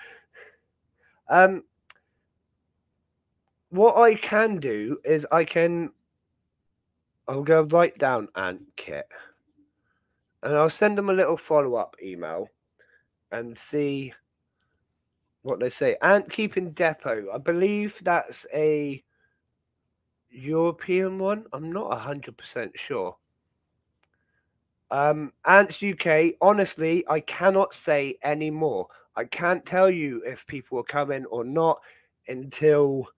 Speaker 1: Um, what I can do is I can I'll go write down Ant Kit and I'll send them a little follow up email and see what they say. Ant Keeping Depot, I believe that's a European one. I'm not 100% sure. Um, Ants UK, honestly, I cannot say any more. I can't tell you if people are coming or not until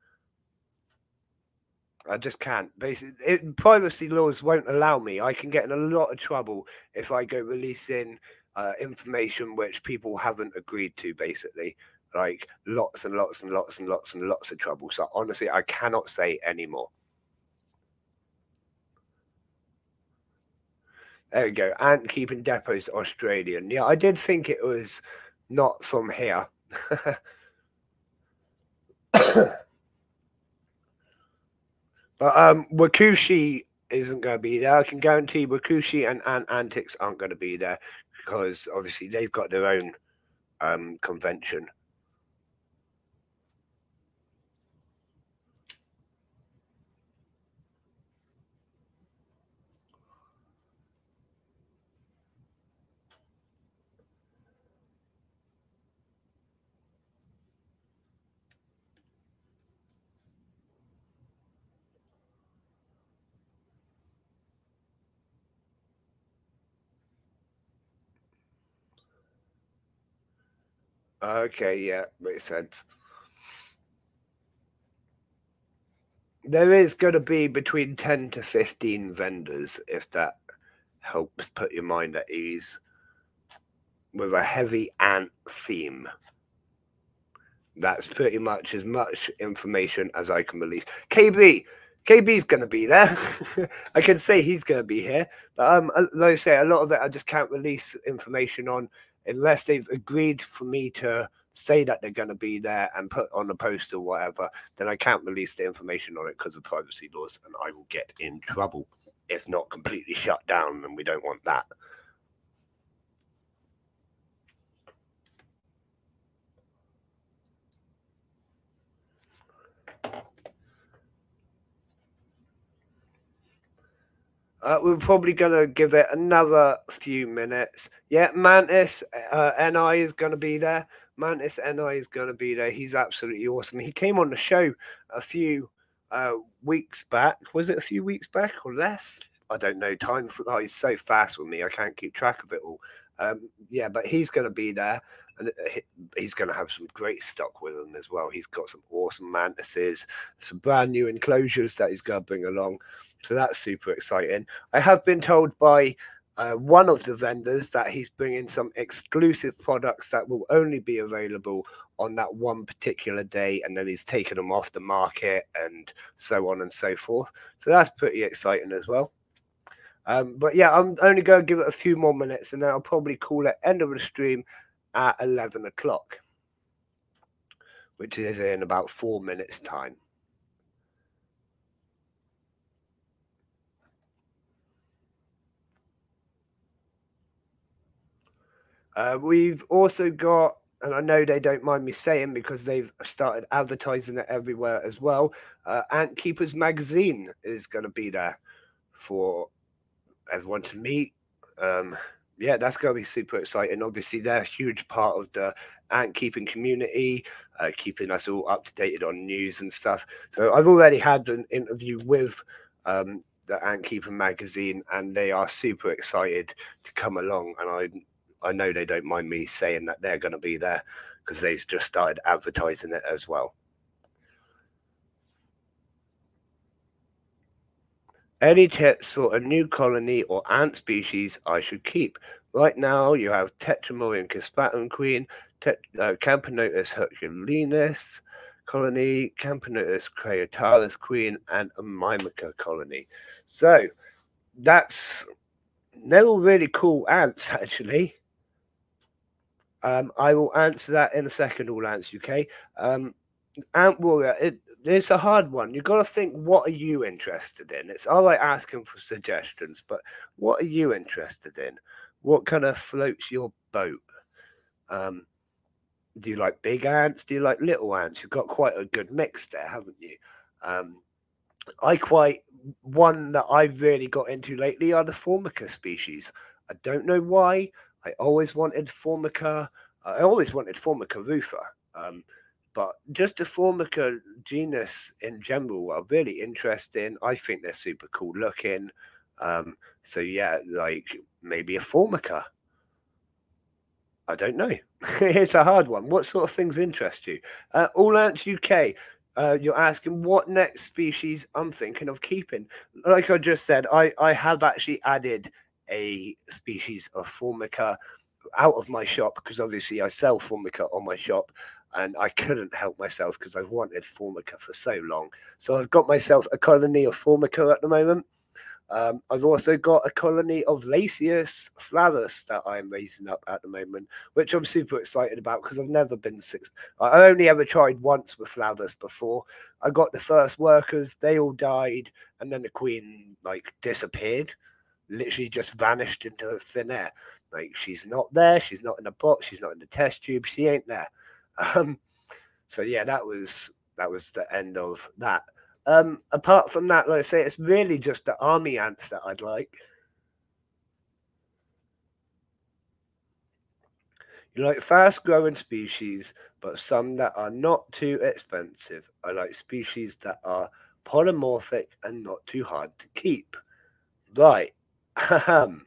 Speaker 1: I just can't. Basically, it, privacy laws won't allow me. I can get in a lot of trouble if I go releasing uh, information which people haven't agreed to. Basically, like lots and lots and lots and lots and lots of trouble. So honestly, I cannot say anymore. There we go. Ant keeping depots Australian. Yeah, I did think it was not from here. But um, Wakushi isn't going to be there. I can guarantee Wakushi and Ant Antics aren't going to be there because obviously they've got their own um, convention. Okay, yeah, makes sense. There is going to be between 10 to 15 vendors, if that helps put your mind at ease, with a heavy ant theme. That's pretty much as much information as I can release. KB, KB's going to be there. I can say he's going to be here, but um, like I say, a lot of it I just can't release information on unless they've agreed for me to say that they're going to be there and put on a post or whatever, then I can't release the information on it because of privacy laws and I will get in trouble if not completely shut down. And we don't want that. Uh, we're probably going to give it another few minutes. Yeah, Mantis uh, NI is going to be there. Mantis NI is going to be there. He's absolutely awesome. He came on the show a few uh, weeks back. Was it a few weeks back or less? I don't know. Time flies so fast with me. I can't keep track of it all. Um, yeah, but he's going to be there, and uh, he's going to have some great stock with him as well. He's got some awesome mantises, some brand new enclosures that he's going to bring along. So that's super exciting. I have been told by uh, one of the vendors that he's bringing some exclusive products that will only be available on that one particular day, and then he's taken them off the market and so on and so forth. So that's pretty exciting as well. Um, but yeah, I'm only going to give it a few more minutes, and then I'll probably call it end of the stream at 11 o'clock, which is in about four minutes' time. Uh, we've also got, and I know they don't mind me saying because they've started advertising it everywhere as well. Uh, Ant Keepers magazine is going to be there for everyone to meet. Um, yeah, that's going to be super exciting. Obviously, they're a huge part of the ant keeping community, uh, keeping us all up to date on news and stuff. So I've already had an interview with um, the Ant Keeper magazine, and they are super excited to come along. And I I know they don't mind me saying that they're going to be there because they've just started advertising it as well. Any tips for a new colony or ant species I should keep? Right now, you have Tetramorium crispatum queen, Tet- uh, Camponotus herculeanus colony, Camponotus creatalis queen, and a Myrmica colony. So that's they're all really cool ants, actually. Um, I will answer that in a second, all ants UK. Um, Ant Warrior, it, it's a hard one. You've got to think, what are you interested in? It's all right asking for suggestions, but what are you interested in? What kind of floats your boat? Um, do you like big ants? Do you like little ants? You've got quite a good mix there, haven't you? Um, I quite one that I've really got into lately are the Formica species. I don't know why. I always wanted Formica. I always wanted Formica rufa. Um, but just the Formica genus in general are really interesting. I think they're super cool looking. Um, so yeah, like maybe a Formica. I don't know. it's a hard one. What sort of things interest you? Uh, All Ants UK. Uh, you're asking what next species I'm thinking of keeping. Like I just said, I, I have actually added a species of Formica out of my shop because obviously I sell Formica on my shop and I couldn't help myself because I've wanted Formica for so long. So I've got myself a colony of Formica at the moment. Um, I've also got a colony of Lasius flavus that I'm raising up at the moment, which I'm super excited about because I've never been six. I only ever tried once with flavus before. I got the first workers, they all died, and then the queen like disappeared, literally just vanished into thin air. Like she's not there, she's not in the box, she's not in the test tube, she ain't there. Um, so yeah, that was that was the end of that. Um, apart from that, like I say, it's really just the army ants that I'd like. You like fast growing species, but some that are not too expensive. I like species that are polymorphic and not too hard to keep. Right. Ahem.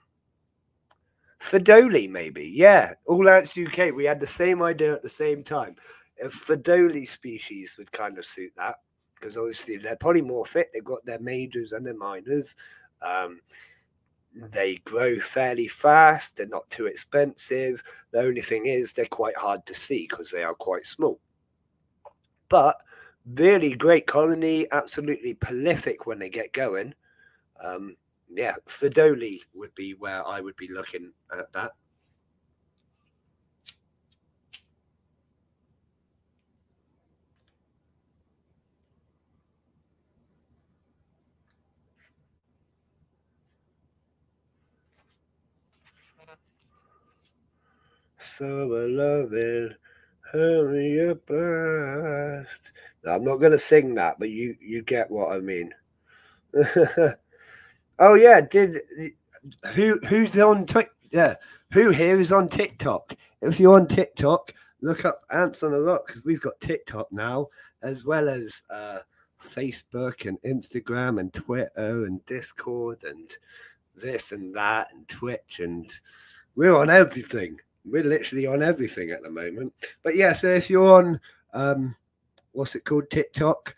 Speaker 1: Pheidole, maybe. Yeah. All Ants UK, we had the same idea at the same time. A Pheidole species would kind of suit that because obviously they're polymorphic, they've got their majors and their minors. Um, they grow fairly fast, they're not too expensive. The only thing is, they're quite hard to see because they are quite small. But really great colony, absolutely prolific when they get going. Um, yeah, Pheidole would be where I would be looking at that. So beloved, hurry up, blast. I'm not gonna sing that, but you you get what I mean. oh yeah, did who who's on Tik? Yeah, who here is on TikTok? If you're on TikTok, look up Ants on the Rock because we've got TikTok now, as well as uh, Facebook and Instagram and Twitter and Discord and this and that and Twitch and we're on everything. We're literally on everything at the moment. But yeah, so if you're on um what's it called TikTok,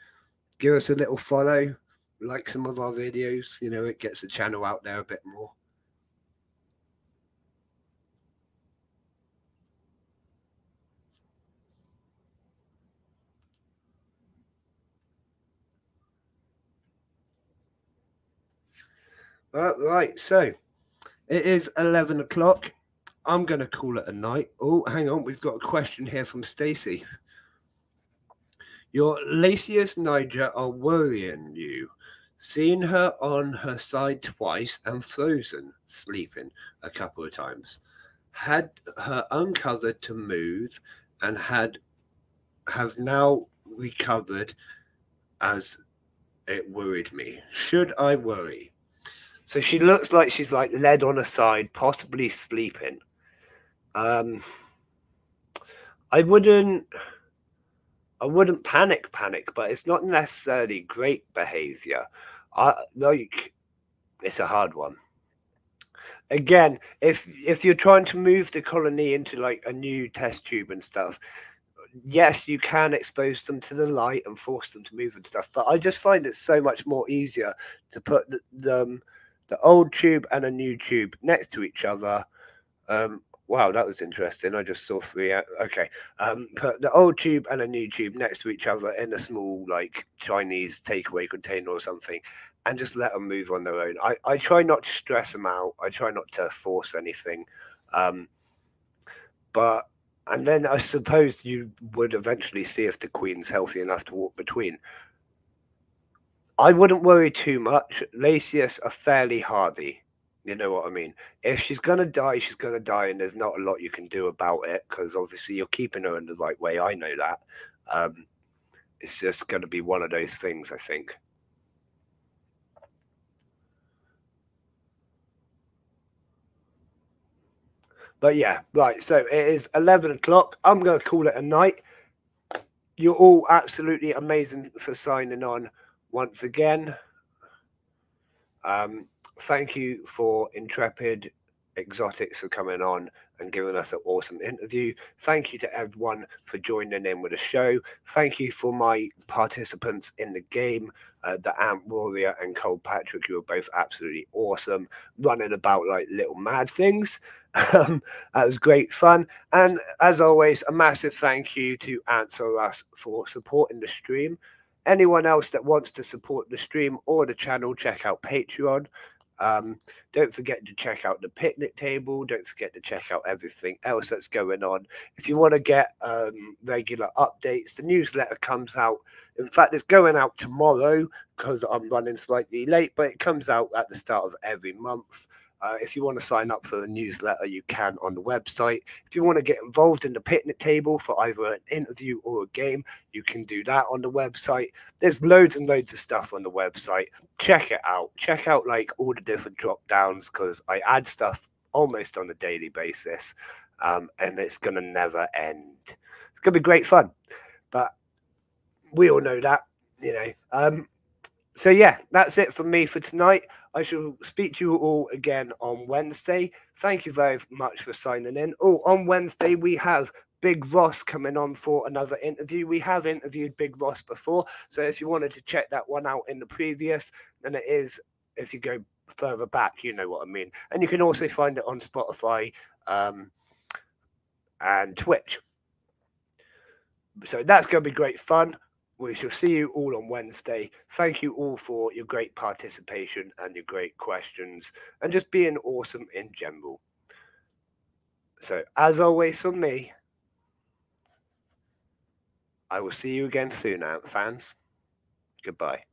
Speaker 1: give us a little follow, like some of our videos, you know, it gets the channel out there a bit more. Uh, right, so it is 11 o'clock. I'm going to call it a night. Oh, hang on. We've got a question here from Stacy. Your Lasius Niger are worrying you. Seen her on her side twice and frozen, sleeping a couple of times. Had her uncovered to move and had have now recovered as it worried me. Should I worry? So she looks like she's like led on her side, possibly sleeping. Um, I wouldn't, I wouldn't panic, panic, but it's not necessarily great behavior. I like, it's a hard one. Again, if if you're trying to move the colony into like a new test tube and stuff, yes, you can expose them to the light and force them to move and stuff. But I just find it so much more easier to put the, the the old tube and a new tube next to each other. Um, wow, that was interesting. I just saw three. Out. Okay, um, put the old tube and a new tube next to each other in a small, like Chinese takeaway container or something, and just let them move on their own. I, I try not to stress them out. I try not to force anything. Um, but and then I suppose you would eventually see if the queen's healthy enough to walk between. I wouldn't worry too much. Lasius are fairly hardy. You know what I mean? If she's gonna die, she's gonna die, and there's not a lot you can do about it because obviously you're keeping her in the right way. I know that. Um, it's just gonna be one of those things, I think. But yeah, right. So it is 11 o'clock. I'm going to call it a night. You're all absolutely amazing for signing on once again. Um, thank you for Intrepid Exotics for coming on and giving us an awesome interview. Thank you to everyone for joining in with the show. Thank you for my participants in the game, uh, the Ant Warrior and Cole Patrick. You were both absolutely awesome, running about like little mad things. Um, that was great fun. And as always, a massive thank you to Antsrus for supporting the stream. Anyone else that wants to support the stream or the channel, check out Patreon. Um, don't forget to check out the picnic table. Don't forget to check out everything else that's going on. If you want to get um, regular updates, the newsletter comes out. In fact, it's going out tomorrow because I'm running slightly late, but it comes out at the start of every month. Uh, if you want to sign up for the newsletter, you can on the website. If you want to get involved in the picnic table for either an interview or a game, you can do that on the website. There's loads and loads of stuff on the website. Check it out. Check out like all the different drop downs because I add stuff almost on a daily basis, um, and it's gonna never end. It's gonna be great fun, but we all know that, you know. Um, so yeah, that's it from me for tonight. I shall speak to you all again on Wednesday. Thank you very much for signing in. Oh, on Wednesday we have Big Ross coming on for another interview. We have interviewed Big Ross before, so if you wanted to check that one out in the previous, then it is. If you go further back, you know what I mean. And you can also find it on Spotify um, and Twitch. So that's going to be great fun. We shall see you all on Wednesday. Thank you all for your great participation and your great questions and just being awesome in general. So, as always, from me, I will see you again soon, Ant fans. Goodbye.